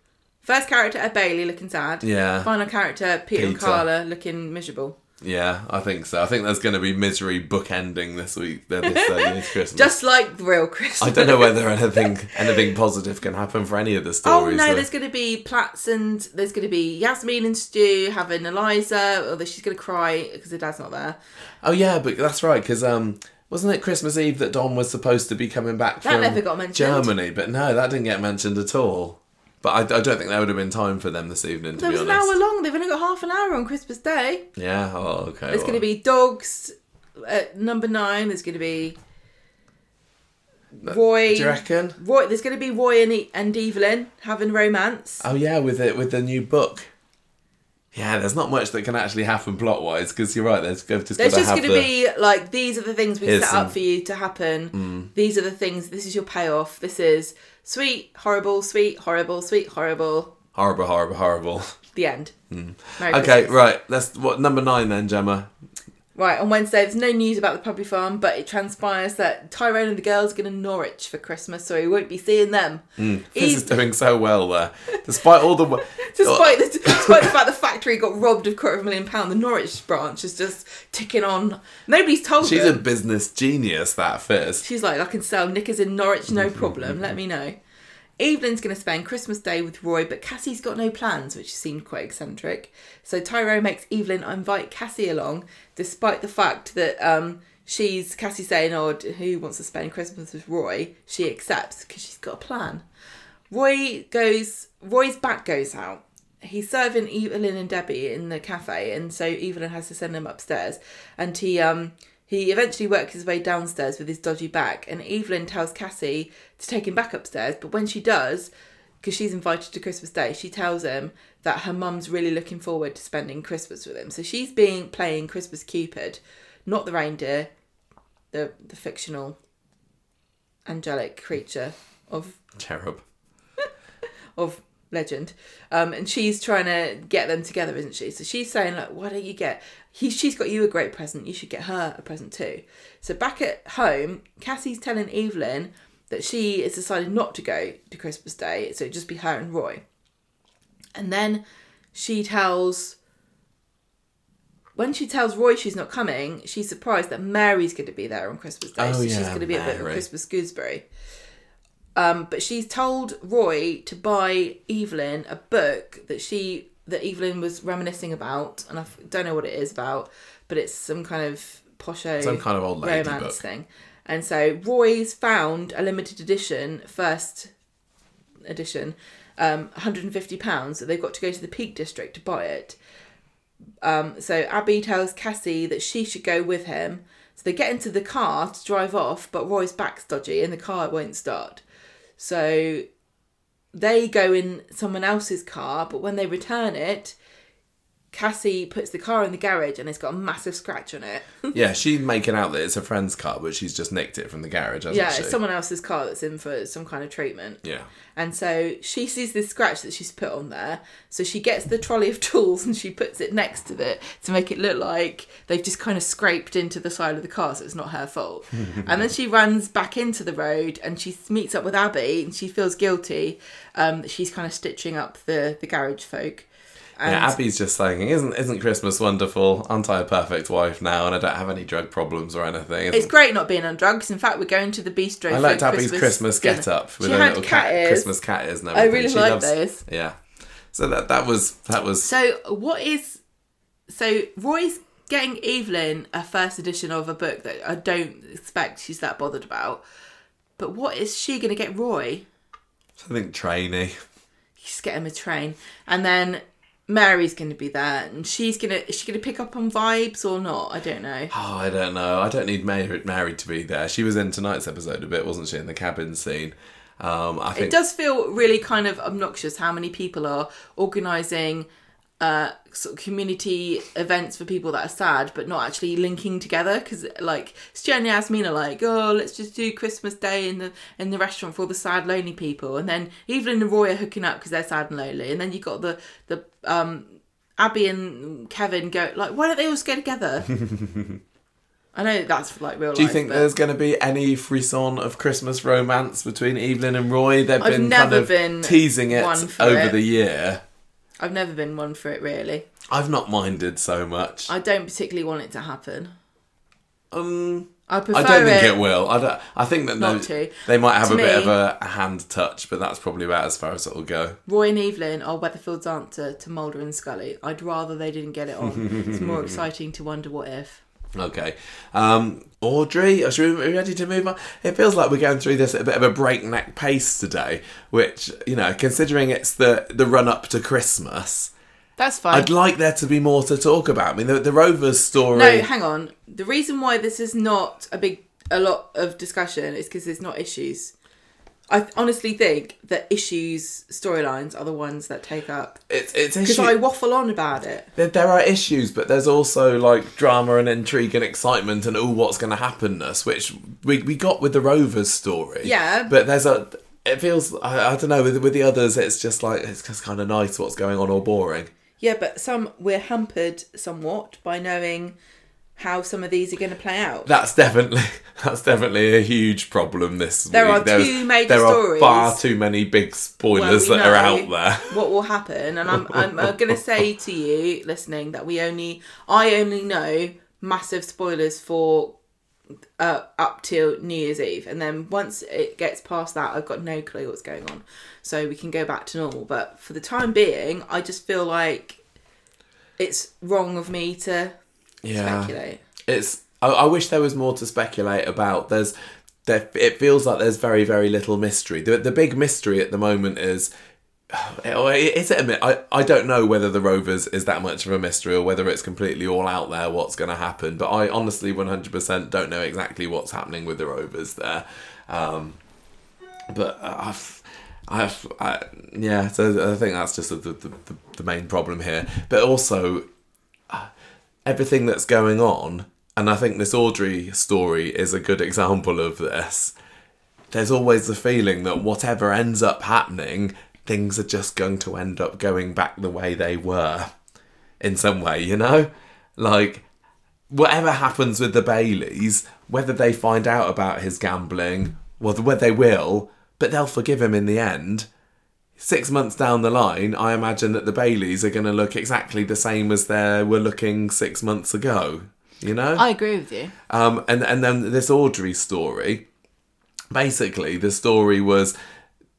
First character, Bailey looking sad. Yeah, Final character, Peter, and Carla looking miserable. Yeah, I think so. I think there's going to be misery bookending this week, uh, this, uh, this Christmas. Just like real Christmas. I don't know whether anything anything positive can happen for any of the stories. Oh no, so- there's going to be Platts and there's going to be Yasmin and Stu having Eliza, although she's going to cry because her dad's not there. oh yeah, but that's right because um. Wasn't it Christmas Eve that Don was supposed to be coming back That from never got mentioned. Germany? But no, that didn't get mentioned at all. But I, I don't think there would have been time for them this evening, to There be was an hour long. They've only got half an hour on Christmas Day. Yeah. Oh, okay. There's well. going to be dogs at number nine. There's going to be Roy. Do you reckon? Roy. There's going to be Roy and, e- and Evelyn having romance. Oh yeah, with it with the new book. Yeah, there's not much that can actually happen plot wise because you're right. There's just There's just going to the, be like these are the things we set some- up for you to happen. Mm. These are the things. This is your payoff. This is sweet, horrible, sweet, horrible, sweet, horrible. horrible, horrible, horrible. The end. Hmm. Merry Okay, Christmas. right. Let's what number nine then, Gemma. Right, on Wednesday, there's no news about the puppy farm, but it transpires that Tyrone and the girls are going to Norwich for Christmas, so he won't be seeing them. Mm, this Eve- is doing so well there, despite all the. Despite the, despite the fact the factory got robbed of a quarter of a million pound, the Norwich branch is just ticking on. Nobody's told She's a business genius, that Fizz. She's like, I can sell knickers in Norwich, no problem. Let me know. Evelyn's going to spend Christmas Day with Roy, but Cassie's got no plans, which seemed quite eccentric. So Tyro makes Evelyn invite Cassie along, despite the fact that um, she's Cassie saying, "Oh, who wants to spend Christmas with Roy?" She accepts because she's got a plan. Roy goes. Roy's back goes out. He's serving Evelyn and Debbie in the cafe, and so Evelyn has to send him upstairs. And he um he eventually works his way downstairs with his dodgy back, and Evelyn tells Cassie to take him back upstairs. But when she does, because she's invited to Christmas Day, she tells him that her mum's really looking forward to spending Christmas with him. So she's being playing Christmas Cupid, not the reindeer, the the fictional angelic creature of Cherub. of legend. Um, and she's trying to get them together, isn't she? So she's saying, like, why don't you get he she's got you a great present, you should get her a present too. So back at home, Cassie's telling Evelyn that she has decided not to go to Christmas Day, so it'd just be her and Roy. And then she tells when she tells Roy she's not coming, she's surprised that Mary's going to be there on Christmas Day. Oh, so she's going to be a bit of a Christmas gooseberry. Um, but she's told Roy to buy Evelyn a book that she that Evelyn was reminiscing about, and I don't know what it is about, but it's some kind of posho Some kind of old lady romance book. thing. And so Roy's found a limited edition, first edition, um, 150 pounds. So they've got to go to the Peak District to buy it. Um, so Abi tells Cassie that she should go with him. So they get into the car to drive off, but Roy's back's dodgy and the car won't start. So they go in someone else's car, but when they return it, Cassie puts the car in the garage and it's got a massive scratch on it. Yeah, she's making out that it's a friend's car, but she's just nicked it from the garage, hasn't yeah, she? it's someone else's car that's in for some kind of treatment. Yeah. And so she sees this scratch that she's put on there. So she gets the trolley of tools and she puts it next to it to make it look like they've just kind of scraped into the side of the car so it's not her fault. and then she runs back into the road and she meets up with Abi and she feels guilty um, that she's kind of stitching up the, the garage folk. And Yeah, Abi's just saying, "Isn't isn't Christmas wonderful? Aren't I a perfect wife now? And I don't have any drug problems or anything." it's great not being on drugs. In fact, we're going to the bistro. I liked Abi's Christmas dinner. get up with She her little cat. Christmas cat ears and I really She like loves- those. Yeah. So that that was that was So what is so Roy's getting Evelyn a first edition of a book that I don't expect she's that bothered about. But what is she gonna get Roy? I think trainee. Just get him a train. And then Mary's gonna be there and she's gonna is she gonna pick up on vibes or not? I don't know. Oh, I don't know. I don't need Mary, Mary to be there. She was in tonight's episode a bit, wasn't she, in the cabin scene? Um, I It does feel really kind of obnoxious how many people are organising uh, sort of community events for people that are sad, but not actually linking together. Because like Stu and Yasmin are like, oh, let's just do Christmas Day in the in the restaurant for all the sad, lonely people, and then Evelyn and Roy are hooking up because they're sad and lonely, and then you got the the um, Abi and Kevin go like, why don't they all just go together? I know that's like real. Do you life, think but there's going to be any frisson of Christmas romance between Evelyn and Roy? They've I've been never kind of been teasing it over it. the year. I've never been one for it really. I've not minded so much. I don't particularly want it to happen. um, I prefer I don't think it, it will. I don't. I think that to. they might have To a bit of a, a hand touch, but that's probably about as far as it'll go. Roy and Evelyn are Weatherfield's answer to Mulder and Scully. I'd rather they didn't get it on. it's more exciting to wonder what if. Okay. Um, Audrey, are we ready to move on? It feels like we're going through this at a bit of a breakneck pace today, which, you know, considering it's the, the run up to Christmas, That's fine. I'd like there to be more to talk about. I mean, the, the Rovers story. no, hang on. The reason why this is not a big, a lot of discussion is because there's not issues. I honestly think that issues storylines are the ones that take up It's it's because I waffle on about it. there, there are issues, but there's also like drama and intrigue and excitement and all what's going to happenness, which we, we got with the Rovers story. Yeah. but there's a. It feels I, I don't know with with the others. It's just like it's just kind of nice what's going on or boring. Yeah, but some we're hampered somewhat by knowing how some of these are going to play out. That's definitely that's definitely a huge problem this There week. are There's- two major there stories are far too many big spoilers that are out there. What will happen? And I'm I'm going to say to you listening that we only I only know massive spoilers for uh, up till New Year's Eve, and then once it gets past that, I've got no clue what's going on. So we can go back to normal. But for the time being, I just feel like it's wrong of me to Yeah. speculate. it's I, I wish there was more to speculate about there's there it feels like there's very very little mystery the, the big mystery at the moment is is it a I, I don't know whether the rovers is that much of a mystery or whether it's completely all out there what's going to happen but i honestly 100% don't know exactly what's happening with the rovers there um, but I've, I've, I, yeah. So I think that's just the, the, the, the main problem here. But also, uh, everything that's going on, and I think this Audrey story is a good example of this. There's always the feeling that whatever ends up happening, things are just going to end up going back the way they were, in some way. You know, like whatever happens with the Baileys, whether they find out about his gambling, well, whether they will, but they'll forgive him in the end. Six months down the line, I imagine that the Baileys are going to look exactly the same as they were looking six months ago. You know, I agree with you. um, and and then this Audrey story. Basically, the story was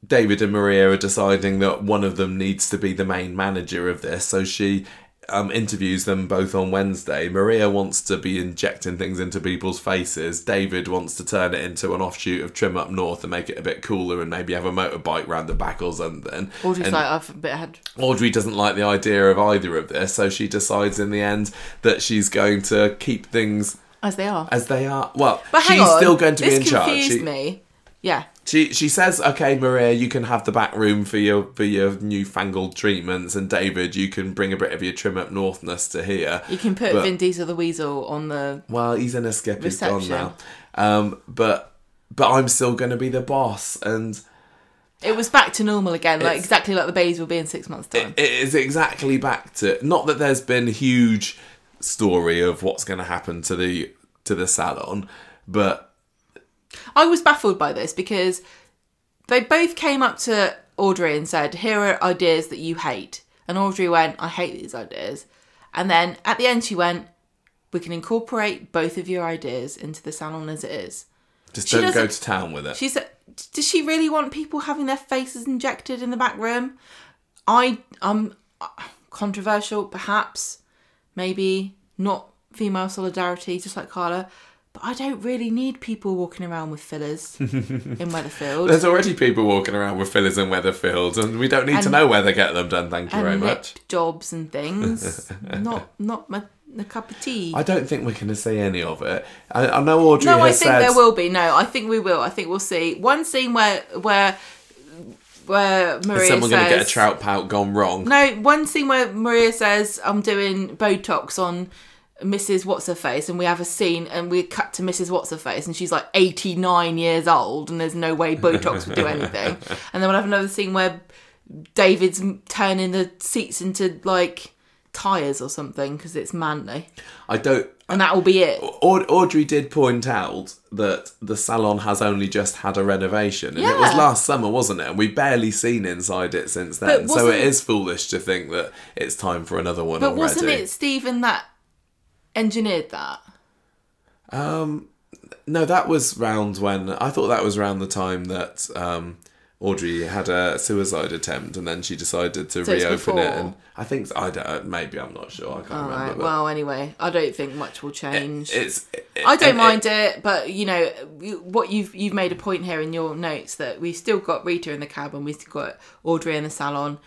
David and Maria are deciding that one of them needs to be the main manager of this. So she um, interviews them both on Wednesday. Maria wants to be injecting things into people's faces. David wants to turn it into an offshoot of Trim Up North and make it a bit cooler and maybe have a motorbike round the back or something. Audrey's And- like I've a bit had Audrey doesn't like the idea of either of this, so she decides in the end that she's going to keep things as they are. as they are. Well, But she's on, still going to be in charge. confused She, me. Yeah, she she says, "Okay, Maria, you can have the back room for your for your newfangled treatments, and David, you can bring a bit of your trim up northness to here." you can put But- Vin Diesel the Weasel on the. Well, he's in a skip. He's gone Reception. now. Um, but but I'm still going to be the boss, and It was back to normal again, like exactly like the Bays will be in six months' time. it is exactly back to not that there's been huge story of what's going to happen to the to the salon, but I was baffled by this because they both came up to Audrey and said, "Here are ideas that you hate," and Audrey went, "I hate these ideas," and then at the end she went, "We can incorporate both of your ideas into the salon as it is." just She don't go to town with it. She said, "Does she really want people having their faces injected in the back room?" I um controversial, perhaps, maybe not female solidarity, just like Carla. But I don't really need people walking around with fillers in Weatherfield. There's already people walking around with fillers in Weatherfield, and we don't need to know where they get them done. Thank you very much. jobs and things. not not my, my cup of tea. I don't think we're going to see any of it. I, I know Audrey no, I think said. there will be. No, I think we will. I think we'll see one scene where where where Maria Is someone says, going to get a trout pout gone wrong? No, one scene where Maria says, I'm doing Botox on Mrs. What's Her Face, and we have a scene and we cut to Mrs. What's Her Face, and she's like 89 years old, and there's no way Botox would do anything. And then we'll have another scene where David's turning the seats into like tyres or something because it's manly. I don't. And that will be it. Audrey did point out that the salon has only just had a renovation, and it was last summer, wasn't it? And we've barely seen inside it since then. So it is foolish to think that it's time for another one But already. wasn't it Stephen that engineered that? Um, no, that was round when I thought that was around the time that um, Audrey had a suicide attempt, and then she decided to So it's reopen it. before. And I think I don't. Maybe I'm not sure. I can't All remember. right. but Well, anyway, I don't think much will change. it's. I don't mind it, but you know what you've you've made a point here in your notes that we've still got Rita in the cab and we've still got Audrey in the salon.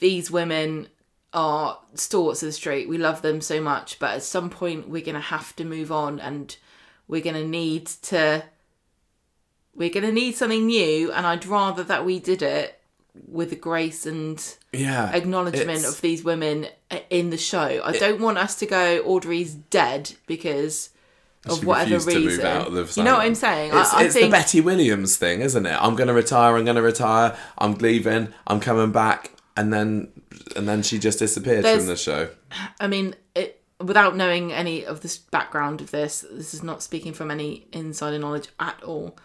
These women are stalwarts of the street. We love them so much, but at some point we're gonna have to move on, and we're gonna need to we're going to need something new, and I'd rather that we did it with the grace and Yeah. acknowledgement of these women in the show. I don't want us to go Audrey's dead because of whatever to reason. of you know what. I'm saying? It's, I, I it's think the Betty Williams thing, isn't it? I'm going to retire. I'm going to retire. I'm leaving. I'm coming back, and then and then she just disappeared There's- from the show. I mean, it, without knowing any of this background of this, this is not speaking from any insider knowledge at all.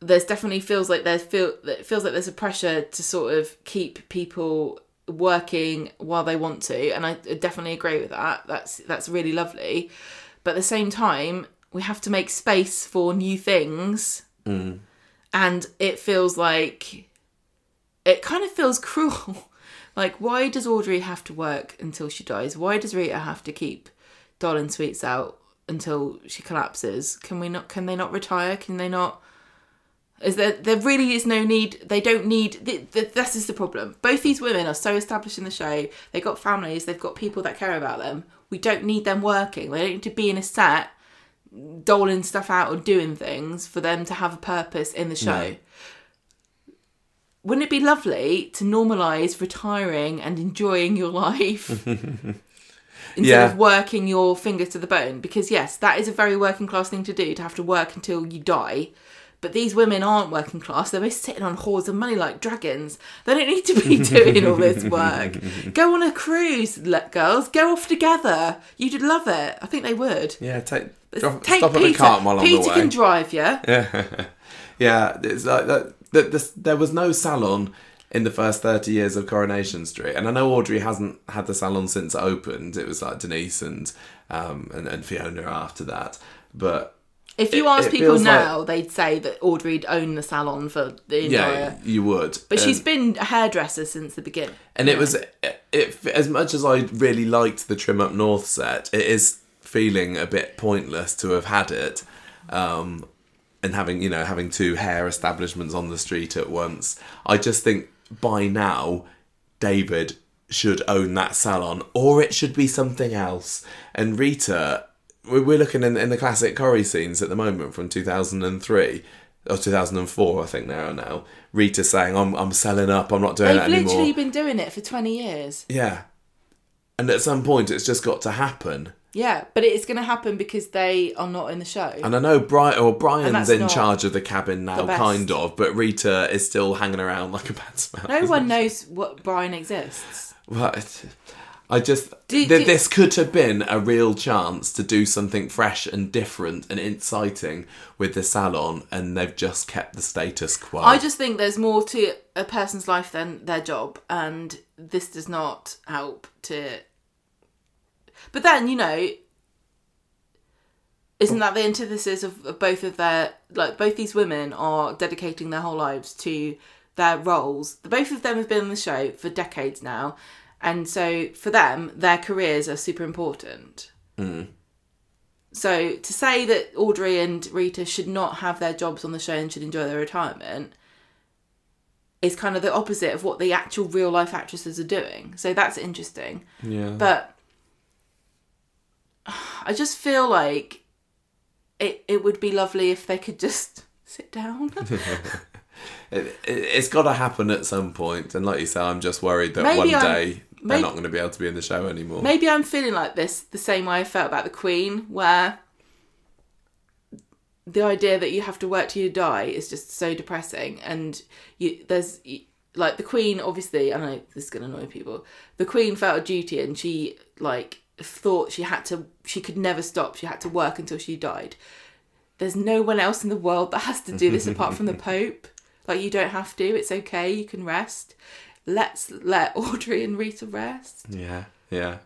There's definitely feels like there's feel it feels like there's a pressure to sort of keep people working while they want to, and I definitely agree with that. That's that's really lovely, but at the same time, we have to make space for new things, mm. and it feels like it kind of feels cruel. Like, why does Audrey have to work until she dies? Why does Rita have to keep Doll and Sweets out until she collapses? Can we not? Can they not retire? Can they not? Is there? There really is no need. They don't need. The, the, this is the problem. Both these women are so established in the show. They've got families. They've got people that care about them. We don't need them working. They don't need to be in a set, doling stuff out or doing things for them to have a purpose in the show wouldn't it be lovely to normalize retiring and enjoying your life? Instead Yeah. of working your finger to the bone. Because yes that is a very working class thing to do to have to work until you die. But these women aren't working class. They're both sitting on hoards of money like dragons. They don't need to be doing all this work. Go on a cruise let girls. Go off together. You'd love it. I think they would. Yeah, take drop, Take stop at Peter. the Cartmel on Peter the way. can drive you. Yeah, it's like that. that this, there was no salon in the first 30 years of Coronation Street. And I know Audrey hasn't had the salon since it opened. It was like Denise and um, and, and Fiona after that. But If you It- ask it people feels like- now, they'd say that Audrey'd owned the salon for the entire. yeah, you would. But And- she's been a hairdresser since the beginning. And it was it, it as much as I really liked the Trim Up North set, it is feeling a bit pointless to have had it, um, and having you know having two hair establishments on the street at once. I just think by now, David should own that salon, or it should be something else. And Rita, we're looking in, in the classic Corrie scenes at the moment from two thousand and three. Or 2004, I think they are now. Rita saying, "I'm I'm selling up. I'm not doing it. They've it anymore." literally been doing it for 20 years. Yeah. And at some point, it's just got to happen. Yeah, but it's going to happen because they are not in the show. And I know Brian or Brian's in charge of the cabin now, the kind of, but Rita is still hanging around like a bad smell. no one knows what Brian exists. But I just Do- th- do- this could have been a real chance to do something fresh and different and exciting with the salon, and they've just kept the status quo. I just think there's more to a person's life than their job, and this does not help to. But then, you know, isn't that the antithesis of, of both of their like both these women are dedicating their whole lives to their roles. The Both of them have been on the show for decades now, and so for them, their careers are super important. Mm. So to say that Audrey and Rita should not have their jobs on the show and should enjoy their retirement is kind of the opposite of what the actual real life actresses are doing. So that's interesting. yeah. But I just feel like it it would be lovely if they could just sit down. It, it's got to happen at some point, and like you say, I'm just worried that Maybe one I'm- day they're may- not going to be able to be in the show anymore. Maybe I'm feeling like this the same way I felt about the Queen, where the idea that you have to work till you die is just so depressing. And you, there's like the Queen, obviously, I know this is going to annoy people. The Queen felt a duty, and she like thought she had to, she could never stop. She had to work until she died. There's no one else in the world that has to do this apart from the Pope. Like you don't have to. It's okay. You can rest. Let's let Audrey and Rita rest. Yeah, yeah.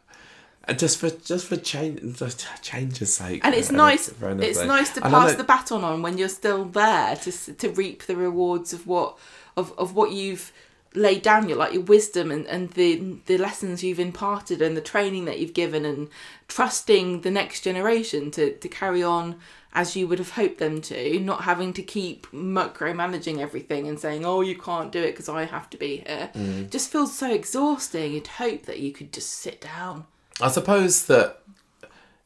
And just for just for change, just change's sake. and it's uh, nice it's nice to pass the baton on when you're still there to to reap the rewards of what of, of what you've laid down your like your wisdom and, and the the lessons you've imparted and the training that you've given and trusting the next generation to to carry on as you would have hoped them to not having to keep micromanaging everything and saying oh you can't do it because i have to be here. Mm. just feels so exhausting. You'd hope that you could just sit down. I suppose that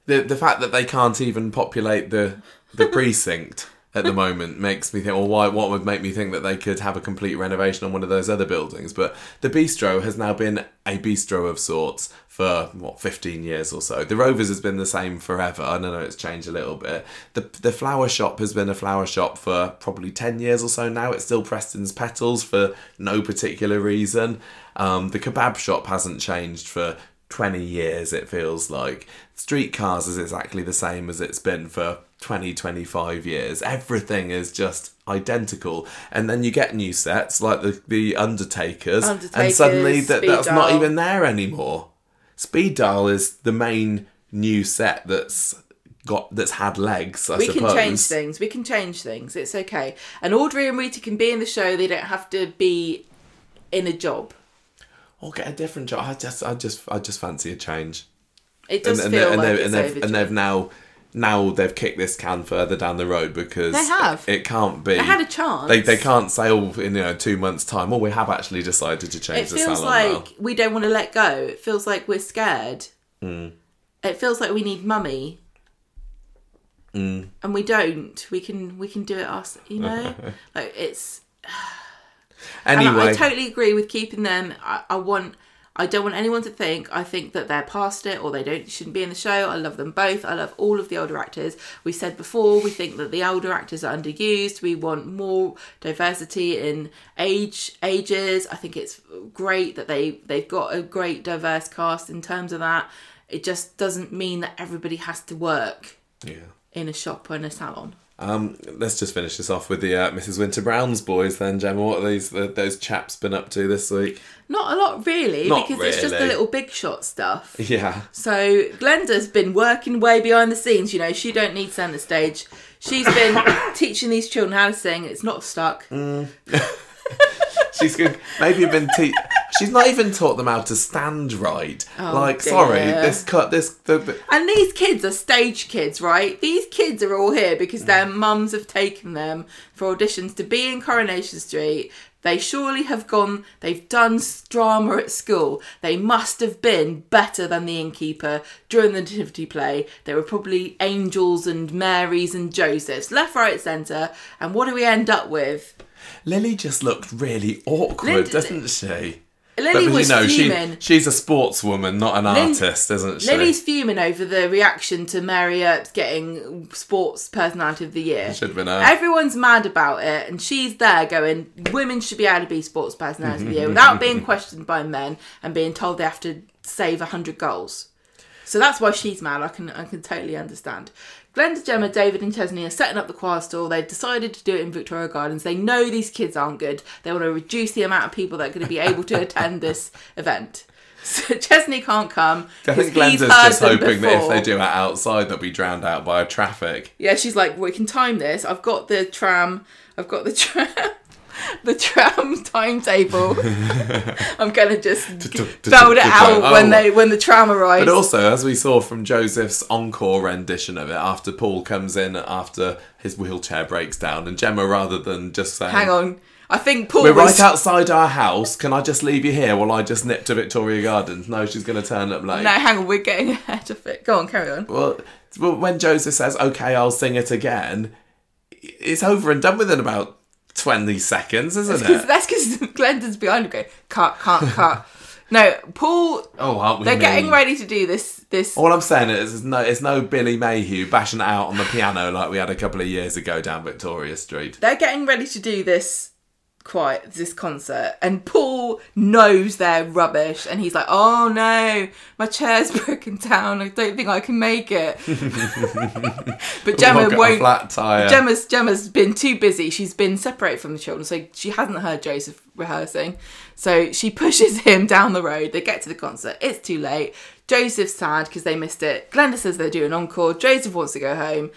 the the fact that they can't even populate the the precinct at the moment makes me think, well, why? What would make me think that they could have a complete renovation on one of those other buildings? But the bistro has now been a bistro of sorts for what 15 years or so. The Rovers has been the same forever. I don't know it's changed a little bit. The the flower shop has been a flower shop for probably 10 years or so now. It's still Preston's Petals for no particular reason. Um, the kebab shop hasn't changed for 20 years it feels like streetcars is exactly the same as it's been for 20 25 years everything is just identical and then you get new sets like the the undertakers, and suddenly that, that's not even there anymore Speed Daal is the main new set that's got that's had legs i we suppose can change things. We can change things. It's okay. And Audrey and Rita can be in the show. They don't have to be in a job. Or get a different job i just i just i just fancy a change It does and, feel and, like and, they've, and they've now now they've kicked this can further down the road because They have. it can't be They had a chance. they, they can't say oh in you know two months time well we have actually decided to change it feels like we don't want to let go. It feels like we're scared. Hmm. It feels like we need mummy. Hmm. And we don't. We can we can do it us. You know, like it's. Now And I, I totally agree with keeping them. I, I want. I don't want anyone to think I think that they're past it or they don't shouldn't be in the show. I love them both. I love all of the older actors. We said before we think that the older actors are underused. We want more diversity in age ages. I think it's great that they they've got a great diverse cast in terms of that. It just doesn't mean that everybody has to work yeah in a shop or in a salon. Um let's just finish this off with the uh, mrs winter brown's boys then gemma what are these the, those chaps been up to this week Not a lot really, Not because it's just the little big shot stuff. yeah So Glenda's been working way behind the scenes. You know, she don't need to stand the stage. She's been teaching these children how to sing. It's not stuck. she's maybe been te- she's not even taught them how to stand right like dear. sorry this cut this the, the, And these kids are stage kids, right? These kids are all here because their Mm. mums have taken them for auditions to be in Coronation Street. They surely have gone, they've done drama at school. They must have been better than the innkeeper during the nativity play. They were probably angels and Marys and Josephs, left, right, centre. And what do we end up with? Lily just looked really awkward, Lind- doesn't she? Lily But, was you know, fuming. she she's a sportswoman, not an artist, isn't she? Lily's fuming over the reaction to Mary Earps getting Sports Personality of the Year. Should have been her. Everyone's mad about it, and she's there going, women should be able to be Sports Personality of the Year without being questioned by men and being told they have to save 100 goals. So that's why she's mad. I can I can totally understand. Glenda, Gemma, David, and Chesney are setting up the choir stall. They've decided to do it in Victoria Gardens. They know these kids aren't good. They want to reduce the amount of people that are going to be able to attend this event. So Chesney can't come. I think Glenda's he's just hoping that if they do it outside, they'll be drowned out by traffic. Yeah, she's like, we can time this. I've got the tram. I've got the tram. The tram timetable. I'm gonna just belt it out when Oh. they when the tram arrives. But also, as we saw from Joseph's encore rendition of it, after Paul comes in after his wheelchair breaks down, and Gemma, rather than just saying, Hang on, I think Paul We're was. right outside our house. Can I just leave you here while I just nip to Victoria Gardens? No, she's going to turn up late. No, hang on, we're getting ahead of it. Go on, carry on. Well, well, when Joseph says, "Okay, I'll sing it again," it's over and done with in about twenty seconds, isn't Because it? that's because Glenda's behind him going, cut, cut, cut. no, Paul. Oh, aren't we? They're getting ready to do this. This. All I'm saying is, it's no, it's no Billy Mayhew bashing it out on the piano like we had a couple of years ago down Victoria Street. they're getting ready to do this quiet this concert and paul knows they're rubbish and he's like oh no my chair's broken down i don't think i can make it but gemma Look at a won't flat tire. Gemma's Gemma's been too busy. She's been separated from the children, so she hasn't heard Joseph rehearsing. So she pushes him down the road. They get to the concert. It's too late. Joseph's sad because they missed it. Glenda says they're doing encore. Joseph wants to go home.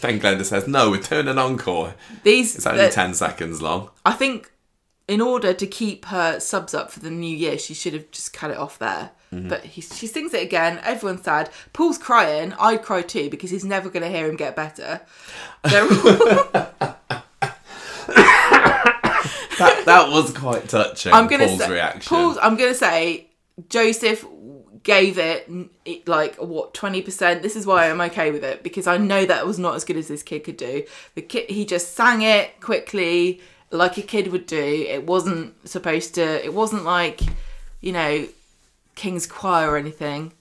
Then Glenda says, "No, we're doing an encore. These, It's only ten seconds long." I think, in order to keep her subs up for the new year, she should have just cut it off there. Mm-hmm. But he, she sings it again. Everyone's sad. Paul's crying. I'd cry too because he's never going to hear him get better. That that was quite touching. I'm gonna Paul's say, reaction. Paul's. I'm gonna say Joseph gave it, it like what twenty percent. This is why I'm okay with it because I know that it was not as good as this kid could do. The kid he just sang it quickly like a kid would do. It wasn't supposed to. It wasn't like you know King's Choir or anything.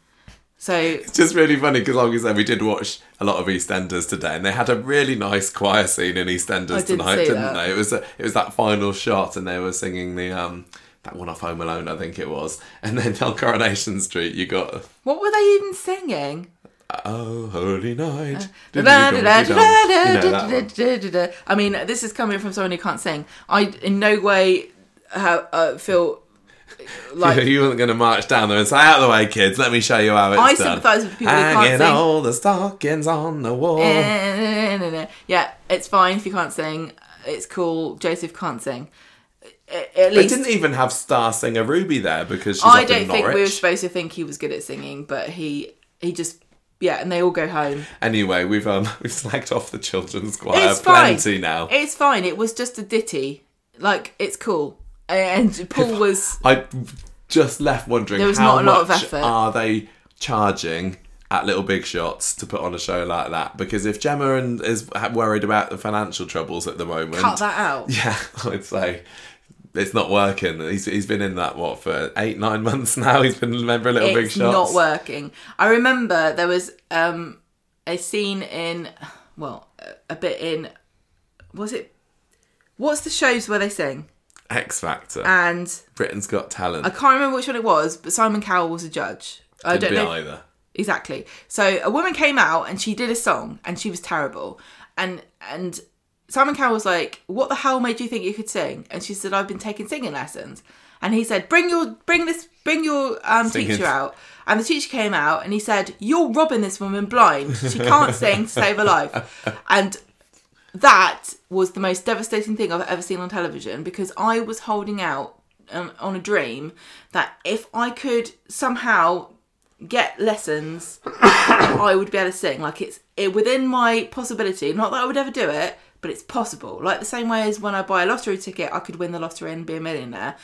So It's just really funny because, like I said, we did watch a lot of EastEnders today, and they had a really nice choir scene in EastEnders did tonight, didn't that. they? It was a, it was that final shot, and they were singing the um that one off Home Alone, I think it was, and then on Coronation Street, you got what were they even singing? Oh Holy Night. I mean, this is coming from someone who can't sing. I in no way have, uh, feel like you weren't going to march down there and say, "Out of the way, kids! Let me show you how it's I done." sympathise with people who can't Hanging sing. all the stockings on the wall. Eh, eh, eh, eh yeah, it's fine if you can't sing. It's cool. Joseph can't sing. At They didn't even have star singer Ruby there because she's I up don't in think Norwich. we were supposed to think he was good at singing, but he he just yeah, and they all go home. Anyway, we've um we've slagged off the children's choir It's fine. plenty now. It's fine. It was just a ditty. Like it's cool. And Paul was I just left wondering There was how not a lot of much effort. are they charging at Little Big Shots to put on a show like that? Because if Gemma and is worried about the financial troubles at the moment, cut that out. yeah, I'd say it's not working. He's he's been in that what for eight nine months now. He's been a member of Little Big it's not working. I remember there was um a scene in well a- a bit in was it what's the shows where they sing X Factor. and Britain's Got Talent. I can't remember which one it was, but Simon Cowell was a judge. I Didn't don't know. either. Exactly. So a woman came out and she did a song and she was terrible. And and Simon Cowell was like, "What the hell made you think you could sing?" And she said, "I've been taking singing lessons." And he said, "Bring your bring this bring your um, teacher out." And the teacher came out and he said, "You're robbing this woman blind. She can't sing to save her life." And that was the most devastating thing I've ever seen on television because I was holding out um, on a dream that if I could somehow get lessons, I would be able to sing. Like it's it, within my possibility. Not that I would ever do it, but it's possible. Like the same way as when I buy a lottery ticket, I could win the lottery and be a millionaire.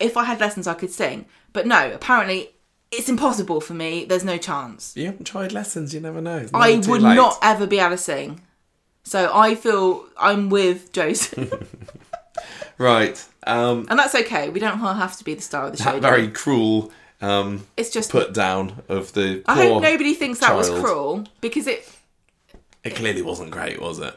If I had lessons, I could sing. But no, apparently it's impossible for me. There's no chance. You haven't tried lessons. You never know. I would late. not ever be able to sing. So I feel I'm with Joseph. Right. Um, and that's okay. We don't all have to be the star of the show. that very cruel um, It's just put down of the. I hope nobody thinks that was cruel because it It clearly wasn't great, was it?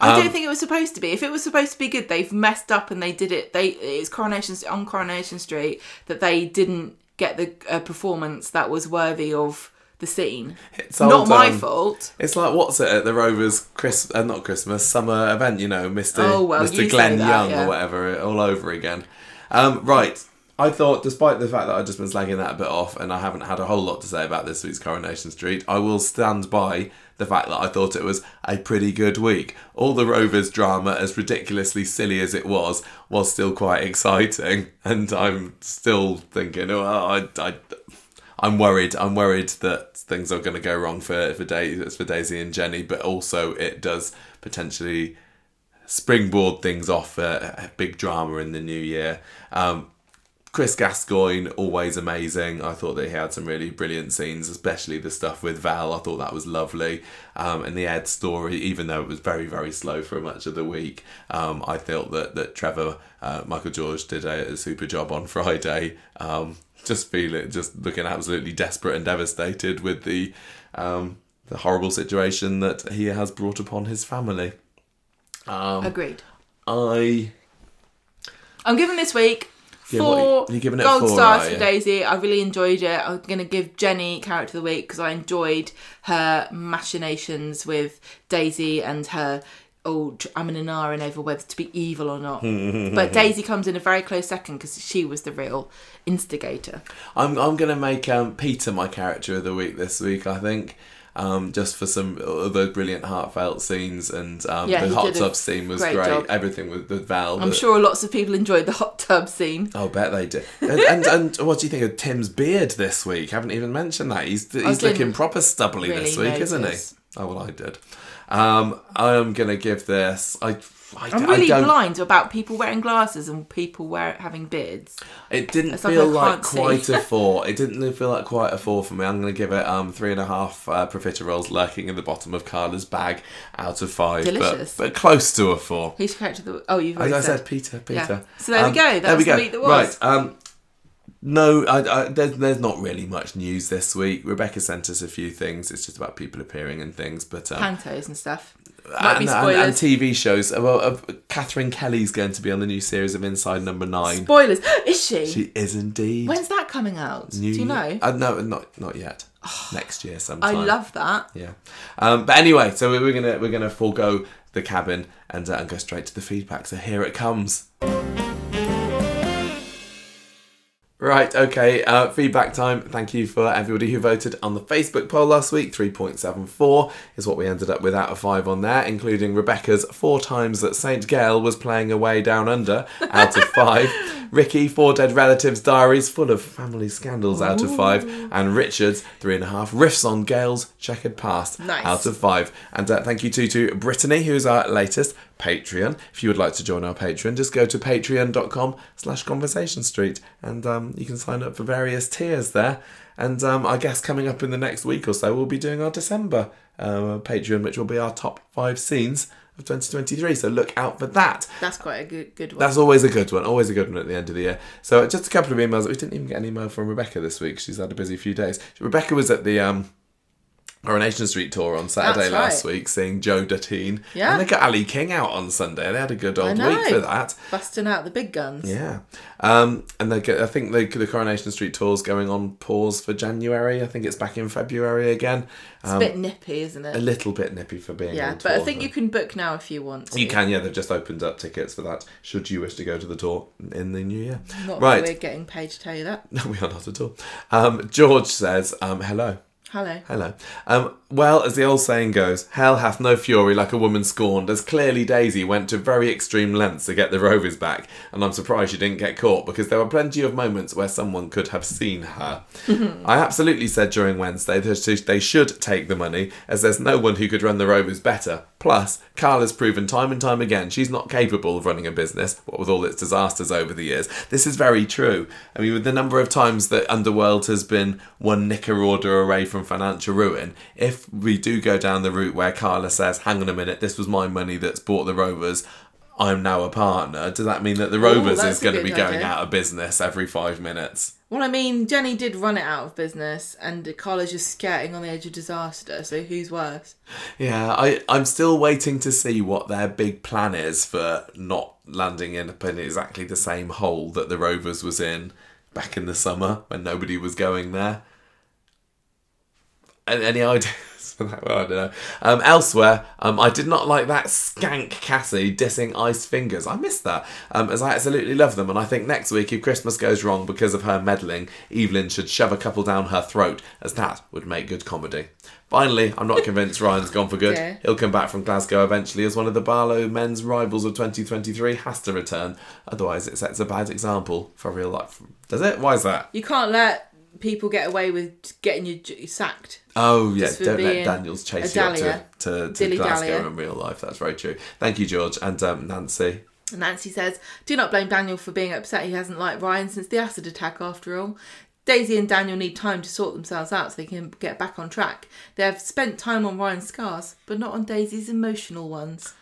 I Um, don't think it was supposed to be. If it was supposed to be good, they've messed up and they did it. They it's Coronation on Coronation Street that they didn't get the uh, performance that was worthy of the scene. It's Not old, my um, fault. It's like what's it at the Rovers Chris uh, not Christmas summer event, you know, Mr. Oh, well, Mr. Glenn that, Young yeah. or whatever, all over again. Um, right. I thought, despite the fact that I've just been slagging that a bit off and I haven't had a whole lot to say about this week's Coronation Street, I will stand by the fact that I thought it was a pretty good week. All the Rovers drama, as ridiculously silly as it was, was still quite exciting. And I'm still thinking, oh, I, I, I'm worried. I'm worried that things are going to go wrong for for, Daisy, for Daisy and Jenny, but also it does potentially springboard things off for a big drama in the new year. Um, Chris Gascoigne, always amazing. I thought that he had some really brilliant scenes, especially the stuff with Val. I thought that was lovely. Um, and the Ed story, even though it was very, very slow for much of the week, um, I felt that, that Trevor, uh, Michael George, did a, a super job on Friday. Um, just feeling, just looking absolutely desperate and devastated with the, um, the horrible situation that he has brought upon his family. Um, Agreed. I I'm giving this week Yeah, four what- you're gold four, stars are for you? Daisy. I really enjoyed it. I'm going to give Jenny character of the week because I enjoyed her machinations with Daisy and her. Oh, I'm an iron over whether to be evil or not. but Daisy comes in a very close second because she was the real instigator. I'm I'm gonna make um, Peter my character of the week this week. I think. Um, just for some other brilliant heartfelt scenes and um, Yeah, the hot tub scene was great great. Everything with, with Val. I'm the- sure lots of people enjoyed the hot tub scene. Oh, bet they did. And, and and what do you think of Tim's beard this week? Haven't even mentioned that. He's he's looking proper stubbly this really week, isn't he? notice. Oh well, I did. Um, I'm gonna give this. I. I, I'm I really blind about people wearing glasses and people wear, having beards. It didn't It's feel like see. quite a four. It didn't feel like quite a four for me. I'm going to give it um three and a half uh, profiteroles lurking in the bottom of Carla's bag out of five. but- Delicious. But, close to a four. Who's character? That, oh, you've As already I said. said, Peter, Yeah. Peter. So there we Um, go. That there we was the go. that was. Right. Um, no, I, I, there's, there's not really much news this week. Rebecca sent us a few things. It's just about people appearing and things. But um, Pantos and stuff. And, and, and. TV shows. Uh, Well, uh, Catherine Kelly's going to be on the new series of Inside Number Nine. Spoilers. Is she? She is indeed. When's that coming out? New Do you know? Uh, no, not not yet. Next year sometime. I love that. Yeah. Um, but anyway, so we're gonna we're gonna forego the cabin and uh, and go straight to the feedback. So here it comes. Right, okay, uh, feedback time. Thank you for everybody who voted on the Facebook poll last week. 3.74 is what we ended up with out of 5 on there, including Rebecca's four times that St. Gail was playing away down under out of 5. Ricky, Four Dead Relatives Diaries, full of family scandals out of 5. And Richard's 3.5 riffs on Gail's checkered past Nice. out of 5. And uh, thank you too to Brittany, who is our latest Patreon. If you would like to join our Patreon, just go to patreon.com slash conversation street and um, you can sign up for various tiers there. And um, I guess coming up in the next week or so, we'll be doing our December uh, Patreon, which will be our top five scenes of 2023. So look out for that. That's quite a good good one. That's always a good one. Always a good one at the end of the year. So just a couple of emails. We didn't even get an email from Rebecca this week. She's had a busy few days. Rebecca was at the um, Coronation Street tour on Saturday last week, seeing Joe Duttine. Yeah. And they got Ali King out on Sunday. They had a good old week for that. Busting out the big guns. Yeah. Um, and they get, I think the, the Coronation Street tour's going on pause for January. I think it's back in February again. It's Um, a bit nippy, isn't it? a little bit nippy for being Yeah, but I think you can book now if you want to. You can, yeah. They've just opened up tickets for that. Should you wish to go to the tour in the new year, Not right? we're getting paid to tell you that. No, we are not at all. Um, George says, um, "Hello, Hello. hello." Um, well, as the old saying goes, "Hell hath no fury like a woman scorned." As clearly Daisy went to very extreme lengths to get the Rovers back, and I'm surprised she didn't get caught because there were plenty of moments where someone could have seen her. I absolutely said during Wednesday that they should take the money, as there's no one who could run the Rovers better. Plus, Carla's proven time and time again she's not capable of running a business, what with all its disasters over the years. This is very true. I mean, with the number of times that Underworld has been one knicker order away from financial ruin, if we do go down the route where Carla says, hang on a minute, this was my money that's bought the Rovers, I'm now a partner, does that mean that the Rovers that's is going to be going idea. out of business every five minutes? Well, I mean, Jenny did run it out of business, and Carla's just skirting on the edge of disaster. So who's worse? Yeah, I, I'm still waiting to see what their big plan is for not landing in, in exactly the same hole that the Rovers was in back in the summer when nobody was going there. Any ideas for that? Well, I don't know. Um, elsewhere, um, I did not like that skank Cassie dissing Ice Fingers. I missed that, um, as I absolutely love them. And I think next week, if Christmas goes wrong because of her meddling, Evelyn should shove a couple down her throat, as that would make good comedy. Finally, I'm not convinced Ryan's gone for good. Yeah. He'll come back from Glasgow eventually as one of the Barlow men's rivals of 2023 has to return. Otherwise, it sets a bad example for real life. Does it? Why is that? You can't let people get away with getting you sacked. Oh, yeah, don't let Daniels chase you up to, to, to. Glasgow in real life. That's very true. Thank you, George. And um, Nancy. Nancy says, Do not blame Daniel for being upset he hasn't liked Ryan since the acid attack, after all. Daisy and Daniel need time to sort themselves out so they can get back on track. They have spent time on Ryan's scars, but not on Daisy's emotional ones.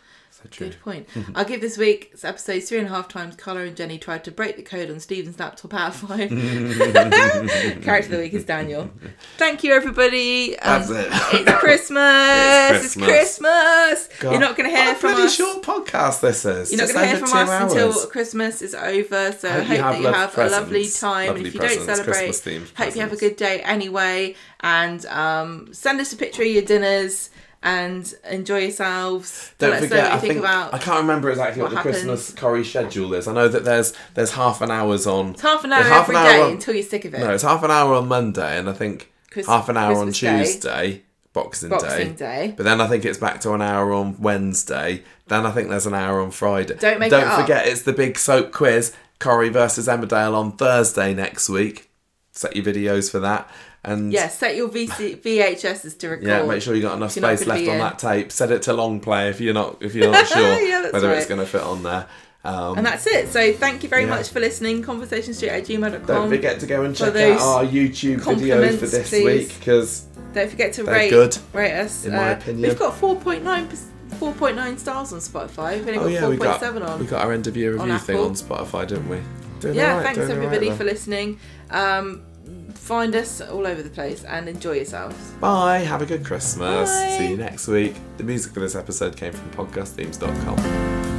True. Good point. I'll give this week's episode three and a half times Carla and Jenny tried to break the code on Stephen's laptop out of five. Character of the week is Daniel. Thank you, everybody. Um, That's it. It's Christmas. It's It's Christmas. Christmas. You're not going to hear from us. short podcast this is. You're not going to hear from us until. Christmas is over. So I Hope hope, you have that you have a lovely time. Lovely and if you presents, don't celebrate, hope you have a good day anyway. And um, send us a picture of your dinners and enjoy yourselves. Don't know forget, I think think about. I can't remember exactly what, what the. Christmas Corrie schedule is. I know that there's there's half an hour's on. It's half an hour half every an day hour on- until you're sick of it. No, it's half an hour on Monday, and I think Chris- half an hour on Christmas Day. Tuesday, Boxing, Boxing Day. Day. But then I think it's back to an hour on Wednesday. Then I think there's an hour on Friday. Don't make Don't it forget, it's the big soap quiz, Corrie versus Emmerdale on Thursday next week. Set your videos for that. And Yeah, set your VC, VHSs to record. yeah, make sure you got enough space left on in. that tape. Set it to long play if you're not if you're not sure Yeah, whether it's going to fit on there. Um, And that's it. So thank you very Yeah. much for listening. Conversationstreet at gmail.com. don't forget to go and check out our YouTube videos for this please. week because Don't forget to rate good, rate us. in my Uh, opinion. We've got 4.9 4.9 stars on Spotify. We've only oh got yeah, we got 4.7 on. we got our end of year on review thing on Spotify, didn't we? Doing yeah, alright, thanks everybody there. for listening. Um, find us all over the place and enjoy yourselves. Bye. Have a good Christmas. Bye. See you next week. The music for this episode came from podcastthemes.com.